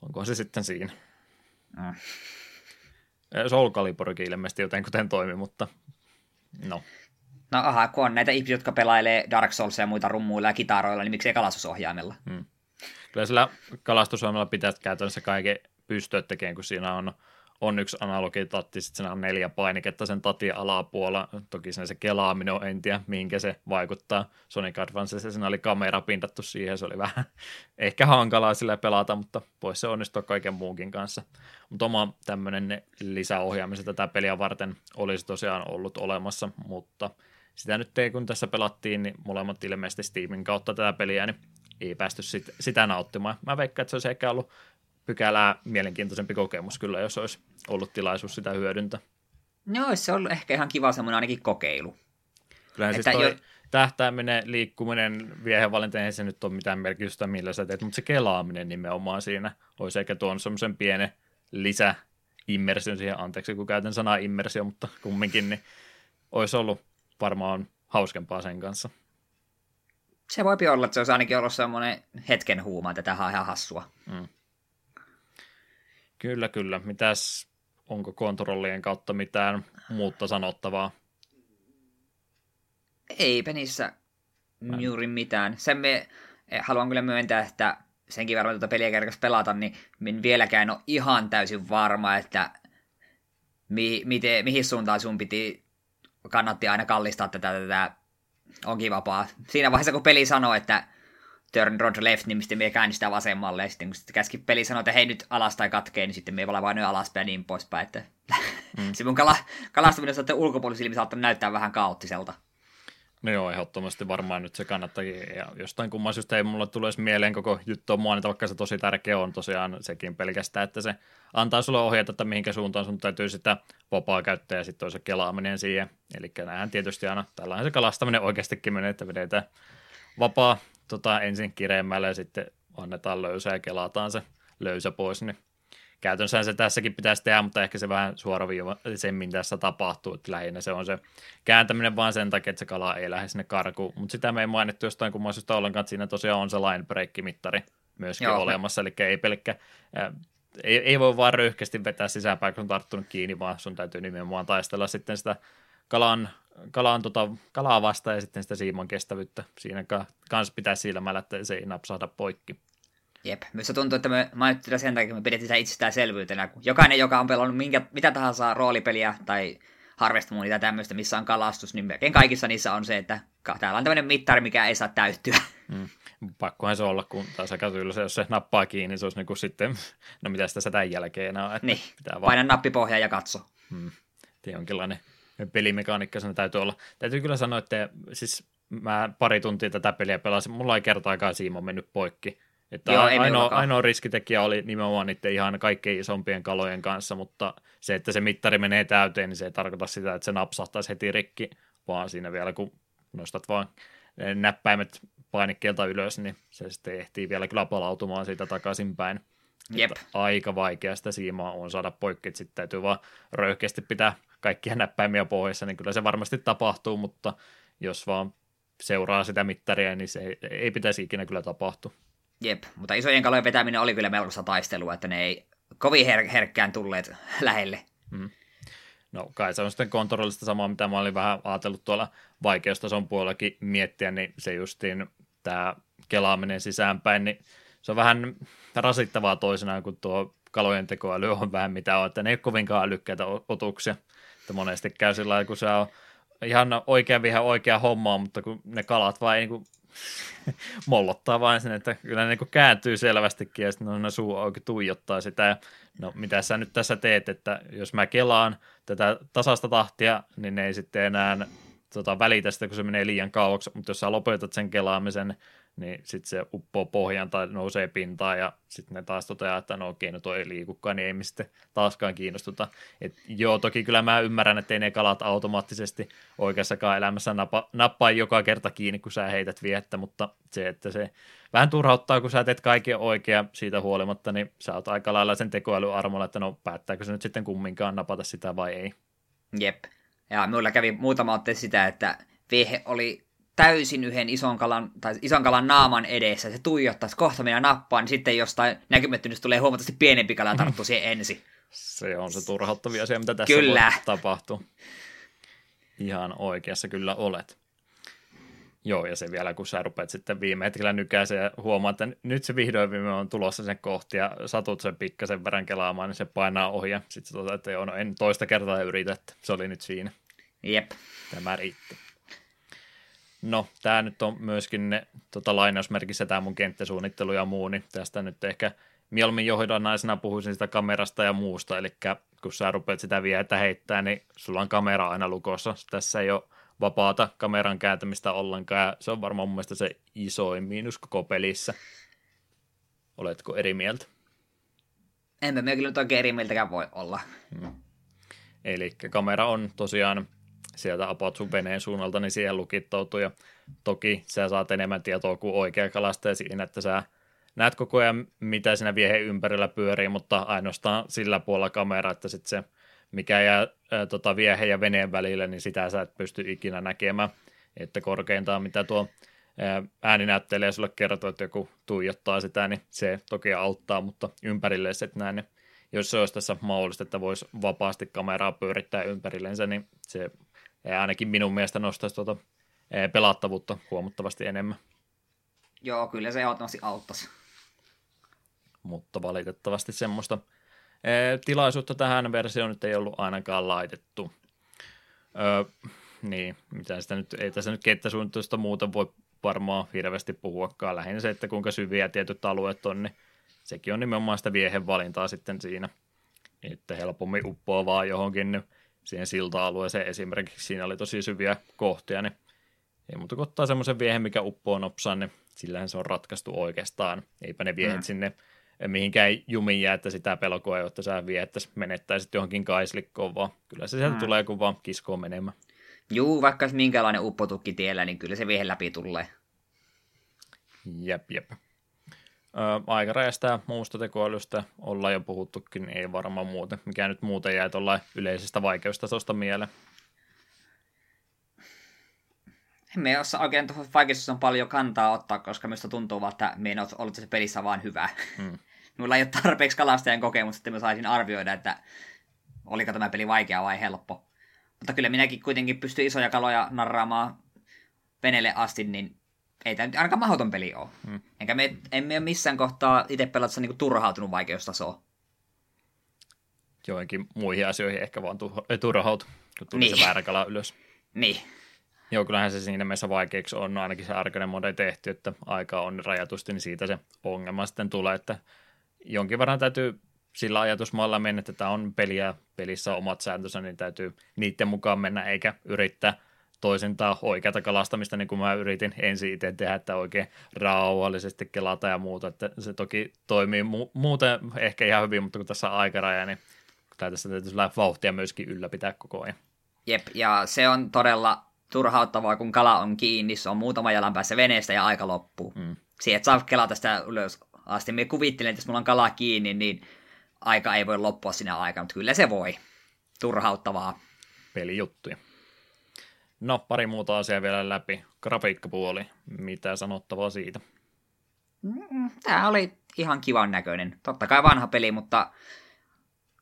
onko se sitten siinä. Mm. Soul Caliburkin ilmeisesti jotenkin toimi, mutta no. No aha, kun on näitä ihmisiä, jotka pelailee Dark Souls ja muita rummuilla ja kitaroilla, niin miksei kalastusohjaimella? Hmm. Kyllä sillä kalastusohjaimella pitäisi käytännössä kaiken pystyä tekemään, kun siinä on on yksi analogitatti, sitten siinä on neljä painiketta sen tatin alapuolella. Toki sen se kelaaminen on, en tiedä mihinkä se vaikuttaa. Sonic Advancessa siinä oli kamera pintattu siihen, se oli vähän ehkä hankalaa sillä pelata, mutta voisi se onnistua kaiken muunkin kanssa. Mutta oma tämmöinen lisäohjaamisen tätä peliä varten olisi tosiaan ollut olemassa, mutta sitä nyt ei, kun tässä pelattiin, niin molemmat ilmeisesti Steamin kautta tätä peliä, niin ei päästy sit, sitä nauttimaan. Mä veikkaan, että se olisi ehkä ollut pykälää mielenkiintoisempi kokemus kyllä, jos olisi ollut tilaisuus sitä hyödyntää. No, olisi se ollut ehkä ihan kiva semmoinen ainakin kokeilu. Kyllähän siis toi jo... tähtääminen, liikkuminen, viehevalinta, ei se nyt ole mitään merkitystä, millä sä teet, mutta se kelaaminen nimenomaan siinä olisi ehkä tuon semmoisen pienen lisä immersion siihen, anteeksi kun käytän sanaa immersio, mutta kumminkin, niin olisi ollut varmaan hauskempaa sen kanssa. Se voi olla, että se olisi ainakin ollut semmoinen hetken huuma, että tähän on ihan hassua. Mm. Kyllä, kyllä. Mitäs, onko kontrollien kautta mitään muutta sanottavaa? Eipä niissä juuri mitään. Sen me eh, haluan kyllä myöntää, että senkin verran tuota peliä kerkas pelata, niin min vieläkään ole ihan täysin varma, että mi, miten, mihin suuntaan sun piti, kannatti aina kallistaa tätä, tätä onkin vapaa. Siinä vaiheessa, kun peli sanoo, että turn rod left, niin sitten me käännistää vasemmalle, ja sitten kun sitten käski peli sanoo, että hei nyt alas tai katkee, niin sitten me vaan vain alaspäin ja niin poispäin, että mm. se mun kala, kalastaminen saattaa ulkopuolisille saattaa näyttää vähän kaoottiselta. No joo, ehdottomasti varmaan nyt se kannattakin. Ja jostain kumman syystä ei mulle tule mieleen koko juttu on mainita, vaikka se tosi tärkeä on tosiaan sekin pelkästään, että se antaa sulle ohjeita, että mihinkä suuntaan sun täytyy sitä vapaa käyttää ja sitten on se kelaaminen siihen. Eli näinhän tietysti aina tällainen se kalastaminen oikeastikin menee, että vedetään vapaa tota, ensin kireemmällä ja sitten annetaan löysä ja kelataan se löysä pois, niin käytännössä se tässäkin pitäisi tehdä, mutta ehkä se vähän semmin tässä tapahtuu, että lähinnä se on se kääntäminen vaan sen takia, että se kala ei lähde sinne karkuun, mutta sitä me ei mainittu jostain kummallisesta ollenkaan, että siinä tosiaan on se line break-mittari myöskin Joo. olemassa, eli ei pelkkä ei, ei voi vaan röyhkeästi vetää sisäänpäin, kun on tarttunut kiinni, vaan sun täytyy nimenomaan taistella sitten sitä kalan, kalan tota, kalaa vastaan ja sitten sitä siimon kestävyyttä. Siinä kanssa pitää silmällä, että se ei napsahda poikki. Jep, myös se tuntuu, että me mainittiin sen takia, että me pidettiin sitä itsestäänselvyytenä. Kun jokainen, joka on pelannut minkä, mitä tahansa roolipeliä tai Harvest Moonia tämmöistä, missä on kalastus, niin melkein kaikissa niissä on se, että täällä on tämmöinen mittari, mikä ei saa täyttyä. Mm. Pakkohan se olla, kun taas aika tylsä, jos se nappaa kiinni, niin se olisi niin kuin sitten, no mitä sitä tämän jälkeen enää. Että niin, pitää vaan... paina nappipohjaa ja katso. Hmm. jonkinlainen pelimekaniikka sen täytyy olla. Täytyy kyllä sanoa, että siis mä pari tuntia tätä peliä pelasin, mulla ei kertaakaan Siimo mennyt poikki. Että Joo, ainoa, ainoa riskitekijä oli nimenomaan niiden ihan kaikkein isompien kalojen kanssa, mutta se, että se mittari menee täyteen, niin se ei tarkoita sitä, että se napsahtaisi heti rikki, vaan siinä vielä kun nostat vaan näppäimet painikkeelta ylös, niin se sitten ehtii vielä kyllä palautumaan siitä takaisinpäin. Jep. aika vaikea sitä siimaa on saada poikki, sitten täytyy vaan röyhkeästi pitää kaikkia näppäimiä pohjassa, niin kyllä se varmasti tapahtuu, mutta jos vaan seuraa sitä mittaria, niin se ei, ei pitäisi ikinä kyllä tapahtua. Jep, mutta isojen kalojen vetäminen oli kyllä melkoista taistelua, että ne ei kovin her- herkkään tulleet lähelle. Mm. No kai se on sitten kontrollista samaa, mitä mä olin vähän ajatellut tuolla vaikeustason puolellakin miettiä, niin se justiin tämä kelaaminen sisäänpäin, niin se on vähän rasittavaa toisenaan, kun tuo kalojen tekoäly on vähän mitä on, että ne ei ole kovinkaan älykkäitä otuksia. Että monesti käy sillä lailla, kun se on ihan oikea viha oikea hommaa, mutta kun ne kalat vaan niin kuin mollottaa vain sen, että kyllä ne niin kääntyy selvästikin ja sitten ne suu auki tuijottaa sitä. Ja no mitä sä nyt tässä teet, että jos mä kelaan tätä tasasta tahtia, niin ne ei sitten enää tota, välitä sitä, kun se menee liian kauaksi, mutta jos sä lopetat sen kelaamisen, niin sitten se uppoo pohjan tai nousee pintaan ja sitten ne taas toteaa, että no okei, no toi ei liikukaan, niin ei me sitten taaskaan kiinnostuta. Et joo, toki kyllä mä ymmärrän, että ei ne kalat automaattisesti oikeassakaan elämässä napa, nappaa joka kerta kiinni, kun sä heität viettä, mutta se, että se vähän turhauttaa, kun sä teet kaiken oikea siitä huolimatta, niin sä oot aika lailla sen tekoälyarmolla, että no päättääkö se nyt sitten kumminkaan napata sitä vai ei. Jep. Ja minulla kävi muutama otte sitä, että viehe oli täysin yhden ison kalan, tai ison kalan naaman edessä, se tuijottaisi kohta minä nappaan, niin sitten jostain näkymättömyydestä tulee huomattavasti pienempi kala tarttuu siihen ensin. Se on se turhauttavia asia, mitä tässä kyllä. voi tapahtua. Ihan oikeassa kyllä olet. Joo, ja se vielä, kun sä rupeat sitten viime hetkellä nykäiseen ja huomaat, että nyt se vihdoin viime on tulossa sen kohti ja satut sen pikkasen verran kelaamaan, niin se painaa ohi ja sitten se että joo, no en toista kertaa yritä, että se oli nyt siinä. Jep. Tämä riitti. No, tämä nyt on myöskin ne, tota, lainausmerkissä tämä mun kenttäsuunnittelu ja muu, niin tästä nyt ehkä mieluummin johdannaisena puhuisin sitä kamerasta ja muusta, eli kun sä rupeat sitä vietä heittää, niin sulla on kamera aina lukossa. Tässä ei ole vapaata kameran kääntämistä ollenkaan, ja se on varmaan mun mielestä se isoin miinus koko pelissä. Oletko eri mieltä? En mä kyllä nyt oikein eri mieltäkään voi olla. Hmm. Eli kamera on tosiaan sieltä about sun veneen suunnalta, niin siihen lukittautuu. Ja toki sä saat enemmän tietoa kuin oikea kalastaja siinä, että sä näet koko ajan, mitä siinä viehen ympärillä pyörii, mutta ainoastaan sillä puolella kamera, että sitten se, mikä jää ää, tota, viehen ja veneen välillä, niin sitä sä et pysty ikinä näkemään. Että korkeintaan, mitä tuo ääninäyttelijä sulle kertoo, että joku tuijottaa sitä, niin se toki auttaa, mutta ympärille et näe, niin jos se olisi tässä mahdollista, että voisi vapaasti kameraa pyörittää ympärillensä, niin se ainakin minun mielestä nostaisi tuota pelattavuutta huomattavasti enemmän. Joo, kyllä se ehdottomasti auttaisi. Mutta valitettavasti semmoista tilaisuutta tähän versioon nyt ei ollut ainakaan laitettu. Öö, niin, mitä sitä nyt, ei tässä nyt kenttäsuunnittelusta muuta voi varmaan hirveästi puhuakaan. Lähinnä se, että kuinka syviä tietyt alueet on, niin sekin on nimenomaan sitä viehen valintaa sitten siinä. Että helpommin uppoaa vaan johonkin, niin siihen silta-alueeseen esimerkiksi, siinä oli tosi syviä kohtia, niin ei muuta kuin ottaa semmoisen viehen, mikä uppoo nopsaan, niin sillähän se on ratkaistu oikeastaan. Eipä ne viehet mm. sinne mihinkään jumiin jää, että sitä pelkoa ei että sä viettäisi menettäisit johonkin kaislikkoon, vaan kyllä se sieltä mm. tulee, kun vaan kiskoo menemään. Juu, vaikka minkälainen uppotukki tiellä, niin kyllä se viehen läpi tulee. Jep, jep. Aikarajasta ja muusta tekoälystä ollaan jo puhuttukin, niin ei varmaan muuten. Mikä nyt muuten jää tuolla yleisestä vaikeustasosta mieleen. Me osaa oikein tuohon on paljon kantaa ottaa, koska minusta tuntuu vaan, että me en ole ollut tässä pelissä vaan hyvä. Hmm. Mulla ei ole tarpeeksi kalastajan kokemusta, että mä saisin arvioida, että oliko tämä peli vaikea vai helppo. Mutta kyllä minäkin kuitenkin pystyn isoja kaloja narraamaan veneelle asti, niin ei tämä nyt ainakaan mahdoton peli ole. Hmm. Enkä me emme ole missään kohtaa itse pelatessa niinku turhautunut vaikeustasoa. Joihinkin muihin asioihin ehkä vaan turhautu, kun tuli niin. se väärä kala ylös. Niin. Joo, kyllähän se siinä mielessä vaikeaksi on, no ainakin se arkainen mode tehty, että aika on rajatusti, niin siitä se ongelma sitten tulee, että jonkin verran täytyy sillä ajatusmalla mennä, että tämä on peliä, pelissä omat sääntönsä, niin täytyy niiden mukaan mennä, eikä yrittää toisintaa oikeata kalastamista, niin kuin mä yritin ensin itse tehdä, että oikein rauhallisesti kelata ja muuta, että se toki toimii mu- muuten ehkä ihan hyvin, mutta kun tässä on aikaraja, niin tässä täytyy vauhtia myöskin ylläpitää koko ajan. Jep, ja se on todella turhauttavaa, kun kala on kiinni, se on muutama jalan päässä veneestä ja aika loppuu. Mm. Siihen, että saa kelata sitä ylös asti. Me kuvittelen, että jos mulla on kala kiinni, niin aika ei voi loppua sinä aikana, mutta kyllä se voi. Turhauttavaa. Pelijuttuja. No, pari muuta asiaa vielä läpi. Grafiikkapuoli, mitä sanottavaa siitä? Tämä oli ihan kivan näköinen. Totta kai vanha peli, mutta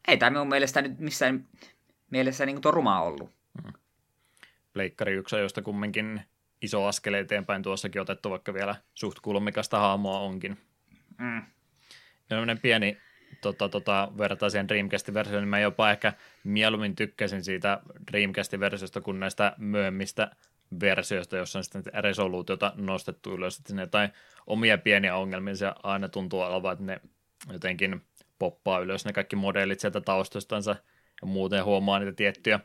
ei tämä minun mielestä nyt missään mielessä niin tuo ruma ollut. Mm. Pleikkari yksi josta kumminkin iso askel eteenpäin tuossakin otettu, vaikka vielä suht kulmikasta haamoa onkin. Mm. Ja pieni tota, tota, vertaa siihen Dreamcastin versioon, niin mä jopa ehkä mieluummin tykkäsin siitä Dreamcastin versiosta kuin näistä myöhemmistä versioista, jossa on sitten resoluutiota nostettu ylös, että sinne jotain omia pieniä ongelmia se aina tuntuu olevan, että ne jotenkin poppaa ylös ne kaikki modellit sieltä taustostansa ja muuten huomaa niitä tiettyjä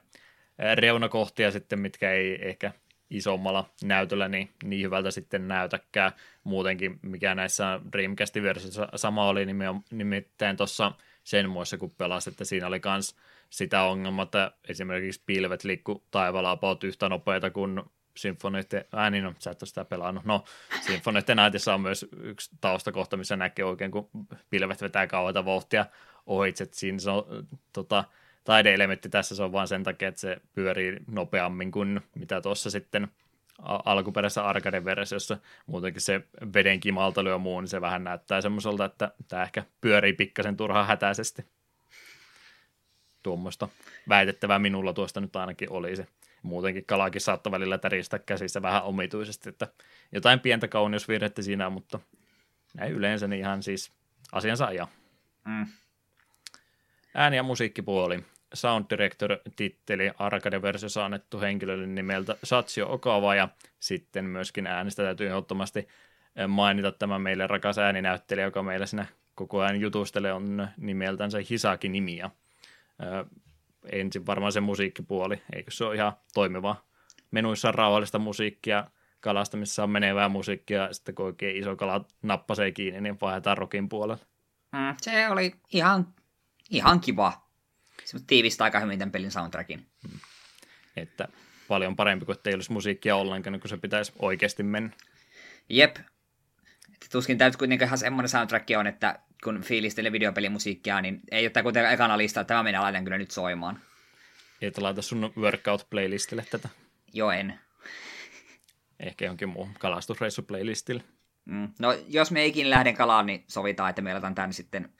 reunakohtia sitten, mitkä ei ehkä isommalla näytöllä niin, niin hyvältä sitten näytäkään. Muutenkin, mikä näissä Dreamcastin versioissa sama oli nimittäin tuossa sen muissa, kun pelasit, että siinä oli myös sitä ongelmaa, että esimerkiksi pilvet liikku taivaalla about yhtä nopeita kuin Symphonite, ää niin no, sä et ole sitä pelannut. No, Symphonite Nightissa on myös yksi taustakohta, missä näkee oikein, kun pilvet vetää kauheita vauhtia ohitse, siinä se on tota, taideelementti tässä, se on vain sen takia, että se pyörii nopeammin kuin mitä tuossa sitten alkuperäisessä arcade-versiossa. Muutenkin se veden kimaltelu ja muu, niin se vähän näyttää semmoiselta, että tämä ehkä pyörii pikkasen turhaan hätäisesti. Tuommoista väitettävää minulla tuosta nyt ainakin oli se. Muutenkin kalakin saattaa välillä täristä käsissä vähän omituisesti, että jotain pientä kauneusvirhettä siinä mutta näin yleensä niin ihan siis asiansa ajan. Mm. Ääni- ja musiikkipuoli. Sound Director-titteli arcade-versiossa annettu henkilölle nimeltä Satio Okawa, ja sitten myöskin äänestä täytyy ehdottomasti eh, mainita tämä meille rakas ääninäyttelijä, joka meillä siinä koko ajan jutustelee, on nimeltänsä Hisaki Nimiä. Eh, ensin varmaan se musiikkipuoli, eikö se ole ihan toimiva? Menuissa on rauhallista musiikkia, kalastamissa on menevää musiikkia, ja sitten kun oikein iso kala nappasee kiinni, niin vaihdetaan rokin puolelle. Mm, se oli ihan, ihan kiva se tiivistää aika hyvin tämän pelin soundtrackin. Hmm. Että paljon parempi kuin ei olisi musiikkia ollenkaan, kun se pitäisi oikeasti mennä. Jep. Että tuskin täytyy kuitenkin ihan semmoinen soundtrack on, että kun fiilistelee videopelimusiikkia, niin ei ole tämä kuitenkaan ekana lista, että tämä minä laitan kyllä nyt soimaan. Et laita sun workout-playlistille tätä. Joo, en. Ehkä jonkin muun kalastusreissu-playlistille. Mm. No, jos me ikin lähden kalaan, niin sovitaan, että me laitetaan tämän sitten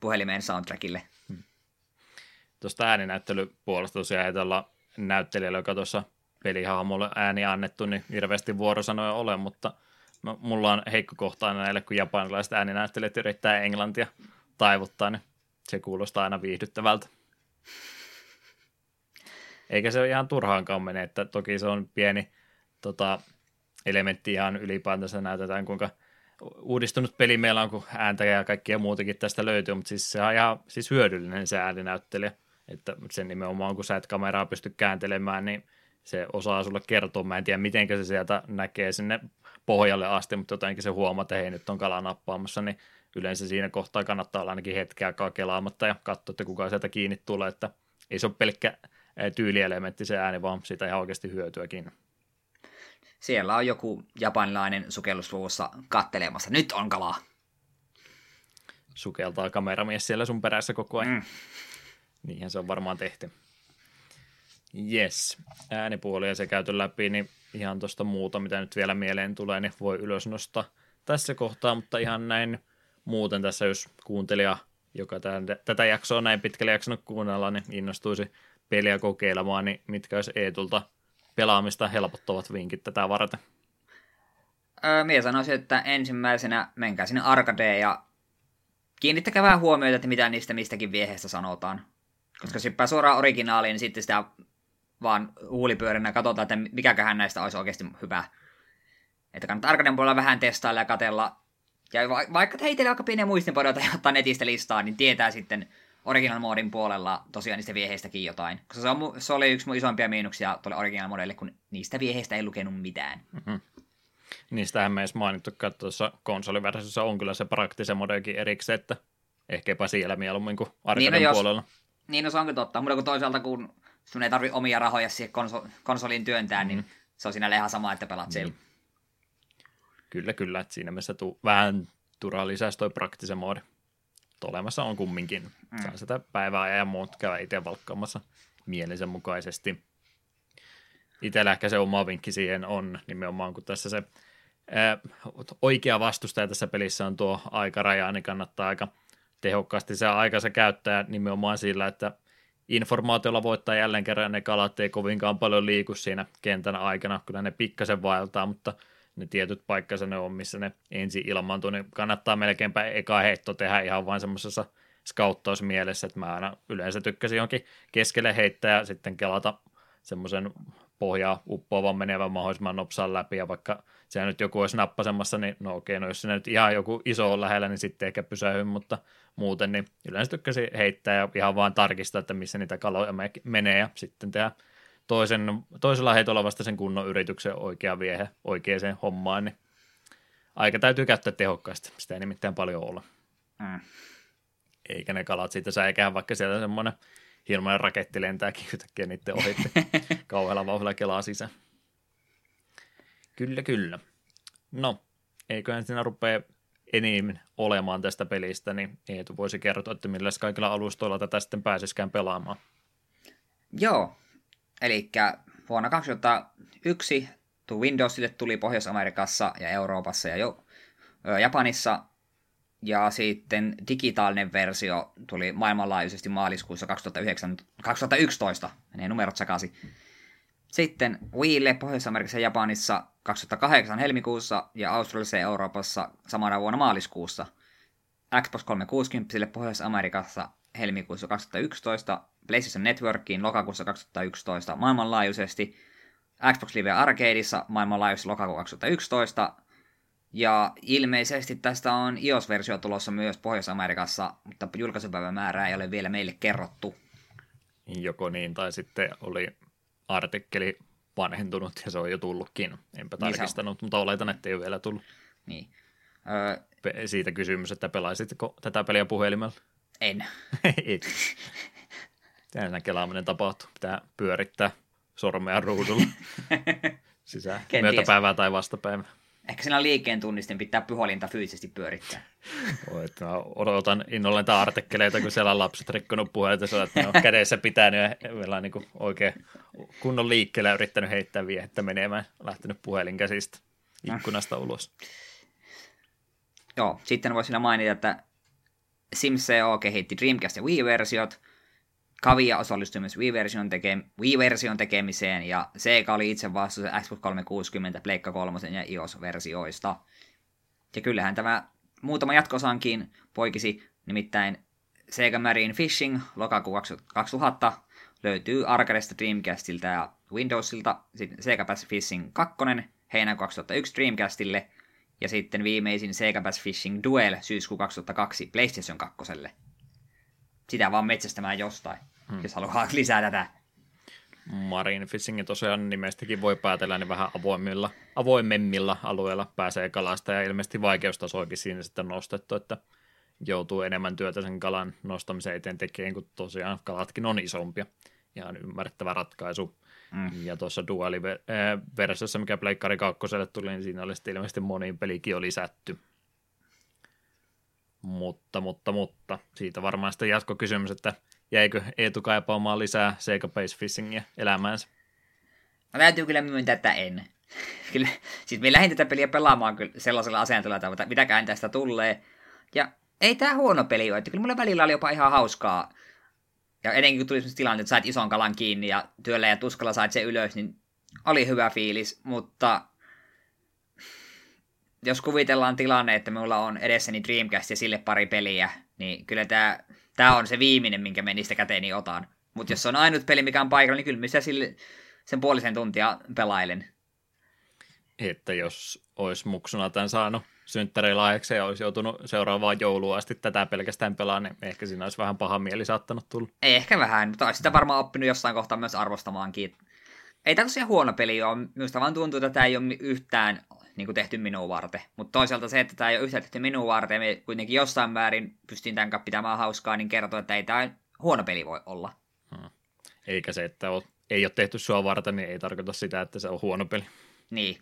puhelimeen soundtrackille tuosta ääninäyttelypuolesta tosiaan ajatella näyttelijällä, joka tuossa pelihahmolle ääni annettu, niin hirveästi vuorosanoja ole, mutta no, mulla on heikko kohta näille, kun japanilaiset ääninäyttelijät yrittää englantia taivuttaa, niin se kuulostaa aina viihdyttävältä. Eikä se ole ihan turhaankaan mene, että toki se on pieni tota, elementti ihan ylipäätänsä näytetään, kuinka uudistunut peli meillä on, kun ääntä ja kaikkia muutakin tästä löytyy, mutta siis se on ihan siis hyödyllinen se ääninäyttelijä. Että sen nimenomaan, kun sä et kameraa pysty kääntelemään, niin se osaa sulle kertoa. Mä en tiedä, miten se sieltä näkee sinne pohjalle asti, mutta jotenkin se huomaa, että hei, nyt on kala nappaamassa, niin yleensä siinä kohtaa kannattaa olla ainakin hetkeä aikaa kelaamatta ja katsoa, että kuka sieltä kiinni tulee, että ei se ole pelkkä tyylielementti se ääni, vaan siitä ihan oikeasti hyötyäkin. siellä on joku japanilainen sukellusluvussa kattelemassa. Nyt on kalaa. Sukeltaa kameramies siellä sun perässä koko ajan. Mm. Niinhän se on varmaan tehty. Yes, äänipuolia se käyty läpi, niin ihan tuosta muuta, mitä nyt vielä mieleen tulee, niin voi ylös nostaa tässä kohtaa, mutta ihan näin muuten tässä, jos kuuntelija, joka tämän, tätä jaksoa näin pitkälle jaksanut kuunnella, niin innostuisi peliä kokeilemaan, niin mitkä olisi Eetulta pelaamista helpottavat vinkit tätä varten? Öö, Mie sanoisin, että ensimmäisenä menkää sinne arcadeen ja kiinnittäkää vähän huomioita, että mitä niistä mistäkin vieheistä sanotaan. Koska jos hyppää suoraan originaaliin, niin sitten sitä vaan huulipyörinä katsotaan, että mikäköhän näistä olisi oikeasti hyvä. Että kannattaa arcaden puolella vähän testailla ja katella. Ja va- vaikka heitellä aika pieniä muistinpadoita ja ottaa netistä listaa, niin tietää sitten original modin puolella tosiaan niistä vieheistäkin jotain. Koska se, on, se oli yksi mun isompia miinuksia tuolle original modelle, kun niistä vieheistä ei lukenut mitään. Mm-hmm. Niistähän me edes mainittu, että tuossa konsoliversiossa on kyllä se praktisen modekin erikseen, että ehkäpä siellä mieluummin kuin arcaden niin no puolella. Niin, no se onkin totta. Mutta kun toisaalta, kun sun ei tarvi omia rahoja siihen konso- konsoliin työntää, niin mm. niin se on siinä ihan sama, että pelaat niin. Kyllä, kyllä. Että siinä mielessä tuu, vähän turhaa lisäisi toi praktisen moodi. Olemassa on kumminkin. Mm. Saa sitä päivää ja muut käydä itse valkkaamassa mielensä mukaisesti. Itsellä ehkä se oma vinkki siihen on nimenomaan, kun tässä se ää, oikea vastustaja tässä pelissä on tuo aikaraja, niin kannattaa aika tehokkaasti se aikansa käyttää nimenomaan sillä, että informaatiolla voittaa jälleen kerran ne kalat ei kovinkaan paljon liiku siinä kentän aikana, kyllä ne pikkasen vaeltaa, mutta ne tietyt paikkansa ne on, missä ne ensin ilmaantuu, niin kannattaa melkeinpä eka heitto tehdä ihan vain semmoisessa skauttausmielessä, että mä aina yleensä tykkäsin jonkin keskelle heittää ja sitten kelata semmoisen pohjaa uppoavan menevän mahdollisimman nopsaan läpi, ja vaikka se nyt joku olisi nappasemassa, niin no okei, no jos se nyt ihan joku iso on lähellä, niin sitten ehkä pysähy, mutta muuten, niin yleensä tykkäsin heittää ja ihan vaan tarkistaa, että missä niitä kaloja menee, ja sitten tehdä toisen, toisella heitolla vasta sen kunnon yrityksen oikea viehe oikeaan hommaan, niin aika täytyy käyttää tehokkaasti, sitä ei nimittäin paljon ole. Mm. Eikä ne kalat siitä säikään, vaikka sieltä semmoinen hirveän raketti lentääkin yhtäkkiä niiden ohitte kauhealla vauhdilla kelaa sisään. Kyllä, kyllä. No, eiköhän siinä rupea enemmän olemaan tästä pelistä, niin Eetu voisi kertoa, että millä kaikilla alustoilla tätä sitten pääsisikään pelaamaan. Joo, eli vuonna 2001 Windowsille tuli Pohjois-Amerikassa ja Euroopassa ja jo Japanissa ja sitten digitaalinen versio tuli maailmanlaajuisesti maaliskuussa 2009, 2011, menee numerot sekaisin. Sitten Wiille Pohjois-Amerikassa ja Japanissa 2008 helmikuussa ja Australiassa ja Euroopassa samana vuonna maaliskuussa. Xbox 360 Pohjois-Amerikassa helmikuussa 2011, PlayStation Networkiin lokakuussa 2011 maailmanlaajuisesti, Xbox Live Arcadeissa maailmanlaajuisesti lokakuussa 2011, ja ilmeisesti tästä on iOS-versio tulossa myös Pohjois-Amerikassa, mutta julkaisupäivän määrää ei ole vielä meille kerrottu. Joko niin, tai sitten oli artikkeli vanhentunut ja se on jo tullutkin. Enpä niin tarkistanut, on... mutta oletan, että ei ole vielä tullut. Niin. Öö... Siitä kysymys, että pelaisitko tätä peliä puhelimella? En. Et. Tähän kelaaminen tapahtuu. Pitää pyörittää sormea ruudulla sisään myötäpäivää tai vastapäivää. Ehkä siinä liikkeen tunnistin pitää pyholinta fyysisesti pyörittää. Oi, että mä odotan innolla niitä artikkeleita, kun siellä on lapset rikkonut puheita, että ne on kädessä pitänyt ja vielä niin kuin oikein kunnon liikkeellä yrittänyt heittää viehettä menemään, lähtenyt puhelin käsistä ikkunasta ulos. Joo, sitten voisin mainita, että SimCO kehitti Dreamcast ja Wii-versiot – Kavia osallistui myös Wii-version, teke- Wii-version tekemiseen, ja Sega oli itse vastuussa Xbox 360, Pleikka 3 ja iOS-versioista. Ja kyllähän tämä muutama jatkosankin poikisi, nimittäin Sega Marine Fishing lokakuu 2000 löytyy Arcadesta, Dreamcastilta ja Windowsilta, sitten Sega Bass Fishing 2 heinäkuun 2001 Dreamcastille, ja sitten viimeisin Sega Bass Fishing Duel syyskuun 2002 PlayStation 2. Sitä vaan metsästämään jostain hmm. jos haluaa lisää tätä. Marine Fishingin tosiaan nimestäkin voi päätellä, niin vähän avoimilla, avoimemmilla alueilla pääsee kalasta ja ilmeisesti vaikeustasoikin siinä sitten nostettu, että joutuu enemmän työtä sen kalan nostamisen eteen tekemään, kun tosiaan kalatkin on isompia. Ihan ymmärrettävä ratkaisu. Mm. Ja tuossa Duali-versiossa, mikä Pleikkari 2 tuli, niin siinä oli sitten ilmeisesti moniin pelikin jo lisätty. Mutta, mutta, mutta, siitä varmaan sitten jatkokysymys, että jäikö Eetu kaipaamaan lisää Sega Base Fishingia elämäänsä? No täytyy kyllä myöntää, että en. kyllä, siis me lähdin tätä peliä pelaamaan kyllä sellaisella asenteella, että mitäkään tästä tulee. Ja ei tämä huono peli ole, että kyllä mulla välillä oli jopa ihan hauskaa. Ja etenkin kun tuli sellainen tilanne, että sait ison kalan kiinni ja työllä ja tuskalla sait sen ylös, niin oli hyvä fiilis, mutta jos kuvitellaan tilanne, että minulla on edessäni Dreamcast ja sille pari peliä, niin kyllä tämä, tämä on se viimeinen, minkä me niistä käteeni otan. Mutta jos se on ainut peli, mikä on paikalla, niin kyllä minä sille, sen puolisen tuntia pelailen. Että jos olisi muksuna tämän saanut synttärilaajaksi ja olisi joutunut seuraavaan joulua asti tätä pelkästään pelaa, niin ehkä siinä olisi vähän paha mieli saattanut tulla. Ei ehkä vähän, mutta olisi sitä varmaan oppinut jossain kohtaa myös arvostamaankin. Ei tämä tosiaan huono peli ole, minusta vaan tuntuu, että tämä ei ole yhtään niin kuin tehty minua varten. Mutta toisaalta se, että tämä ei ole yhtään tehty minua varten, me kuitenkin jossain määrin pystyn tämän kanssa pitämään hauskaa, niin kertoo, että ei tämä huono peli voi olla. Hmm. Eikä se, että ei ole tehty sua varten, niin ei tarkoita sitä, että se on huono peli. Niin.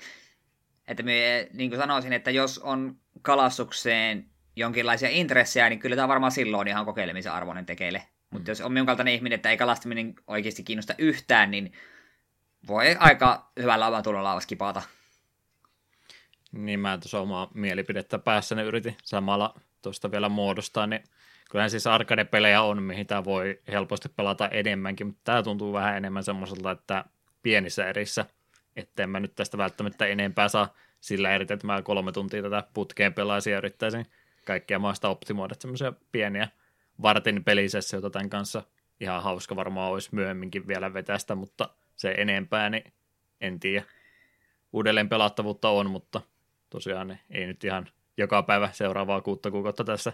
Että me, niin kuin sanoisin, että jos on kalastukseen jonkinlaisia intressejä, niin kyllä tämä varmaan silloin ihan kokeilemisen arvoinen tekeille. Mutta mm. jos on minun kaltainen ihminen, että ei kalastaminen oikeasti kiinnosta yhtään, niin voi aika hyvällä oman tulolla skipata. Niin mä tuossa omaa mielipidettä päässäni yritin samalla tuosta vielä muodostaa, niin kyllähän siis arcade-pelejä on, mihin tämä voi helposti pelata enemmänkin, mutta tämä tuntuu vähän enemmän semmoiselta, että pienissä erissä, että mä nyt tästä välttämättä enempää saa sillä eri, että mä kolme tuntia tätä putkeen pelaisin ja yrittäisin kaikkia maasta optimoida semmoisia pieniä vartin pelisessioita tämän kanssa. Ihan hauska varmaan olisi myöhemminkin vielä vetästä, mutta se enempää, niin en tiedä. Uudelleen pelattavuutta on, mutta tosiaan niin ei nyt ihan joka päivä seuraavaa kuutta kuukautta tässä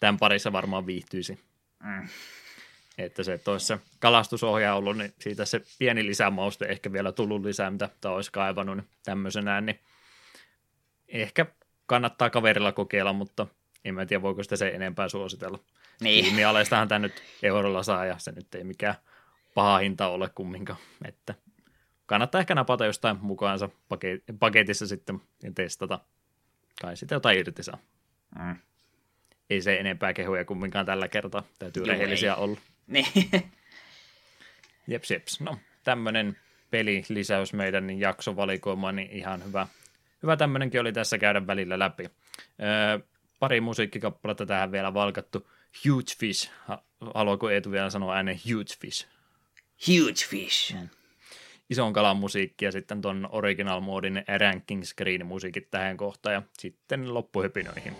tämän parissa varmaan viihtyisi. Mm. Että se, että olisi se kalastusohja ollut, niin siitä se pieni lisämauste ehkä vielä tullut lisää, mitä tämä olisi kaivannut niin tämmöisenään, niin ehkä kannattaa kaverilla kokeilla, mutta en mä tiedä, voiko sitä se enempää suositella. Niin. Tiimialeistahan tämä nyt eurolla saa, ja se nyt ei mikään paha hinta ole kumminkaan, että kannattaa ehkä napata jostain mukaansa paketissa sitten ja testata. Kai sitten jotain irti saa. Mm. Ei se enempää kehuja kumminkaan tällä kertaa. Täytyy Joo, rehellisiä ei. olla. Niin. jeps, jeps. No, tämmöinen pelilisäys meidän jaksovalikoimaan, niin ihan hyvä. Hyvä tämmöinenkin oli tässä käydä välillä läpi. Öö, pari musiikkikappaletta tähän vielä valkattu. Huge Fish. Haluaako Eetu vielä sanoa äänen Huge Fish? Huge Fish. Mm ison kalan musiikki ja sitten ton original moodin ranking screen musiikit tähän kohtaan ja sitten loppuhypinoihin.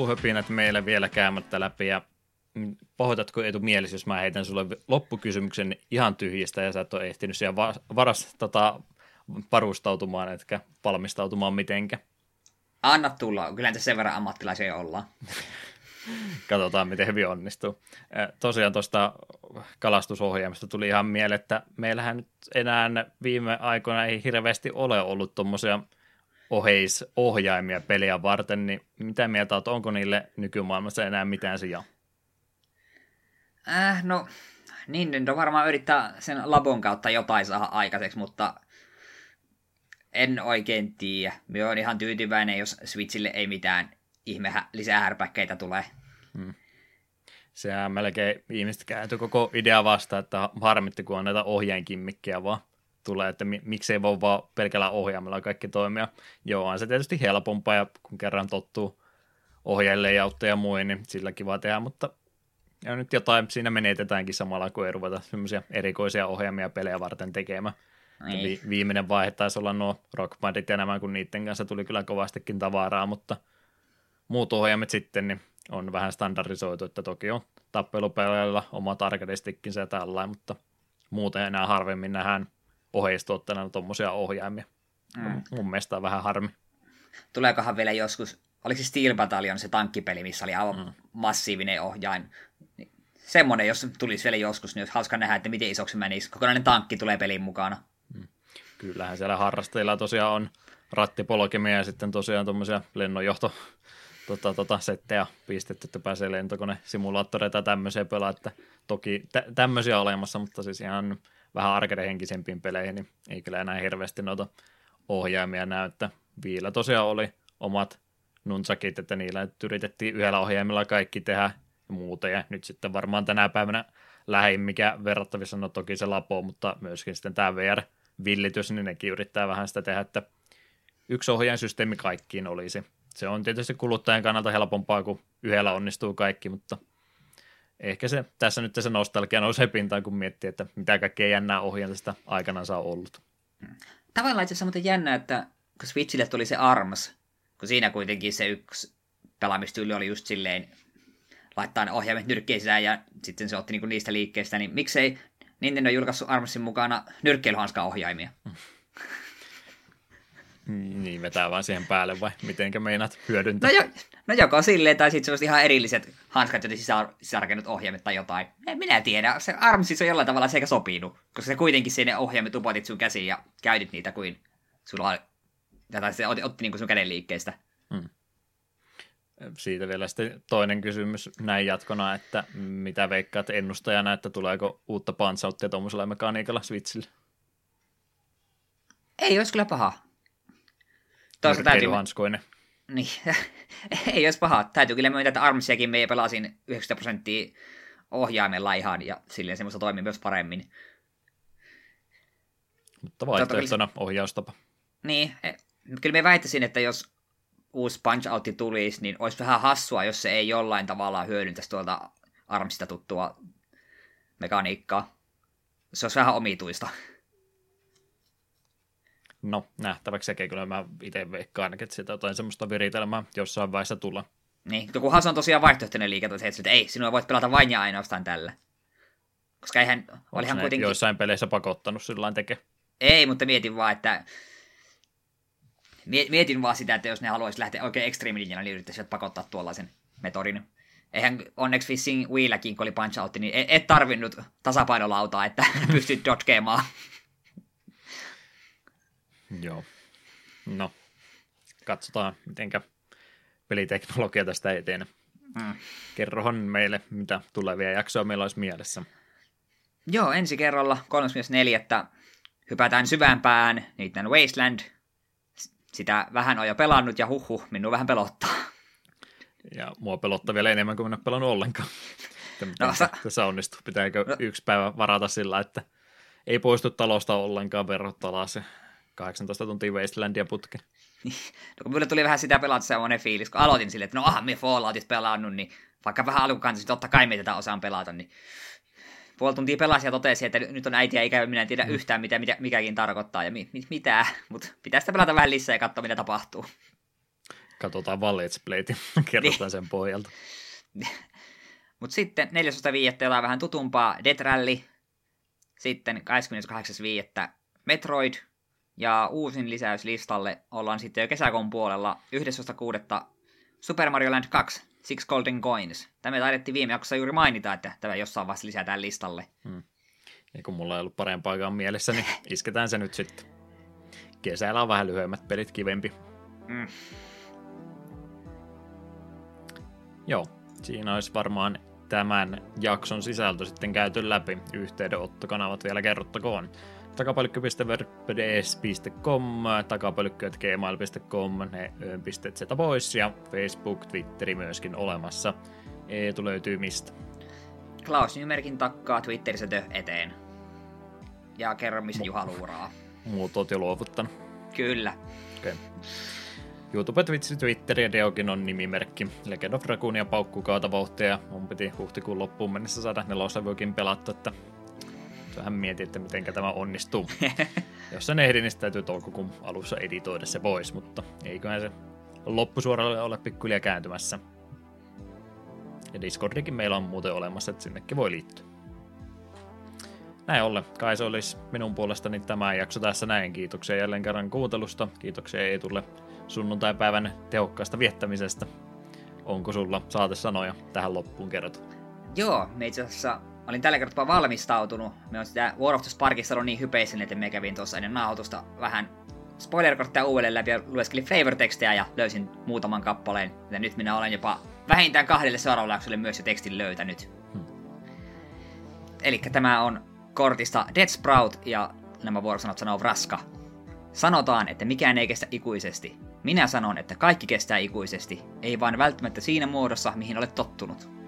Loppuhöpinät meille vielä käymättä läpi ja pahoitatko etu mielessä, jos mä heitän sulle loppukysymyksen ihan tyhjistä ja sä et ole ehtinyt siellä varas tota, varustautumaan, etkä valmistautumaan mitenkä. Anna tulla, kyllä tässä sen verran ammattilaisia ollaan. Katsotaan, miten hyvin onnistuu. Tosiaan tuosta kalastusohjelmasta tuli ihan mieleen, että meillähän nyt enää viime aikoina ei hirveästi ole ollut tuommoisia oheisohjaimia peliä varten, niin mitä mieltä olet, onko niille nykymaailmassa enää mitään sijaa? Äh, no, Nintendo varmaan yrittää sen labon kautta jotain saada aikaiseksi, mutta en oikein tiedä. Minä olen ihan tyytyväinen, jos Switchille ei mitään ihme lisää härpäkkeitä tulee. Hmm. Sehän melkein ihmiset kääntyi koko idea vasta, että harmitti, kun on näitä ohjainkimmikkiä vaan tulee, että miksei voi vaan pelkällä ohjaamalla kaikki toimia. Joo, on se tietysti helpompaa, ja kun kerran tottuu ohjaille ja ja muihin, niin sillä kiva tehdä, mutta ja nyt jotain siinä menetetäänkin samalla, kun ei ruveta semmoisia erikoisia ohjaamia pelejä varten tekemään. Niin. Vi- viimeinen vaihe taisi olla nuo rockbandit ja nämä, kun niiden kanssa tuli kyllä kovastikin tavaraa, mutta muut ohjaimet sitten niin on vähän standardisoitu, että toki on tappelupeleillä oma arcade-stickinsä ja tällainen, mutta muuten enää harvemmin nähdään oheistuotteena tuommoisia ohjaimia. Mm. Mun mielestä on vähän harmi. Tuleekohan vielä joskus, oliko se Steel Battalion se tankkipeli, missä oli aivan mm. massiivinen ohjain. Semmoinen, jos tulisi vielä joskus, niin olisi hauska nähdä, että miten isoksi menisi. Kokonainen tankki tulee pelin mukana. Mm. Kyllähän siellä harrastajilla tosiaan on rattipolkimia ja sitten tosiaan tuommoisia lennonjohto tota, tota, settejä pistetty, että pääsee lentokonesimulaattoreita ja tämmöisiä pelaa, että toki tä- tämmöisiä olemassa, mutta siis ihan vähän arcade-henkisempiin peleihin, niin ei kyllä enää hirveästi noita ohjaimia näy, että Viillä tosiaan oli omat nunchakit, että niillä yritettiin yhdellä ohjaimella kaikki tehdä ja muuta, ja nyt sitten varmaan tänä päivänä lähin, mikä verrattavissa on no toki se lapo, mutta myöskin sitten tämä VR-villitys, niin nekin yrittää vähän sitä tehdä, että yksi ohjainsysteemi kaikkiin olisi. Se on tietysti kuluttajan kannalta helpompaa, kun yhdellä onnistuu kaikki, mutta ehkä se, tässä nyt se nostalgia nousee pintaan, kun miettii, että mitä kaikkea jännää ohjainta aikanaan saa ollut. Tavallaan itse asiassa muuten jännä, että kun Switchille tuli se ARMS, kun siinä kuitenkin se yksi pelaamistyyli oli just silleen laittaa ne ohjaimet nyrkkeen sisään ja sitten se otti niinku niistä liikkeistä, niin miksei Nintendo julkaissut ARMSin mukana nyrkkeilyhanskaa ohjaimia? Niin, vetää vaan siihen päälle vai mitenkä meinaat hyödyntää? No, jo, no joko silleen, tai sitten semmoiset ihan erilliset hanskat, joten sisärakennut ohjaimet tai jotain. En minä tiedä. Se ARMSissa on jollain tavalla sekä sopinut, koska se kuitenkin sinne ohjaimet upotit sun käsiin ja käytit niitä kuin sulla tai se otti, otti niin kuin sun käden liikkeestä. Hmm. Siitä vielä sitten toinen kysymys näin jatkona, että mitä veikkaat ennustajana, että tuleeko uutta Punch tuommoisella mekaniikalla Switchille? Ei olisi kyllä paha. Toisaalta täytyy... Niin, ei olisi paha. Täytyy kyllä myöntää, että Armsiakin me pelasin 90 prosenttia ohjaimella ihan, ja silleen semmoista toimii myös paremmin. Mutta vaihtoehtona ohjaustapa. Niin, e, kyllä me väittäisin, että jos uusi Punch Out tulisi, niin olisi vähän hassua, jos se ei jollain tavalla hyödyntäisi tuolta Armsista tuttua mekaniikkaa. Se olisi vähän omituista. No, nähtäväksi sekin kyllä mä itse veikkaan ainakin, että sitä jotain semmoista viritelmää jossain vaiheessa tulla. Niin, kunhan se on tosiaan vaihtoehtoinen liike, että ei, sinua voit pelata vain ja ainoastaan tällä. Koska eihän, olihan kuitenkin... joissain peleissä pakottanut sillä teke? Ei, mutta mietin vaan, että mietin vaan sitä, että jos ne haluaisi lähteä oikein ekstriimilinjalla, niin yrittäisivät pakottaa tuollaisen metodin. Eihän onneksi Fishing Wheelläkin, kun oli punch out, niin et, et tarvinnut tasapainolautaa, että pystyt dodgeemaan. Joo. No, katsotaan, mitenkä peliteknologia tästä eteen. Mm. Kerrohan meille, mitä tulevia jaksoja meillä olisi mielessä. Joo, ensi kerralla 34. hypätään syvämpään niiden Wasteland. Sitä vähän on jo pelannut ja huhu, minun vähän pelottaa. Ja mua pelottaa vielä enemmän kuin minä olen pelannut ollenkaan. no, sa- tässä onnistuu. Pitääkö no. yksi päivä varata sillä, että ei poistu talosta ollenkaan verrattuna se 18 tuntia Wastelandia putke. no kun mulle tuli vähän sitä pelata semmoinen fiilis, kun aloitin silleen, että no aha, me Falloutit pelannut, niin vaikka vähän alkukantaisesti, totta kai me tätä osaan pelata, niin puoli tuntia pelasi ja totesi, että nyt on äitiä ikävä, minä en tiedä mm. yhtään, mitä, mitä mikäkin tarkoittaa ja mi, mi, mitä, mutta pitää sitä pelata vähän lisää ja katsoa, mitä tapahtuu. Katsotaan vaan Let's Playt kerrotaan sen pohjalta. mutta sitten 14.5. jotain vähän tutumpaa, Death Rally, sitten 28.5. Metroid, ja uusin lisäys listalle ollaan sitten jo kesäkuun puolella 11.6. Super Mario Land 2, Six Golden Coins. Tämä taidettiin viime jaksossa juuri mainita, että tämä jossain vaiheessa lisätään listalle. Hmm. Ja kun mulla ei ollut parempaakaan mielessä, niin isketään se nyt sitten. Kesällä on vähän lyhyemmät pelit kivempi. Mm. Joo, siinä olisi varmaan tämän jakson sisältö sitten käyty läpi. Yhteydenottokanavat vielä kerrottakoon. takapölkky.wordpress.com, takapölkky.gmail.com, ne pisteet sieltä pois ja Facebook, Twitteri myöskin olemassa. Eetu löytyy mistä? Klaus Nymerkin takkaa Twitterissä tö eteen. Ja kerro, missä Juha luuraa. Muut oot jo luovuttanut. Kyllä. Okay. YouTube, Twitch, Twitter ja Deokin on nimimerkki. Legend of Raccoon ja kaata vauhtia. Mun piti huhtikuun loppuun mennessä saada neloslevyäkin pelattu, että vähän mietin, että miten tämä onnistuu. Jos sen ehdin, niin täytyy toukokuun alussa editoida se pois, mutta eiköhän se loppusuoralle ole pikkuhiljaa kääntymässä. Ja Discordikin meillä on muuten olemassa, että sinnekin voi liittyä. Näin ollen, kai se olisi minun puolestani tämä jakso tässä näin. Kiitoksia jälleen kerran kuuntelusta. Kiitoksia Eetulle sunnuntai-päivän tehokkaasta viettämisestä. Onko sulla saatesanoja tähän loppuun kerrottu? Joo, me itse asiassa olin tällä kertaa valmistautunut. Me on sitä War of the Sparkissa ollut niin hypeisin, että me kävin tuossa ennen nauhoitusta vähän spoilerkortteja uudelleen läpi ja lueskelin flavor-tekstejä ja löysin muutaman kappaleen. Ja nyt minä olen jopa vähintään kahdelle seuraavalle jaksolle myös jo tekstin löytänyt. Hmm. Eli tämä on kortista Dead Sprout ja nämä vuorosanat sanoo Vraska. Sanotaan, että mikään ei kestä ikuisesti. Minä sanon, että kaikki kestää ikuisesti, ei vain välttämättä siinä muodossa, mihin olet tottunut.